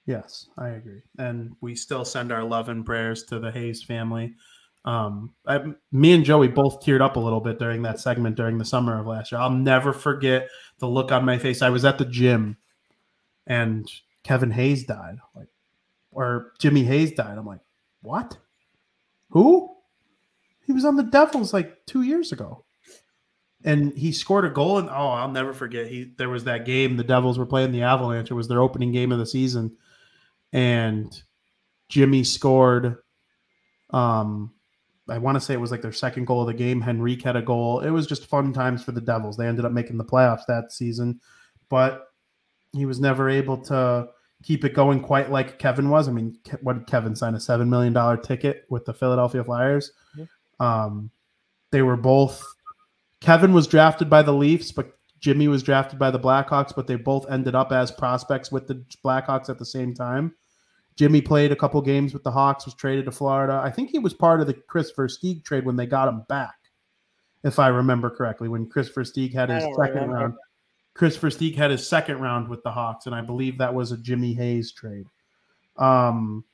Yes, I agree. And we still send our love and prayers to the Hayes family. Um, I, me and Joey both teared up a little bit during that segment during the summer of last year. I'll never forget the look on my face. I was at the gym and Kevin Hayes died, like, or Jimmy Hayes died. I'm like, what? Who? He was on the Devils like two years ago and he scored a goal and oh i'll never forget. He there was that game the devils were playing the avalanche. It was their opening game of the season. And jimmy scored um i want to say it was like their second goal of the game. Henrique had a goal. It was just fun times for the devils. They ended up making the playoffs that season. But he was never able to keep it going quite like kevin was. I mean what did kevin sign a seven million dollar ticket with the philadelphia flyers? Mm-hmm. um they were both Kevin was drafted by the Leafs, but Jimmy was drafted by the Blackhawks, but they both ended up as prospects with the Blackhawks at the same time. Jimmy played a couple games with the Hawks, was traded to Florida. I think he was part of the Kris Versteeg trade when they got him back, if I remember correctly, when Kris Versteeg had his second remember. round. Kris Versteeg had his second round with the Hawks, and I believe that was a Jimmy Hayes trade. Um,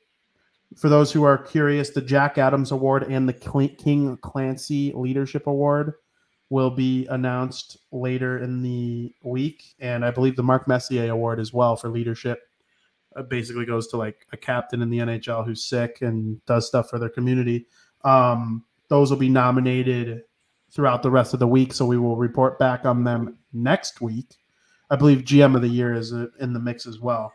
for those who are curious, the Jack Adams Award and the King Clancy Leadership Award – will be announced later in the week, and I believe the Mark Messier Award as well for leadership. Uh, basically goes to like a captain in the NHL who's sick and does stuff for their community. Um, those will be nominated throughout the rest of the week, so we will report back on them next week. I believe GM of the year is uh, in the mix as well.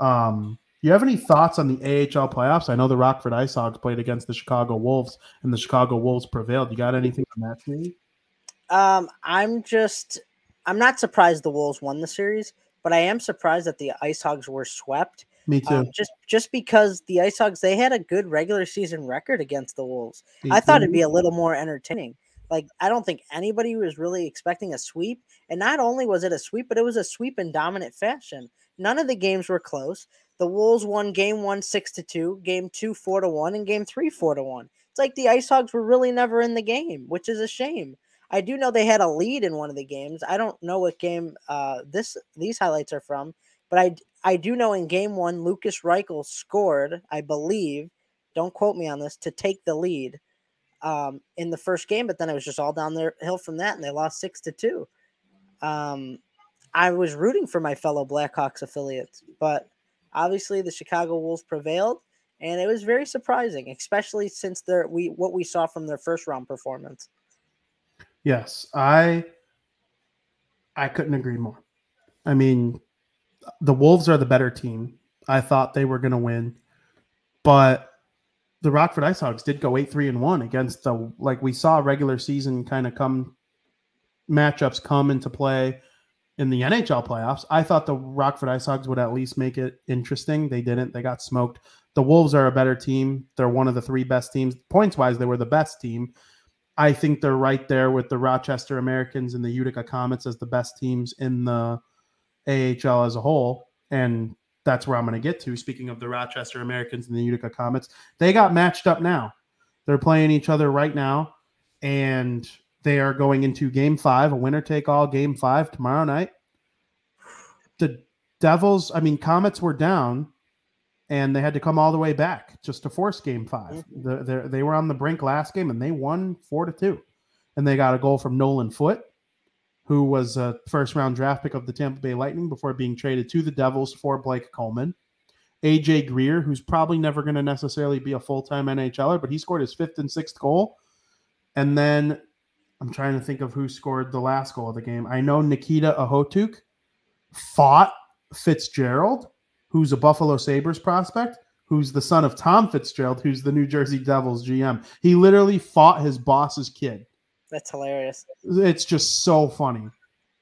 Um, you have any thoughts on the AHL playoffs? I know the Rockford Ice Hogs played against the Chicago Wolves, and the Chicago Wolves prevailed. You got anything on that, Maybe? Um, I'm just I'm not surprised the Wolves won the series, but I am surprised that the Ice Hogs were swept. Me too. Um, just just because the Ice Hogs they had a good regular season record against the Wolves. Me I thought it'd be a little more entertaining. Like I don't think anybody was really expecting a sweep, and not only was it a sweep, but it was a sweep in dominant fashion. None of the games were close. The Wolves won game one six to two, game two four to one, and game three four to one. It's like the Ice Hogs were really never in the game, which is a shame. I do know they had a lead in one of the games. I don't know what game uh, this these highlights are from, but I I do know in game one Lukas Reichel scored, I believe. Don't quote me on this to take the lead um, in the first game, but then it was just all down the hill from that, and they lost six to two. Um, I was rooting for my fellow Blackhawks affiliates, but obviously the Chicago Wolves prevailed, and it was very surprising, especially since their we what we saw from their first round performance. Yes, I I couldn't agree more. I mean, the Wolves are the better team. I thought they were going to win, but the Rockford Ice Hogs did go 8-3 and 1 against the like we saw regular season kind of come matchups come into play in the NHL playoffs. I thought the Rockford Ice Hogs would at least make it interesting. They didn't. They got smoked. The Wolves are a better team. They're one of the three best teams. Points wise, they were the best team. I think they're right there with the Rochester Americans and the Utica Comets as the best teams in the AHL as a whole. And that's where I'm going to get to. Speaking of the Rochester Americans and the Utica Comets, they got matched up now. They're playing each other right now, and they are going into game five, a winner take all game five tomorrow night. The Devils, I mean, Comets were down and they had to come all the way back just to force game 5 mm-hmm. the, they were on the brink last game and they won four to two. And they got a goal from Nolan Foote, who was a first round draft pick of the Tampa Bay Lightning before being traded to the Devils for Blake Coleman. AJ Greer, who's probably never going to necessarily be a full time NHLer, but he scored his fifth and sixth goal. And then I'm trying to think of who scored the last goal of the game. I know Nikita Okhotyuk fought Fitzgerald, who's a Buffalo Sabres prospect, who's the son of Tom Fitzgerald, who's the New Jersey Devils GM. He literally fought his boss's kid. That's hilarious. It's just so funny.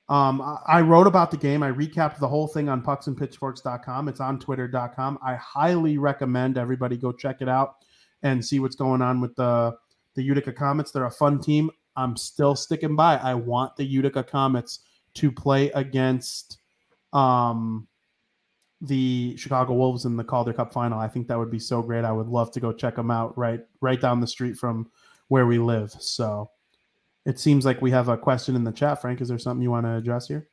Um, I wrote about the game. I recapped the whole thing on pucksandpitchforks.com. It's on twitter.com. I highly recommend everybody go check it out and see what's going on with the the Utica Comets. They're a fun team. I'm still sticking by. I want the Utica Comets to play against um the Chicago Wolves in the Calder Cup final. I think that would be so great. I would love to go check them out right right down the street from where we live. So it seems like we have a question in the chat. Frank, is there something you want to address here?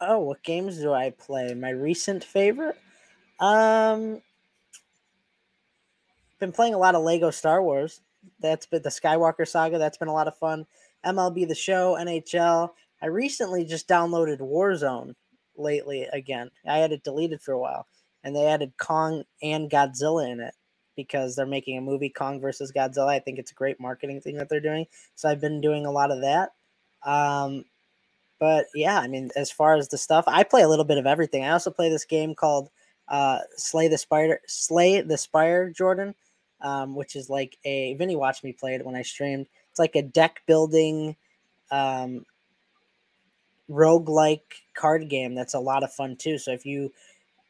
Oh, what games do I play? My recent favorite? Um been playing a lot of Lego Star Wars. That's been the Skywalker saga. That's been a lot of fun. MLB the show, NHL. I recently just downloaded Warzone lately again. I had it deleted for a while, and they added Kong and Godzilla in it because they're making a movie Kong versus Godzilla. I think it's a great marketing thing that they're doing. So I've been doing a lot of that. Um, but yeah, I mean, as far as the stuff, I play a little bit of everything. I also play this game called uh, Slay the Spider, Slay the Spire, Jordan, um, which is like a Vinny watched me play it when I streamed. It's like a deck building um, rogue-like card game that's a lot of fun too. So if you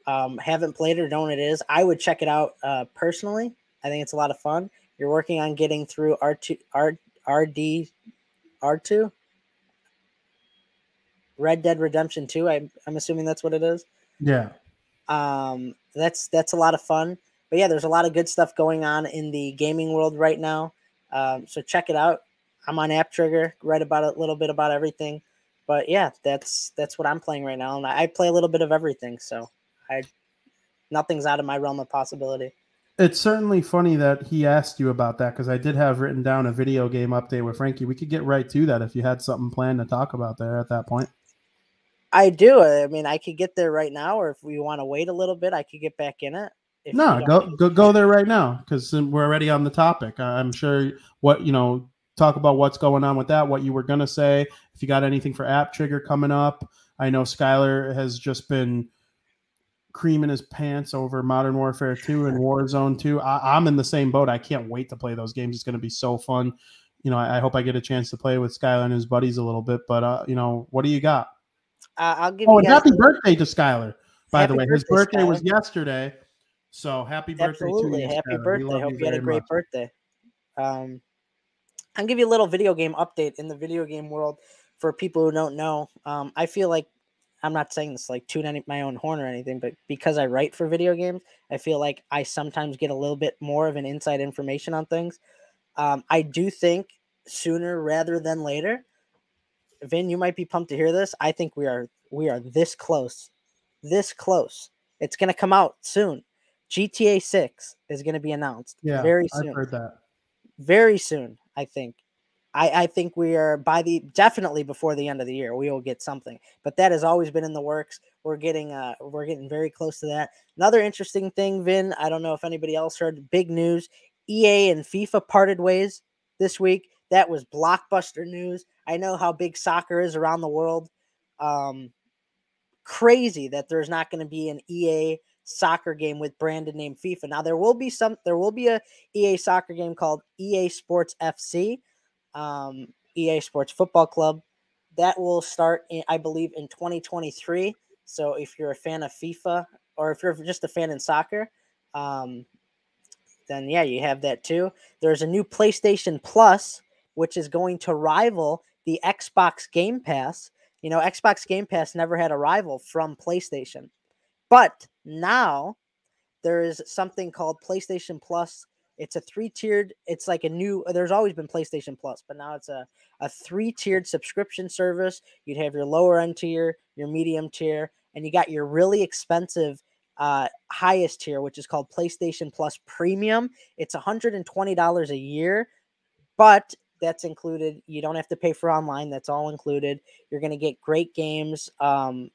um, haven't played it or don't it is, I would check it out uh, personally. I think it's a lot of fun. You're working on getting through R2 R RD R2 Red Dead Redemption 2. I, I'm assuming that's what it is. Yeah. Um, that's that's a lot of fun. But yeah, there's a lot of good stuff going on in the gaming world right now. Um, so check it out. I'm on App Trigger, write about a little bit about everything but yeah, that's that's what I'm playing right now, and I play a little bit of everything. So I nothing's out of my realm of possibility. It's certainly funny that he asked you about that because I did have written down a video game update with Frankie. We could get right to that if you had something planned to talk about there at that point. I do. I mean, I could get there right now, or if we want to wait a little bit, I could get back in it. No, go go go there right now because um, we're already on the topic. I'm sure what you know talk about what's going on with that, what you were going to say. If you got anything for App Trigger coming up, I know Skyler has just been creaming his pants over Modern Warfare 2 and Warzone 2. I, am in the same boat. I can't wait to play those games. It's going to be so fun. You know, I, I, hope I get a chance to play with Skyler and his buddies a little bit. But, uh, you know, what do you got? Uh, I'll give oh, and happy birthday to Skyler, by happy the way. His birthday was yesterday. So happy birthday Absolutely. to you. Happy Skyler. birthday. Hope you had a great much. birthday. Um, I'll give you a little video game update in the video game world for people who don't know. Um, I feel like I'm not saying this like tune any my own horn or anything, but because I write for video games, I feel like I sometimes get a little bit more of an inside information on things. Um, I do think sooner rather than later, Vin, you might be pumped to hear this. I think we are we are this close, this close. It's gonna come out soon. GTA Six is gonna be announced. Yeah, very soon. I've heard that. Very soon. I think. I, I think we are by the definitely before the end of the year we will get something, but that has always been in the works. We're getting uh we're getting very close to that. Another interesting thing, Vin. I don't know if anybody else heard. Big news: EA and FIFA parted ways this week. That was blockbuster news. I know how big soccer is around the world. Um, crazy that there's not going to be an EA soccer game with branded name FIFA. Now there will be some there will be a EA soccer game called EA Sports FC, um, EA Sports Football Club. That will start in, I believe in 2023. So if you're a fan of FIFA or if you're just a fan in soccer, um, then yeah, you have that too. There's a new PlayStation Plus which is going to rival the Xbox Game Pass. You know, Xbox Game Pass never had a rival from PlayStation. But now there is something called PlayStation Plus. It's a three tiered, it's like a new, there's always been PlayStation Plus, but now it's a, a three tiered subscription service. You'd have your lower end tier, your medium tier, and you got your really expensive uh, highest tier, which is called PlayStation Plus Premium. It's $120 a year, but that's included. You don't have to pay for online. That's all included. You're going to get great games um,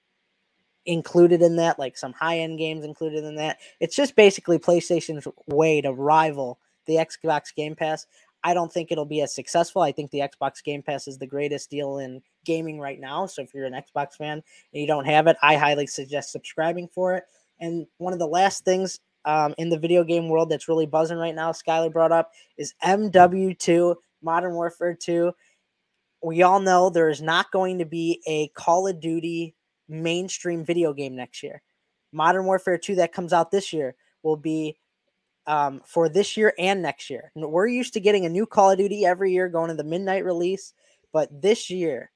included in that, like some high end games included in that. It's just basically PlayStation's way to rival the Xbox Game Pass. I don't think it'll be as successful. I think the Xbox Game Pass is the greatest deal in gaming right now. So if you're an Xbox fan and you don't have it, I highly suggest subscribing for it. And one of the last things um, in the video game world that's really buzzing right now, Skylar brought up, is MW2, Modern Warfare 2. We all know there is not going to be a Call of Duty mainstream video game next year. Modern Warfare 2 that comes out this year will be um, for this year and next year. We're used to getting a new Call of Duty every year going to the midnight release, but this year,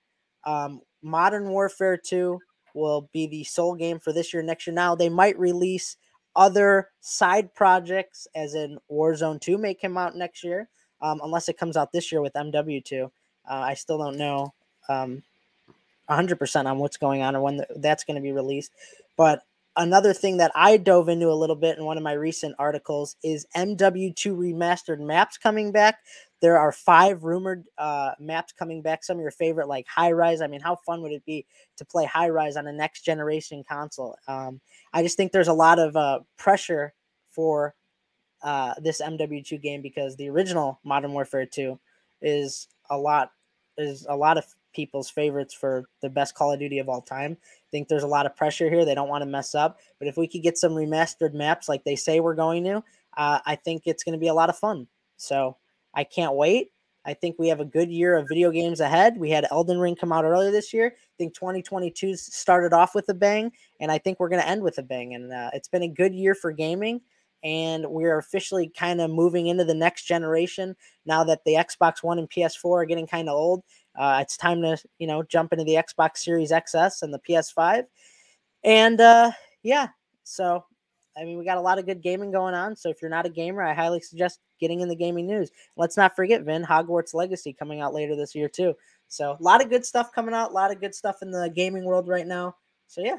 um, Modern Warfare 2 will be the sole game for this year next year. Now, they might release other side projects, as in Warzone 2 may come out next year, um, unless it comes out this year with MW2. Uh, I still don't know um, 100% on what's going on or when that's going to be released. But another thing that I dove into a little bit in one of my recent articles is MW2 remastered maps coming back. There are five rumored uh, maps coming back. Some of your favorite, like High Rise. I mean, how fun would it be to play High Rise on a next generation console? Um, I just think there's a lot of uh, pressure for uh, this MW2 game because the original Modern Warfare 2 is a lot is a lot of people's favorites for the best Call of Duty of all time. I think there's a lot of pressure here. They don't want to mess up. But if we could get some remastered maps like they say we're going to, uh, I think it's going to be a lot of fun. So I can't wait. I think we have a good year of video games ahead. We had Elden Ring come out earlier this year. I think 2022 started off with a bang, and I think we're going to end with a bang. And uh, it's been a good year for gaming, and we're officially kind of moving into the next generation now that the Xbox One and PS4 are getting kind of old. Uh, it's time to you know jump into the Xbox Series XS and the PS5, and uh, yeah. So I mean, we got a lot of good gaming going on. So if you're not a gamer, I highly suggest getting in the gaming news. Let's not forget, Vin, Hogwarts Legacy coming out later this year too. So a lot of good stuff coming out. A lot of good stuff in the gaming world right now. So yeah.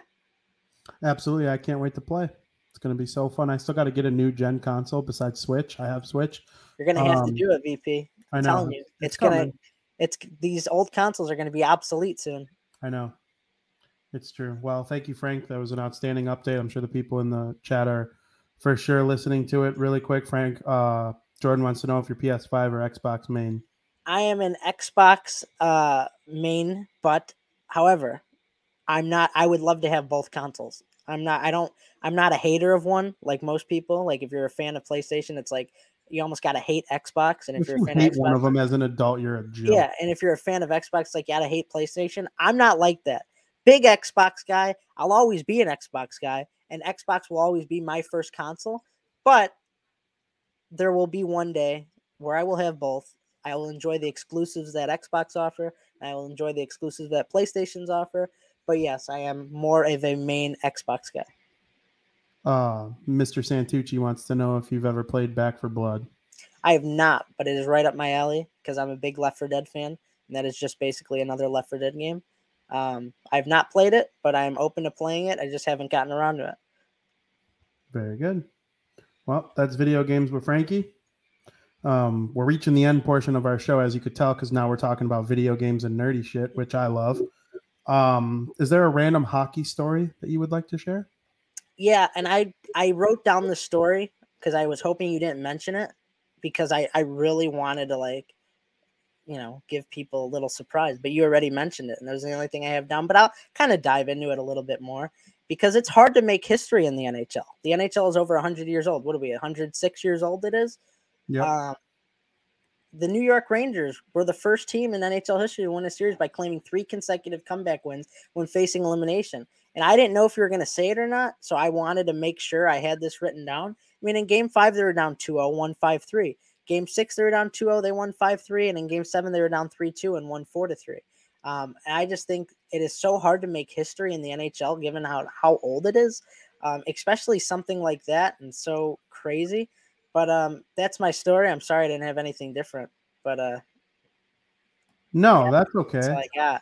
Absolutely, I can't wait to play. It's going to be so fun. I still got to get a new gen console besides Switch. I have Switch. You're going to have um, to do it, VP. I'm I know. telling you, it's, it's gonna it's these old consoles are going to be obsolete soon. I know. It's true. Well, thank you, Frank. That was an outstanding update. I'm sure the people in the chat are for sure listening to it. Really quick, Frank. Uh, Jordan wants to know if you're PS5 or Xbox main. I am an Xbox uh, main, but however, I'm not. I would love to have both consoles. I'm not. I don't. I'm not a hater of one like most people. Like if you're a fan of PlayStation, it's like you almost gotta hate Xbox. And if, if you're a fan hate of Xbox, one of them as an adult, you're a joke. Yeah, and if you're a fan of Xbox, like you gotta hate PlayStation. I'm not like that. Big Xbox guy. I'll always be an Xbox guy, and Xbox will always be my first console. But there will be one day where I will have both. I will enjoy the exclusives that Xbox offer. I will enjoy the exclusives that PlayStation's offer. But yes, I am more of a main Xbox guy. Uh, Mr. Santucci wants to know if you've ever played Back 4 Blood. I have not, but it is right up my alley because I'm a big Left 4 Dead fan, and that is just basically another Left 4 Dead game. Um, I've not played it, but I'm open to playing it. I just haven't gotten around to it. Very good. Well, that's video games with Frankie. Um, we're reaching the end portion of our show, as you could tell, because now we're talking about video games and nerdy shit, which I love. Um, is there a random hockey story that you would like to share? Yeah, and I I wrote down the story because I was hoping you didn't mention it because I I really wanted to like you know give people a little surprise, but you already mentioned it, and that was the only thing I have down. But I'll kind of dive into it a little bit more because it's hard to make history in the NHL. The NHL is over 100 years old. What are we? 106 years old. It is. Yeah. Um, the New York Rangers were the first team in NHL history to win a series by claiming three consecutive comeback wins when facing elimination. And I didn't know if you were going to say it or not. So I wanted to make sure I had this written down. I mean, in game five, they were down 2 0, 1 5 3. Game six, they were down 2 0, they won 5 3. And in game seven, they were down 3 2 and won 4 3. Um, and I just think it is so hard to make history in the NHL given how, how old it is, um, especially something like that and so crazy. But um, that's my story. I'm sorry I didn't have anything different. But uh, no, yeah, that's okay. That's I.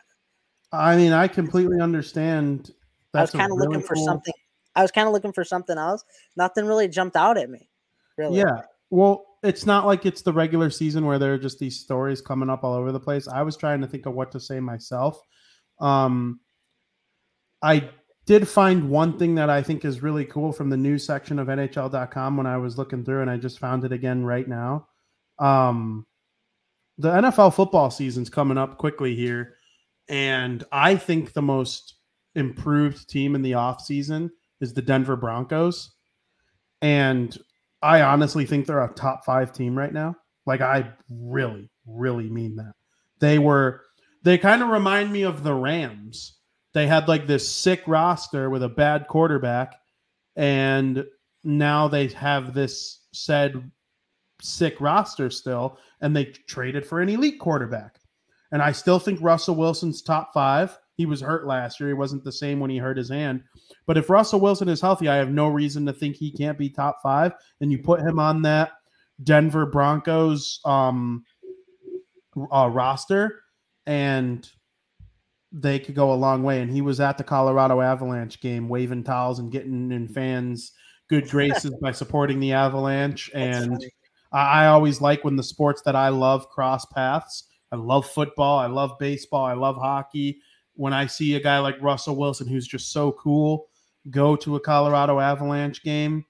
I mean, I completely understand I was kind of really looking for something. I was kind of looking for something else. Nothing really jumped out at me. Really. Yeah. Well, it's not like it's the regular season where there are just these stories coming up all over the place. I was trying to think of what to say myself. Um, I did find one thing that I think is really cool from the news section of NHL.com when I was looking through, and I just found it again right now. Um, the NFL football season's coming up quickly here, and I think the most improved team in the offseason is the Denver Broncos. And I honestly think they're a top five team right now. Like, I really, really mean that. They were, they kind of remind me of the Rams they had like this sick roster with a bad quarterback, and now they have this said sick roster still, and they traded for an elite quarterback. And I still think Russell Wilson's top five. He was hurt last year. He wasn't the same when he hurt his hand. But if Russell Wilson is healthy, I have no reason to think he can't be top five. And you put him on that Denver Broncos um, uh, roster, and they could go a long way. And he was at the Colorado Avalanche game, waving towels and getting in fans' good graces by supporting the Avalanche. and I, I always like when the sports that I love cross paths. I love football. I love baseball. I love hockey. When I see a guy like Russell Wilson, who's just so cool, go to a Colorado Avalanche game,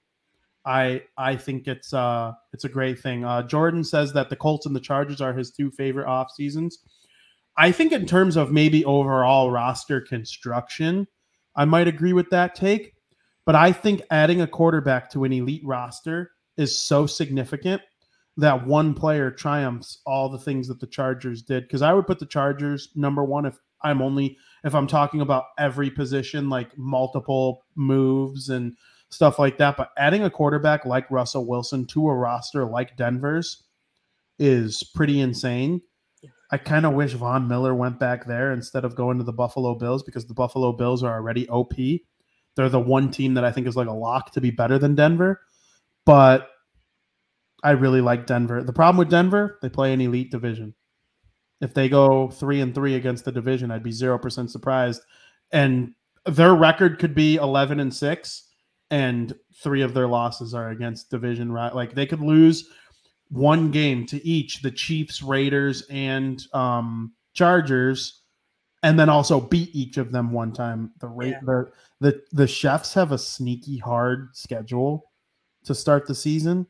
I I think it's uh it's a great thing. Uh, Jordan says that the Colts and the Chargers are his two favorite off seasons. I think in terms of maybe overall roster construction, I might agree with that take. But I think adding a quarterback to an elite roster is so significant that one player triumphs all the things that the Chargers did. Because I would put the Chargers number one if I'm only if I'm talking about every position, like multiple moves and stuff like that. But adding a quarterback like Russell Wilson to a roster like Denver's is pretty insane. I kind of wish Von Miller went back there instead of going to the Buffalo Bills because the Buffalo Bills are already OP. They're the one team that I think is like a lock to be better than Denver. But I really like Denver. The problem with Denver, they play an elite division. If they go three and three against the division, I'd be zero percent surprised. And their record could be eleven and six, and three of their losses are against division right. Like they could lose one game to each the Chiefs, Raiders, and um, Chargers, and then also beat each of them one time. The rate yeah. the, the the chefs have a sneaky hard schedule to start the season.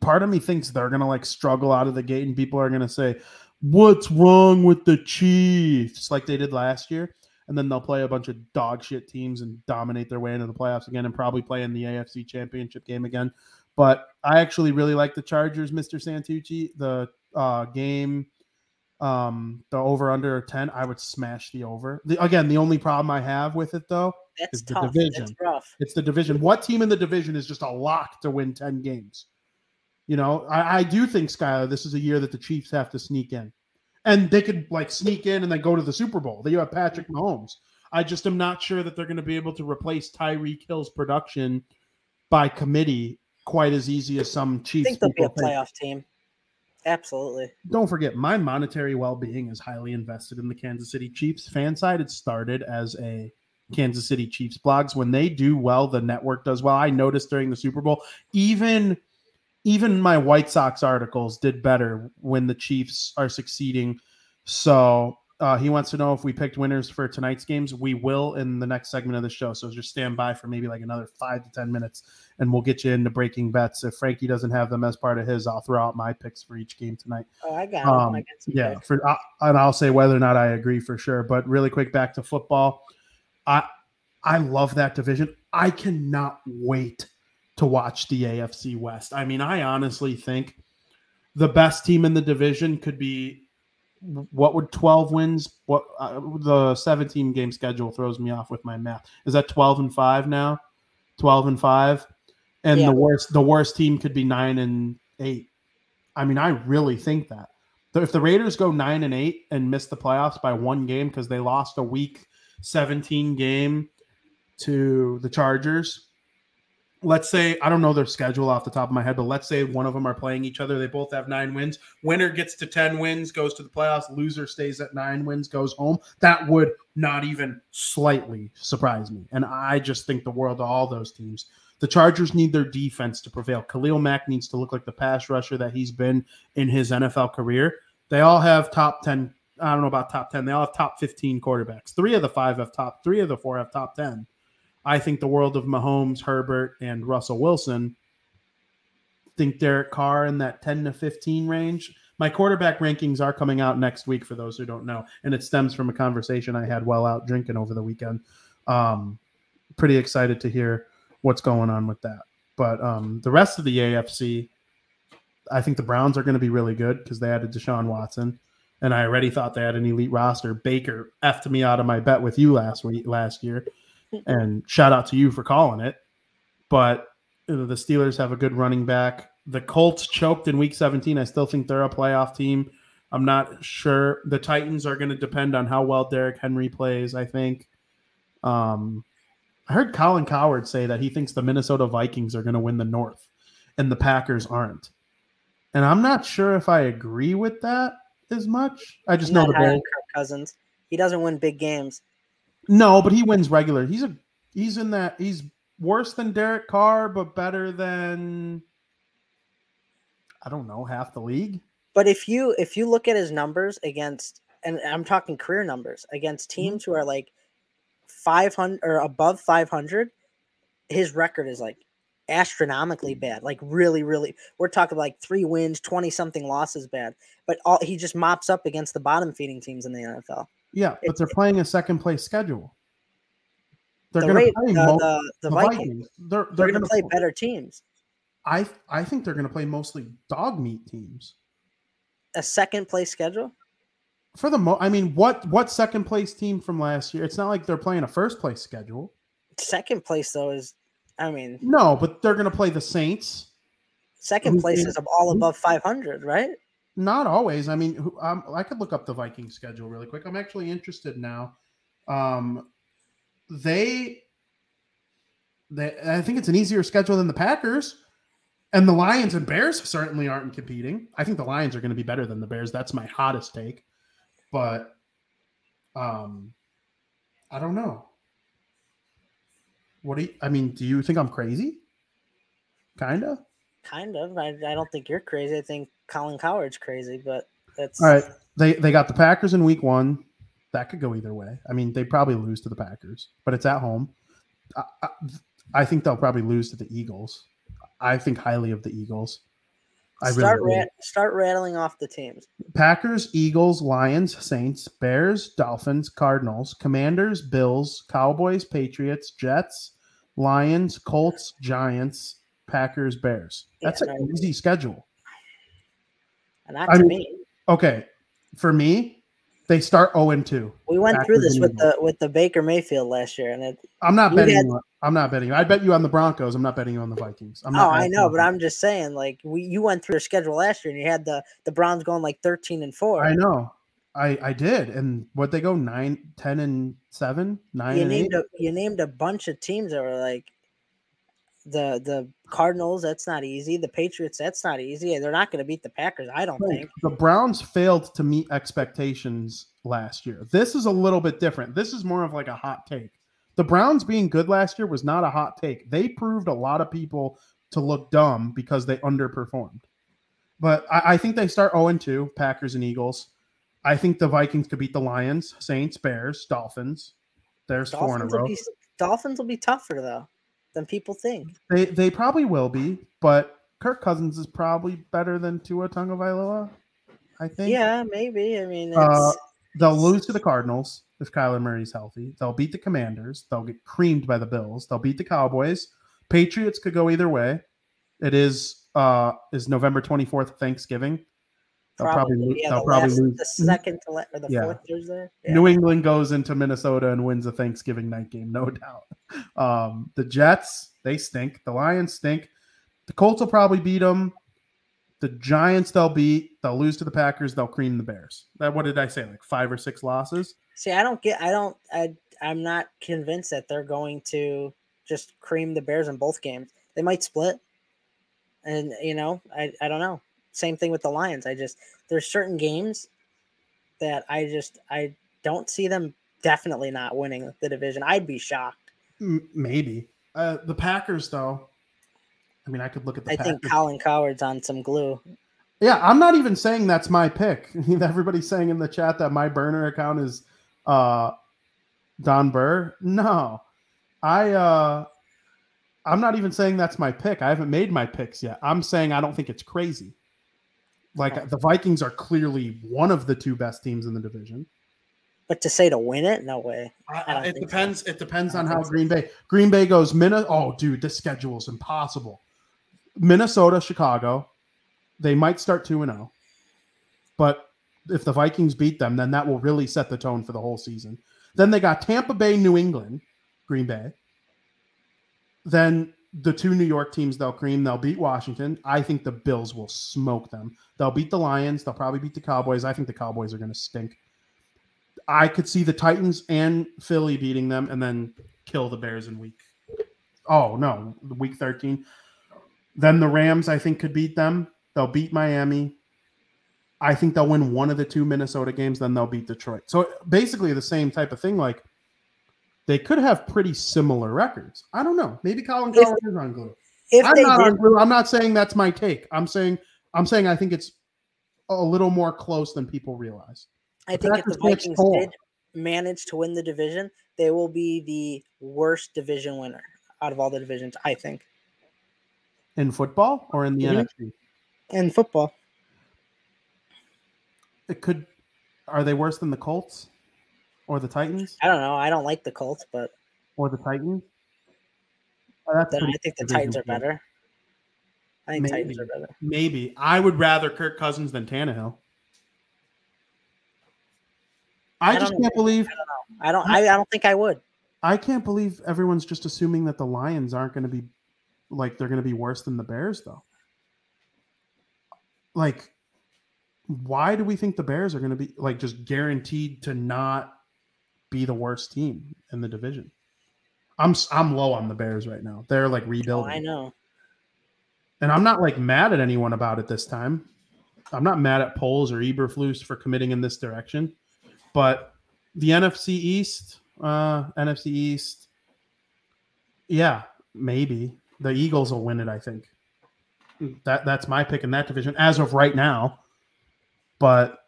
Part of me thinks they're gonna like struggle out of the gate, and people are gonna say, "What's wrong with the Chiefs?" like they did last year. And then they'll play a bunch of dog shit teams and dominate their way into the playoffs again, and probably play in the AFC Championship game again. But I actually really like the Chargers, Mr. Santucci. The uh, game, um, the over under 10, I would smash the over. The, again, the only problem I have with it though That's is the division. It's the division. What team in the division is just a lock to win 10 games? You know, I, I do think, Skyler, this is a year that the Chiefs have to sneak in. And they could like sneak in and then go to the Super Bowl. They have Patrick Mahomes. I just am not sure that they're going to be able to replace Tyreek Hill's production by committee quite as easy as some Chiefs. I think they'll be a playoff team. Absolutely. Don't forget, my monetary well being is highly invested in the Kansas City Chiefs. FanSided, it started as a Kansas City Chiefs blogs. When they do well, the network does well. I noticed during the Super Bowl, even even my White Sox articles did better when the Chiefs are succeeding. So uh, he wants to know if we picked winners for tonight's games. We will in the next segment of the show. So just stand by for maybe like another five to 10 minutes and we'll get you into breaking bets. If Frankie doesn't have them as part of his, I'll throw out my picks for each game tonight. Oh, I got, um, I got Yeah. For, uh, and I'll say whether or not I agree for sure. But really quick, back to football. I, I love that division. I cannot wait to watch the AFC West. I mean, I honestly think the best team in the division could be what would 12 wins what uh, the 17 game schedule throws me off with my math. Is that 12 and 5 now? 12 and 5 and yeah. the worst the worst team could be 9 and 8 i mean i really think that. If the raiders go 9 and 8 and miss the playoffs by one game because they lost a week 17 game to the chargers let's say I don't know their schedule off the top of my head, but let's say one of them are playing each other. They both have nine wins. Winner gets to 10 wins, goes to the playoffs. Loser stays at nine wins, goes home. That would not even slightly surprise me. And I just think the world of all those teams. The Chargers need their defense to prevail. Khalil Mack needs to look like the pass rusher that he's been in his NFL career. They all have top 10. I don't know about top 10. They all have top 15 quarterbacks. Three of the five have top, three of the four have top 10. I think the world of Mahomes, Herbert, and Russell Wilson think Derek Carr in that 10 to 15 range. My quarterback rankings are coming out next week for those who don't know, and it stems from a conversation I had while out drinking over the weekend. Um, pretty excited to hear what's going on with that. But um, the rest of the AFC, I think the Browns are going to be really good because they added Deshaun Watson, and I already thought they had an elite roster. Baker effed me out of my bet with you last week, last year, and shout out to you for calling it. But the Steelers have a good running back. The Colts choked in Week 17. I still think they're a playoff team. I'm not sure. The Titans are going to depend on how well Derrick Henry plays. I think. Um, I heard Colin Cowherd say that he thinks the Minnesota Vikings are going to win the North and the Packers aren't. And I'm not sure if I agree with that as much. I just know the Bears. Kirk Cousins. He doesn't win big games. No, but he wins regular. He's a he's in that he's worse than Derek Carr, but better than I don't know, half the league. But if you if you look at his numbers against, and I'm talking career numbers against Mm-hmm. teams who are like 500 or above 500, his record is like astronomically bad. Like really, really, we're talking like three wins, 20 something losses bad. But all he just mops up against the bottom feeding teams in the NFL. Yeah, but they're playing a second place schedule. They're The, going to play the, mo- the, the Vikings, Vikings. They're they're they're going to play better teams. I I think they're going to play mostly dog meat teams. A second place schedule. For the mo, I mean, what what second place team from last year? It's not like they're playing a first place schedule. Second place though is, I mean, No, but they're going to play the Saints. second place is all above 500, right? Not always. I mean, um, I could look up the Viking schedule really quick. I'm actually interested now. Um, they, they, I think it's an easier schedule than the Packers, and the Lions and Bears certainly aren't competing. I think the Lions are going to be better than the Bears. That's my hottest take, but, um, I don't know. What do you? I mean, do you think I'm crazy? Kinda. Kind of. I, I don't think you're crazy. I think Colin Cowherd's crazy, but that's All right. They they got the Packers in week one. That could go either way. I mean, they probably lose to the Packers, but it's at home. I, I, I think they'll probably lose to the Eagles. I think highly of the Eagles. I start really rat, start rattling off the teams. Packers, Eagles, Lions, Saints, Bears, Dolphins, Cardinals, Commanders, Bills, Cowboys, Patriots, Jets, Lions, Colts, Giants, Packers, Bears. That's Yeah, an no. easy schedule. And not I to mean- me. Okay, for me, they start 0 and 2. We went through this with the with the Baker Mayfield last year, and it. I'm not betting. had- you I'm not betting. you. I bet you on the Broncos. I'm not betting you on the Vikings. I'm Oh, I know, but I'm just saying, like we you went through your schedule last year, and you had the the Browns going like 13 and four. I know. I I did. And what they go nine, 10 and seven, nine You and eight. named a you named a bunch of teams that were like the the Cardinals. That's not easy. The Patriots. That's not easy. They're not going to beat the Packers. I don't think. the Browns failed to meet expectations last year. This is a little bit different. This is more of like a hot take. The Browns being good last year was not a hot take. They proved a lot of people to look dumb because they underperformed. But I, I think they start 0 2, Packers and Eagles. I think the Vikings could beat the Lions, Saints, Bears, Dolphins. There's four in a Dolphins will row. be Dolphins will be tougher though than people think. They they probably will be, but Kirk Cousins is probably better than Tua Tagovailoa. I think. Yeah, maybe. I mean, it's, Uh, They'll lose to the Cardinals if Kyler Murray's healthy. They'll beat the Commanders. They'll get creamed by the Bills. They'll beat the Cowboys. Patriots could go either way. It is uh is November 24th Thanksgiving. They'll probably, probably, lo- yeah, they'll the, probably last, lose. the second to la- or the Yeah. fourth Thursday. Yeah. New England goes into Minnesota and wins a Thanksgiving night game, no doubt. Um, the Jets, they stink. The Lions stink. The Colts will probably beat them. The Giants, they'll beat. They'll lose to the Packers. They'll cream the Bears. That what did I say? Like five or six losses? See, I don't get. I don't. I. I'm not convinced that they're going to just cream the Bears in both games. They might split, and you know, I. I don't know. Same thing with the Lions. I just there's certain games that I just I don't see them definitely not winning the division. I'd be shocked. Maybe. Uh, the Packers, though. I mean, I could look at the I Packers. think Colin Cowherd's on some glue. Yeah, I'm not even saying that's my pick. Everybody's saying in the chat that my burner account is uh Don Burr. No. I uh I'm not even saying that's my pick. I haven't made my picks yet. I'm saying I don't think it's crazy. Like Okay. the Vikings are clearly one of the two best teams in the division. But to say to win it, no way. I don't it think so. depends. It depends on how. Green Bay. Green Bay goes Minnesota. Oh, dude, this schedule is impossible. Minnesota, Chicago. They might start two and zero, but if the Vikings beat them, then that will really set the tone for the whole season. Then they got Tampa Bay, New England, Green Bay. Then the two New York teams they'll cream. They'll beat Washington. I think the Bills will smoke them. They'll beat the Lions. They'll probably beat the Cowboys. I think the Cowboys are going to stink. I could see the Titans and Philly beating them and then kill the Bears in week. Oh no, week 13. Then the Rams, I think, could beat them. They'll beat Miami. I think they'll win one of the two Minnesota games, then they'll beat Detroit. So basically the same type of thing. Like they could have pretty similar records. I don't know. Maybe Colin Cowherd is on glue. If I'm they not on glue. I'm not saying that's my take. I'm saying I'm saying I think it's a little more close than people realize. I the think if the Vikings did manage to win the division, they will be the worst division winner out of all the divisions, I think. In football or in the Mhm. NFC? In football. It could are they worse than the Colts or the Titans I don't know. I don't like the Colts, but or the Titans? Oh, that's then I think the Titans are better. I think Titans Maybe. are better. Maybe. I would rather Kirk Cousins than Tannehill. I, I just don't know. can't believe I don't I, I don't think I would. I can't believe everyone's just assuming that the Lions aren't going to be like they're going to be worse than the Bears though. Like why do we think the Bears are going to be like just guaranteed to not be the worst team in the division? I'm I'm low on the Bears right now. They're like Oh, rebuilding. I know. And I'm not like mad at anyone about it this time. I'm not mad at Poles or Eberflus for committing in this direction. But the NFC East, uh, NFC East, yeah, maybe the Eagles will win it. I think that that's my pick in that division as of right now. But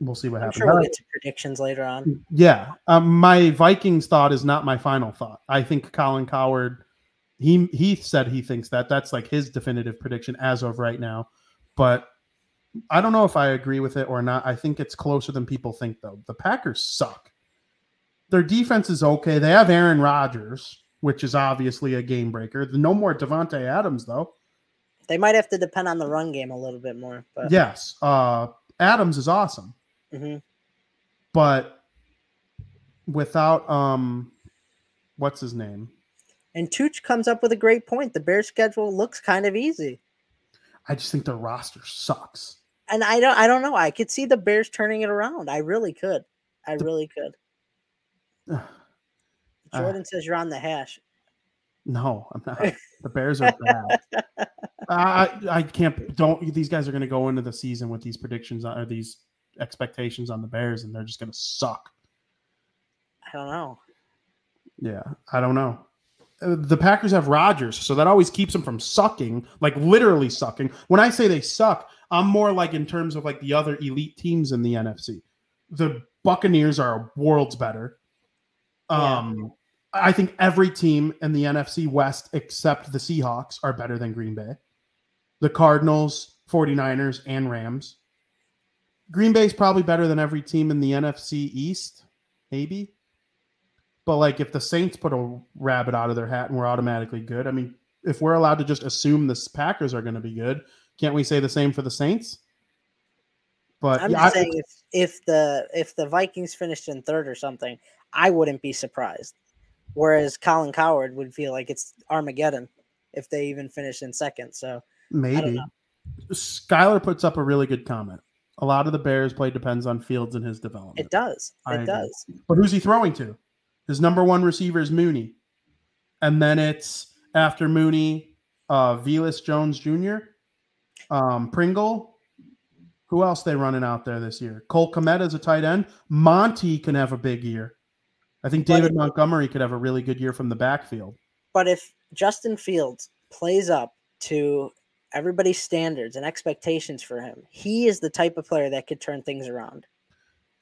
we'll see what I'm happens. sure we'll get to predictions later on. Yeah, um, my Vikings thought is not my final thought. I think Colin Cowherd, he he said he thinks that that's like his definitive prediction as of right now, but I don't know if I agree with it or not. I think it's closer than people think though. The Packers suck. Their defense is okay. They have Aaron Rodgers, which is obviously a game breaker. No more Davante Adams though. They might have to depend on the run game a little bit more, but Yes, uh, Adams is awesome. Mhm. but without um what's his name and Tooch comes up with a great point. The Bears schedule looks kind of easy. i just think their roster sucks And I don't I don't know. I could see the Bears turning it around. I really could. I The- really could. Uh, Jordan says you're on the hash. no i'm not the bears are bad i i can't don't these guys are going to go into the season with these predictions or these expectations on the bears and they're just going to suck I don't know. yeah i don't know Uh, the Packers have Rodgers, so that always keeps them from sucking, like literally sucking. When I say they suck, I'm more like in terms of like the other elite teams in the NFC. The Buccaneers are worlds better. Yeah. Um, I think every team in the NFC West except the Seahawks are better than Green Bay. The Cardinals, 49ers, and Rams. Green Bay is probably better than every team in the NFC East, maybe. But like if the Saints put a rabbit out of their hat and we're automatically good, I mean, if we're allowed to just assume the Packers are going to be good, can't we say the same for the Saints? But I'm yeah, just I- saying if if the if the Vikings finished in third or something, I wouldn't be surprised. Whereas Colin Cowherd would feel like it's Armageddon if they even finish in second. So maybe. Skylar puts up a really good comment. A lot of the Bears play depends on Fields and his development. it does. I It agree. does. But who's he throwing to? His number one receiver is Mooney. And then it's after Mooney, uh Velus Jones Jr., um, Pringle. Who else they running out there this year? Cole Kmet is a tight end. Monty can have a big year. I think David Montgomery could have a really good year from the backfield. But if Justin Fields plays up to everybody's standards and expectations for him, he is the type of player that could turn things around.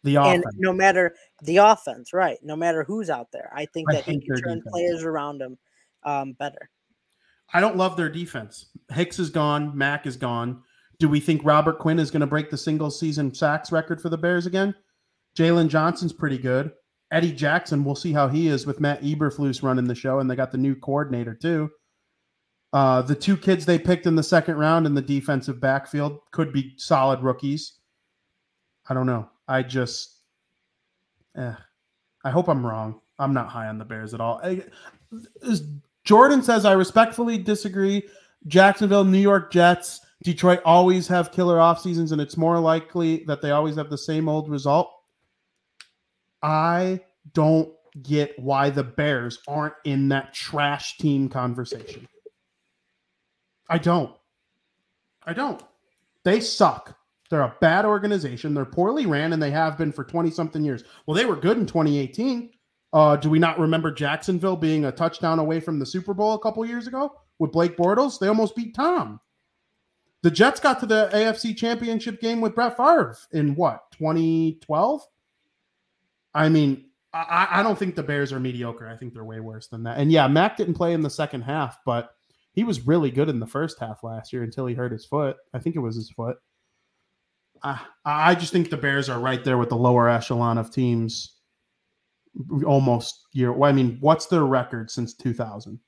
The And offense. no matter the offense, right? No matter who's out there, I think I that he can turn defense. players around him um, better. I don't love their defense. Hicks is gone. Mack is gone. Do we think Robert Quinn is going to break the single season sacks record for the Bears again? Jaylon Johnson's pretty good. Eddie Jackson, we'll see how he is with Matt Eberflus running the show, and they got the new coordinator too. Uh, the two kids they picked in the second round in the defensive backfield could be solid rookies. I don't know. I just, eh, I hope I'm wrong. I'm not high on the Bears at all. I, Jordan says, I respectfully disagree. Jacksonville, New York Jets, Detroit always have killer off seasons, and it's more likely that they always have the same old result. I don't get why the Bears aren't in that trash team conversation. I don't. I don't. They suck. They're a bad organization. They're poorly ran, and they have been for 20 something years. Well, they were good in 2018. Uh, do we not remember Jacksonville being a touchdown away from the Super Bowl a couple years ago with Blake Bortles? They almost beat Tom. The Jets got to the AFC Championship game with Brett Favre in what 2012. I mean, I, I don't think the Bears are mediocre. I think they're way worse than that. And yeah, Mac didn't play in the second half, but he was really good in the first half last year until he hurt his foot. I think it was his foot. I, I just think the Bears are right there with the lower echelon of teams almost year. Well, I mean, what's their record since 2000?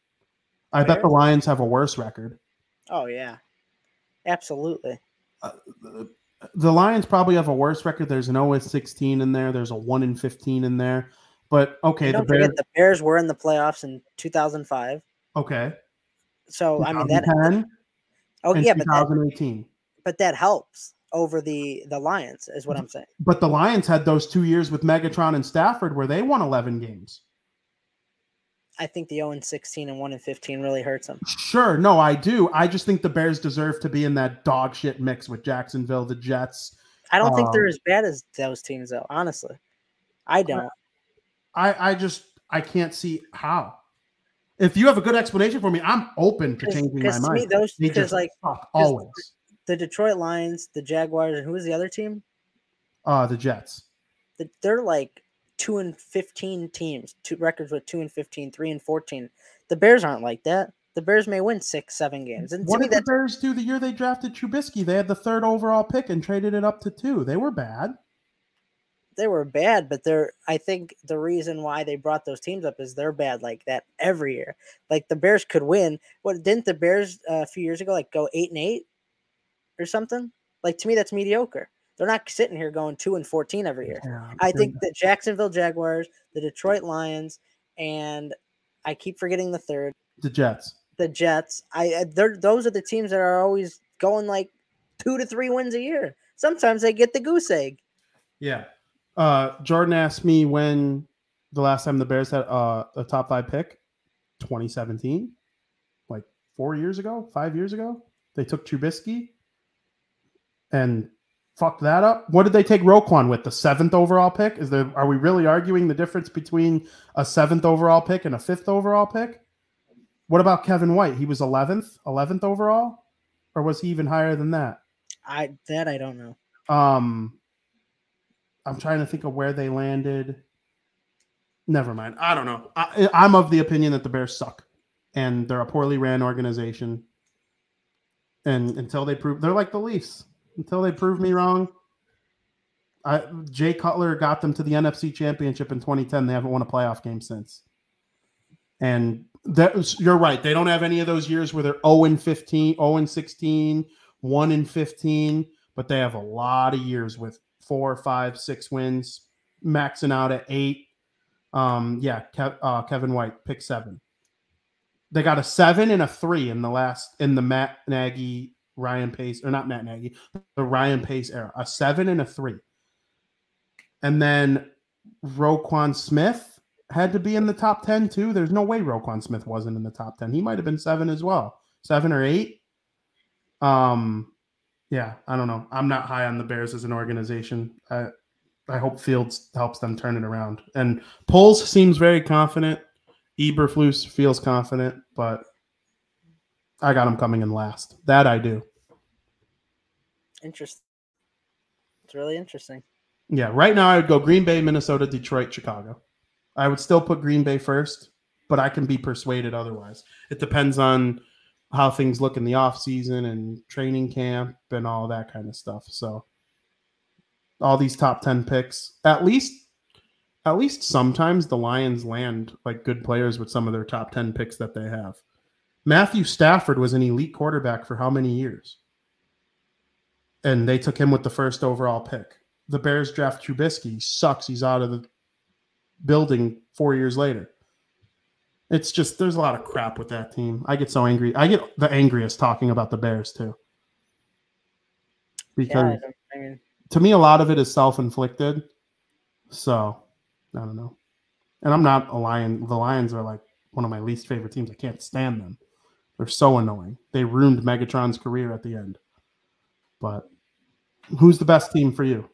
I bet the Lions have a worse record. Oh yeah, absolutely. Uh, the Lions probably have a worse record. There's an 0 16 in there. There's a 1 in 15 in there. But okay, the Bears. the Bears were in the playoffs in 2005. Okay. So I mean that. Oh yeah, but that, 2018. but that helps over the the Lions, is what I'm saying. But the Lions had those two years with Megatron and Stafford where they won 11 games. I think the 0 and 16 and 1 and 15 really hurts them. Sure, no, I do. I just think the Bears deserve to be in that dog shit mix with Jacksonville, the Jets. I don't think they're Um, as bad as those teams, though. Honestly, I don't. I I just I can't see how. If you have a good explanation for me, I'm open to changing my mind. me, those because like suck always. the Detroit Lions, the Jaguars, and who was the other team? Uh the Jets. The, they're like two and 15 teams, two records with two and 15, three and 14. The Bears aren't like that. The Bears may win six, seven games, and What did the Bears do the year they drafted Trubisky? They had the third overall pick and traded it up to two. They were bad. They were bad, but they're I think the reason why they brought those teams up is they're bad like that every year. Like the Bears could win. What didn't the Bears uh, a few years ago like go eight and eight or something? Like to me, that's mediocre. They're not sitting here going two and fourteen every year. Yeah, I think the Jacksonville Jaguars, the Detroit Lions, and I keep forgetting the third, the Jets. the Jets. I I- they're those are the teams that are always going like two to three wins a year. Sometimes they get the goose egg. Yeah. Uh, Jordan asked me when the last time the Bears had uh, a top five pick, 2017, like four years ago, five years ago. They took Trubisky and fucked that up. What did they take Roquan with? The seventh overall pick? Is there? Are we really arguing the difference between a seventh overall pick and a fifth overall pick? What about Kevin White? He was 11th, 11th overall, or was he even higher than that? I that I don't know. Um, I'm trying to think of where they landed. Never mind. I don't know. I, I'm of the opinion that the Bears suck, and they're a poorly ran organization. And until they prove, they're like the Leafs. Until they prove me wrong, I, Jay Cutler got them to the NFC Championship in 2010. They haven't won a playoff game since. And was, you're right. They don't have any of those years where they're 0 and 15, 0 and 16, 1 and 15 but they have a lot of years with four, five, six wins, maxing out at eight. Um, yeah, Kev, uh, Kevin White pick seven. They got a seven and a three in the last in the Matt Nagy, Ryan Pace, or not Matt Nagy, the Ryan Pace era. A seven and a three. And then Roquan Smith had to be in the top 10 too. There's no way Roquan Smith wasn't in the top 10. He might have been seven as well. Seven or eight. Um, yeah, I don't know. I'm not high on the Bears as an organization. I I hope Fields helps them turn it around. And Poles seems very confident. Eberflus feels confident, but I got them coming in last. That I do. Interesting. It's really interesting. Yeah, right now I would go Green Bay, Minnesota, Detroit, Chicago. I would still put Green Bay first, but I can be persuaded otherwise. It depends on how things look in the off season and training camp and all that kind of stuff. So all these top 10 picks, at least at least sometimes the Lions land like good players with some of their top 10 picks that they have. Matthew Stafford was an elite quarterback for how many years? And they took him with the first overall pick. The Bears draft Trubisky. Sucks. He's out of the building four years later. It's just there's a lot of crap with that team. I get so angry. I get the angriest talking about the Bears too. Because Yeah, I mean, to me a lot of it is self-inflicted. So, I don't know. And I'm not a lion. The Lions are like one of my least favorite teams. I can't stand them. They're so annoying. They ruined Megatron's career at the end. But who's the best team for you?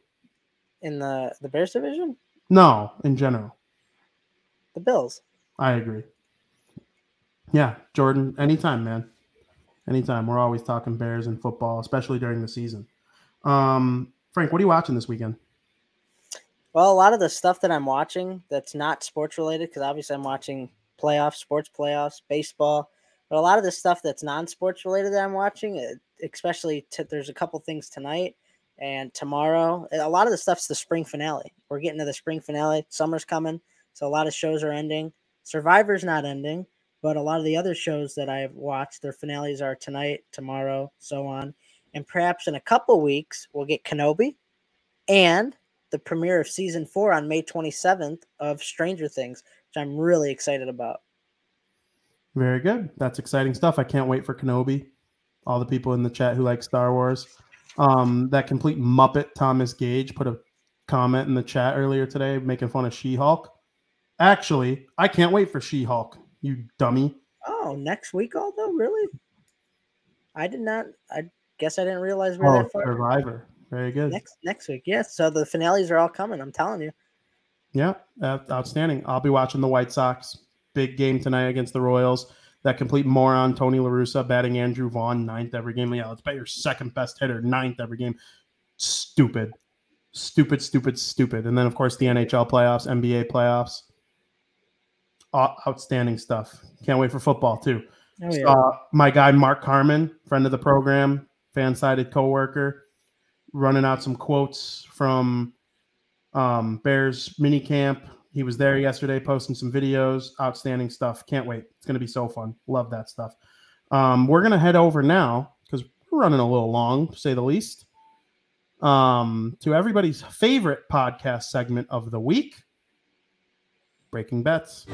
in the the Bears division, No, in general. the Bills. I agree. Yeah, Jordan, anytime, man. Anytime. We're always talking Bears and football, especially during the season. Um, Frank, what are you watching this weekend? Well, a lot of the stuff that I'm watching that's not sports related, because obviously I'm watching playoffs, sports playoffs, baseball, but a lot of the stuff that's non-sports related that I'm watching, eh, especially t- there's a couple things tonight and tomorrow. A lot of the stuff's the spring finale. We're getting to the spring finale. Summer's coming, so a lot of shows are ending. Survivor's not ending, but a lot of the other shows that I've watched, their finales are tonight, tomorrow, so on. And perhaps in a couple weeks, we'll get Kenobi and the premiere of season four on May 27th of Stranger Things, which I'm really excited about. Very good. That's exciting stuff. I can't wait for Kenobi. All the people in the chat who like Star Wars. Um, that complete Muppet Thomas Gage put a comment in the chat earlier today making fun of She Hulk. Actually, I can't wait for She Hulk, you dummy. Oh, next week, although really, I did not. I guess I didn't realize we we're Oh, that far. Survivor. Very good. Next next week, yes. So the finales are all coming. I'm telling you. Yeah, uh, outstanding. I'll be watching the White Sox. Big game tonight against the Royals. That complete moron, Tony La Russa, batting Andrew Vaughn ninth every game. Yeah, let's bet your second best hitter ninth every game. Stupid. Stupid, stupid, stupid. And then, of course, the NHL playoffs, NBA playoffs. Outstanding stuff. Can't wait for football, too. Oh yeah. Uh, my guy Mark Carmen, friend of the program, FanSided coworker, running out some quotes from um, Bears mini camp. He was there yesterday, posting some videos. Outstanding stuff. Can't wait. It's going to be so fun. Love that stuff. Um, we're going to head over now because we're running a little long, to say the least, um, to everybody's favorite podcast segment of the week Breaking Bets.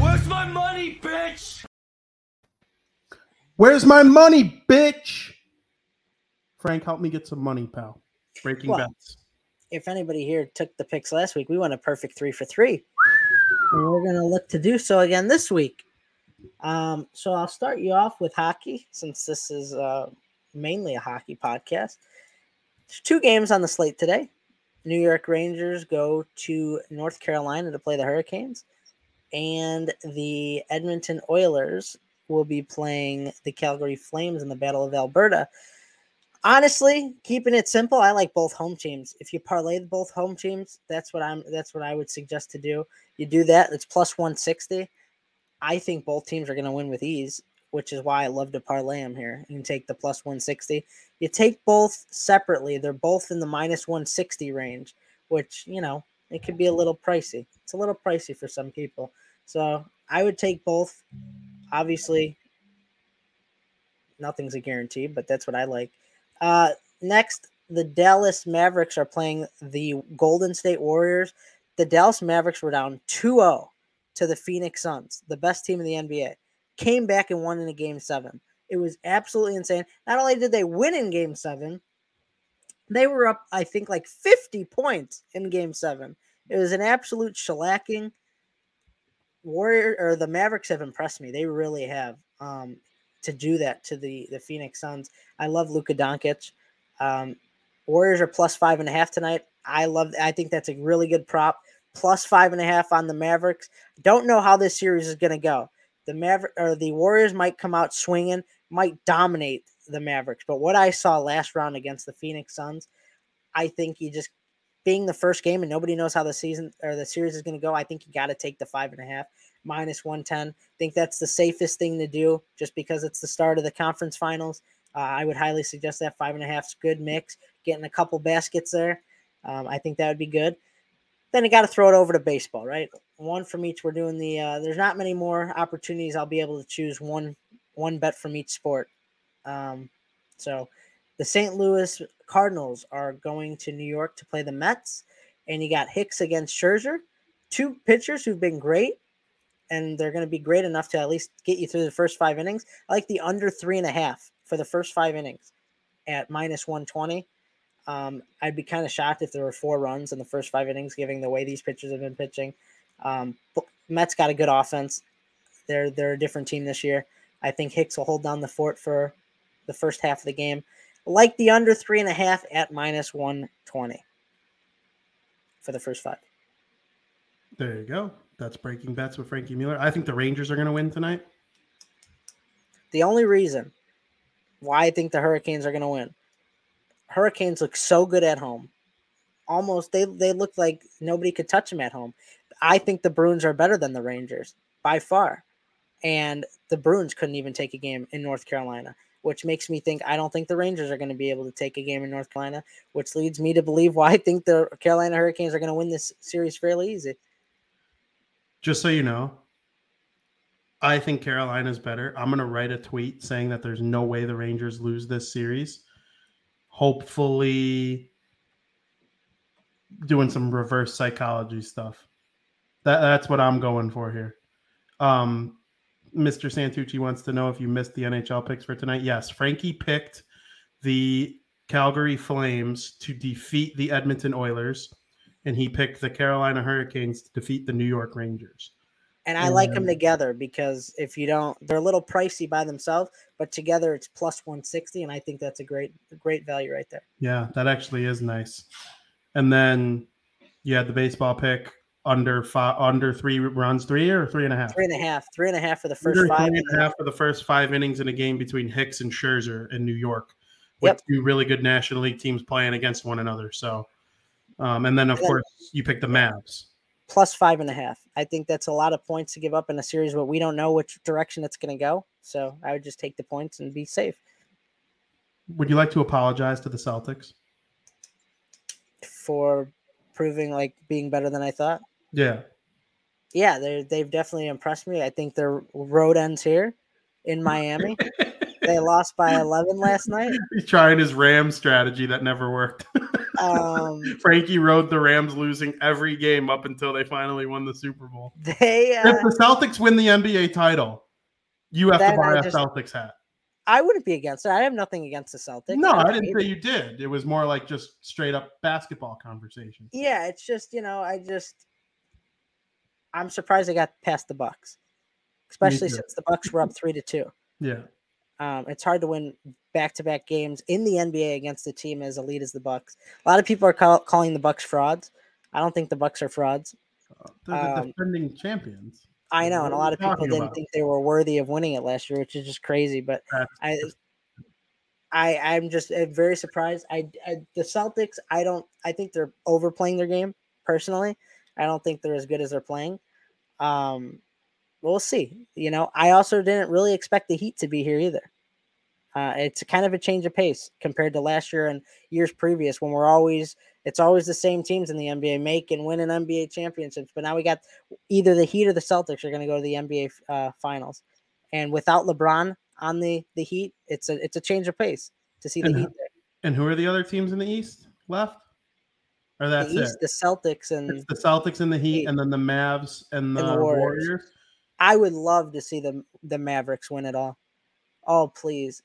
Where's my money, bitch? Where's my money, bitch? Frank, help me get some money, pal. Breaking Well, bets. if anybody here took the picks last week, we went a perfect three for three. And we're gonna look to do so again this week. Um, so I'll start you off with hockey, since this is uh, mainly a hockey podcast. There's two games on the slate today. New York Rangers go to North Carolina to play the Hurricanes, and the Edmonton Oilers will be playing the Calgary Flames in the Battle of Alberta. Honestly, keeping it simple, I like both home teams. If you parlay both home teams, that's what I'm that's what I would suggest to do. You do that, it's plus 160. I think both teams are going to win with ease, which is why I love to parlay them here. You can take the plus 160. You take both separately, they're both in the minus 160 range, which, you know, it could be a little pricey. It's a little pricey for some people. So I would take both. Obviously, nothing's a guarantee, but that's what I like. Uh, next, the Dallas Mavericks are playing the Golden State Warriors. The Dallas Mavericks were down 2 0 to the Phoenix Suns, the best team in the NBA. Came back and won in a game seven. It was absolutely insane. Not only did they win in game seven, they were up, I think, like 50 points in game seven. It was an absolute shellacking. Warrior or the Mavericks have impressed me. They really have. Um, to do that to the the Phoenix Suns. I love Luka Doncic. Um, Warriors are plus five and a half tonight. I love. I think that's a really good prop. Plus five and a half on the Mavericks. Don't know how this series is going to go. The Maverick or the Warriors might come out swinging, might dominate the Mavericks. But what I saw last round against the Phoenix Suns, I think you just being the first game and nobody knows how the season or the series is going to go. I think you got to take the five and a half minus 110. think that's the safest thing to do just because it's the start of the conference finals. Uh, I would highly suggest that five and a half is good mix. Getting a couple baskets there, um, I think that would be good. Then you got to throw it over to baseball, right? One from each. We're doing the. Uh, there's not many more opportunities. I'll be able to choose one one bet from each sport. Um, so, the St. Louis Cardinals are going to New York to play the Mets, and you got Hicks against Scherzer, two pitchers who've been great and they're going to be great enough to at least get you through the first five innings. I like the under three and a half for the first five innings at minus 120. Um, I'd be kind of shocked if there were four runs in the first five innings, given the way these pitchers have been pitching. Um, Mets got a good offense. They're they're a different team this year. I think Hicks will hold down the fort for the first half of the game. Like the under three and a half at minus 120 for the first five. There you go. That's breaking bets with Frankie Mueller. I think the Rangers are going to win tonight. The only reason why I think the Hurricanes are going to win. Hurricanes look so good at home. Almost they they look like nobody could touch them at home. I think the Bruins are better than the Rangers by far. And the Bruins couldn't even take a game in North Carolina, which makes me think I don't think the Rangers are going to be able to take a game in North Carolina, which leads me to believe why I think the Carolina Hurricanes are going to win this series fairly easy just so you know, I think Carolina's better. I'm going to write a tweet saying that there's no way the Rangers lose this series. Hopefully, doing some reverse psychology stuff. That, that's what I'm going for here. Um, Mr. Santucci wants to know if you missed the NHL picks for tonight. Yes, Frankie picked the Calgary Flames to defeat the Edmonton Oilers and he picked the Carolina Hurricanes to defeat the New York Rangers. And I like them together because if you don't, they're a little pricey by themselves, but together it's plus 160, and I think that's a great, great value right there. Yeah, that actually is nice. And then you had the baseball pick under five, under three runs, three or three and a half, three and a half, three and a half for the first under five, three and a half for the first five innings in a game between Hicks and Scherzer in New York, with yep. two really good National League teams playing against one another. So um, and then, of and then, course, you pick the Mavs. Plus five and a half. I think that's a lot of points to give up in a series where we don't know which direction it's going to go. So I would just take the points and be safe. Would you like to apologize to the Celtics? For proving like being better than I thought? Yeah. Yeah, they they've definitely impressed me. I think their road ends here in Miami. they lost by 11 last night. He's trying his Ram strategy that never worked. Um, Frankie rode the Rams losing every game up until they finally won the Super Bowl. They uh, if the Celtics win the NBA title, you have to buy a Celtics hat. I wouldn't be against it. I have nothing against the Celtics. No, I, I didn't say it. you did. It was more like just straight up basketball conversation. Yeah, it's just you know, I just I'm surprised they got past the Bucks, especially since the Bucks were up three to two. Yeah. Um, it's hard to win back-to-back games in the NBA against a team as elite as the Bucks. A lot of people are call, calling the Bucks frauds. I don't think the Bucks are frauds. Uh, they're the um, defending champions. I know, and a lot of people didn't about? think they were worthy of winning it last year, which is just crazy. But I, I, I'm just uh, very surprised. I, I, the Celtics, I don't, I think they're overplaying their game. Personally, I don't think they're as good as they're playing. Um, we'll see. You know, I also didn't really expect the Heat to be here either. Uh, it's kind of a change of pace compared to last year and years previous when we're always it's always the same teams in the NBA make and win an NBA championships. But now we got either the Heat or the Celtics are going to go to the NBA uh, finals, and without LeBron on the the Heat, it's a it's a change of pace to see the and, Heat. There. And who are the other teams in the East left? Or that's the East, it? The Celtics and it's the Celtics and the Heat, Heat, and then the Mavs and the, and the Warriors. Warriors. I would love to see the the Mavericks win it all. Oh, please.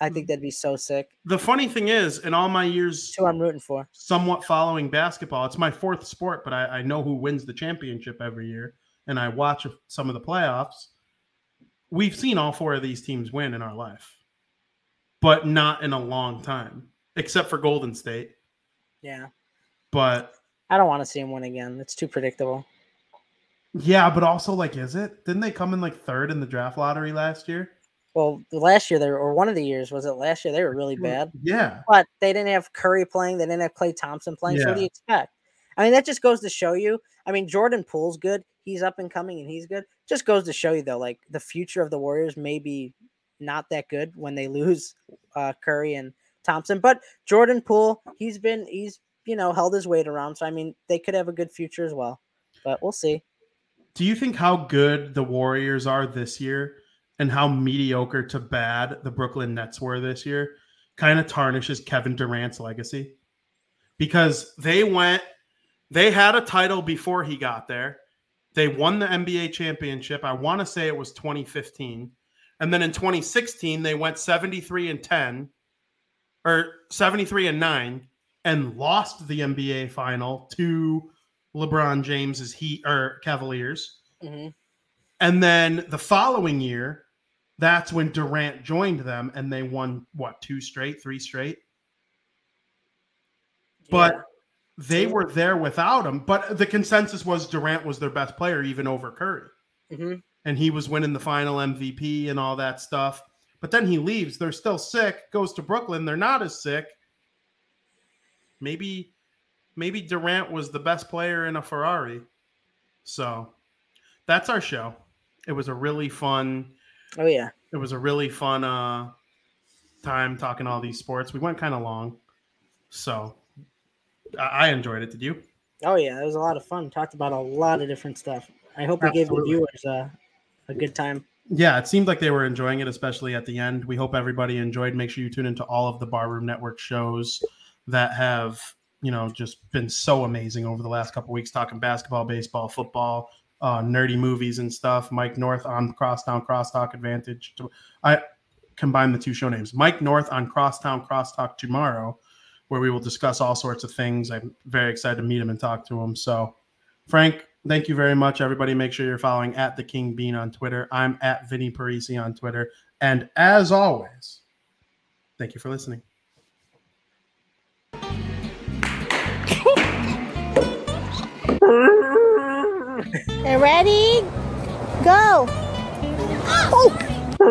I think mm. that'd be so sick. The funny thing is, in all my years, who I'm rooting for, somewhat following basketball, it's my fourth sport, but I, I know who wins the championship every year, and I watch some of the playoffs. We've seen all four of these teams win in our life, but not in a long time, except for Golden State. Yeah. But I don't want to see him win again. It's too predictable. Yeah, but also like, is it? Didn't they come in like third in the draft lottery last year? Well, last year they were, or one of the years was it last year? They were really bad, Yeah. but they didn't have Curry playing. They didn't have Klay Thompson playing. So what do you expect? I mean, that just goes to show you. I mean, Jordan Poole's good. He's up and coming, and he's good. Just goes to show you though, like the future of the Warriors may be not that good when they lose uh, Curry and Thompson. But Jordan Poole, he's been he's you know held his weight around. So I mean, they could have a good future as well. But we'll see. Do you think how good the Warriors are this year and how mediocre to bad the Brooklyn Nets were this year kind of tarnishes Kevin Durant's legacy? Because they went, they had a title before he got there. They won the NBA championship. I want to say it was 2015. And then in 2016, they went 73 and 10 or 73 and 9 and lost the NBA final to LeBron James's Heat or Cavaliers. Mhm. And then the following year, that's when Durant joined them and they won what, two straight, three straight? But they True. were there without him. But the consensus was Durant was their best player, even over Curry. Mhm. And he was winning the final MVP and all that stuff. But then he leaves. They're still sick, goes to Brooklyn. They're not as sick. Maybe, maybe Durant was the best player in a Ferrari. So that's our show. It was a really fun Oh yeah. it was a really fun uh time talking all these sports. We went kind of long, so I, I enjoyed it. Did you? Oh yeah, it was a lot of fun. Talked about a lot of different stuff. I hope we gave the viewers uh, a good time. Yeah, it seemed like they were enjoying it, especially at the end. We hope everybody enjoyed. Make sure you tune into all of the Barroom Network shows that have you know just been so amazing over the last couple weeks, talking basketball, baseball, football, uh, nerdy movies and stuff. Mike North on Crosstown Crosstalk Advantage. I combine the two show names. Mike North on Crosstown Crosstalk tomorrow, where we will discuss all sorts of things. I'm very excited to meet him and talk to him. So, Frank, thank you very much. Everybody, make sure you're following at the King Bean on Twitter. I'm at Vinny Parisi on Twitter. And as always, thank you for listening. You ready? Go! Oh.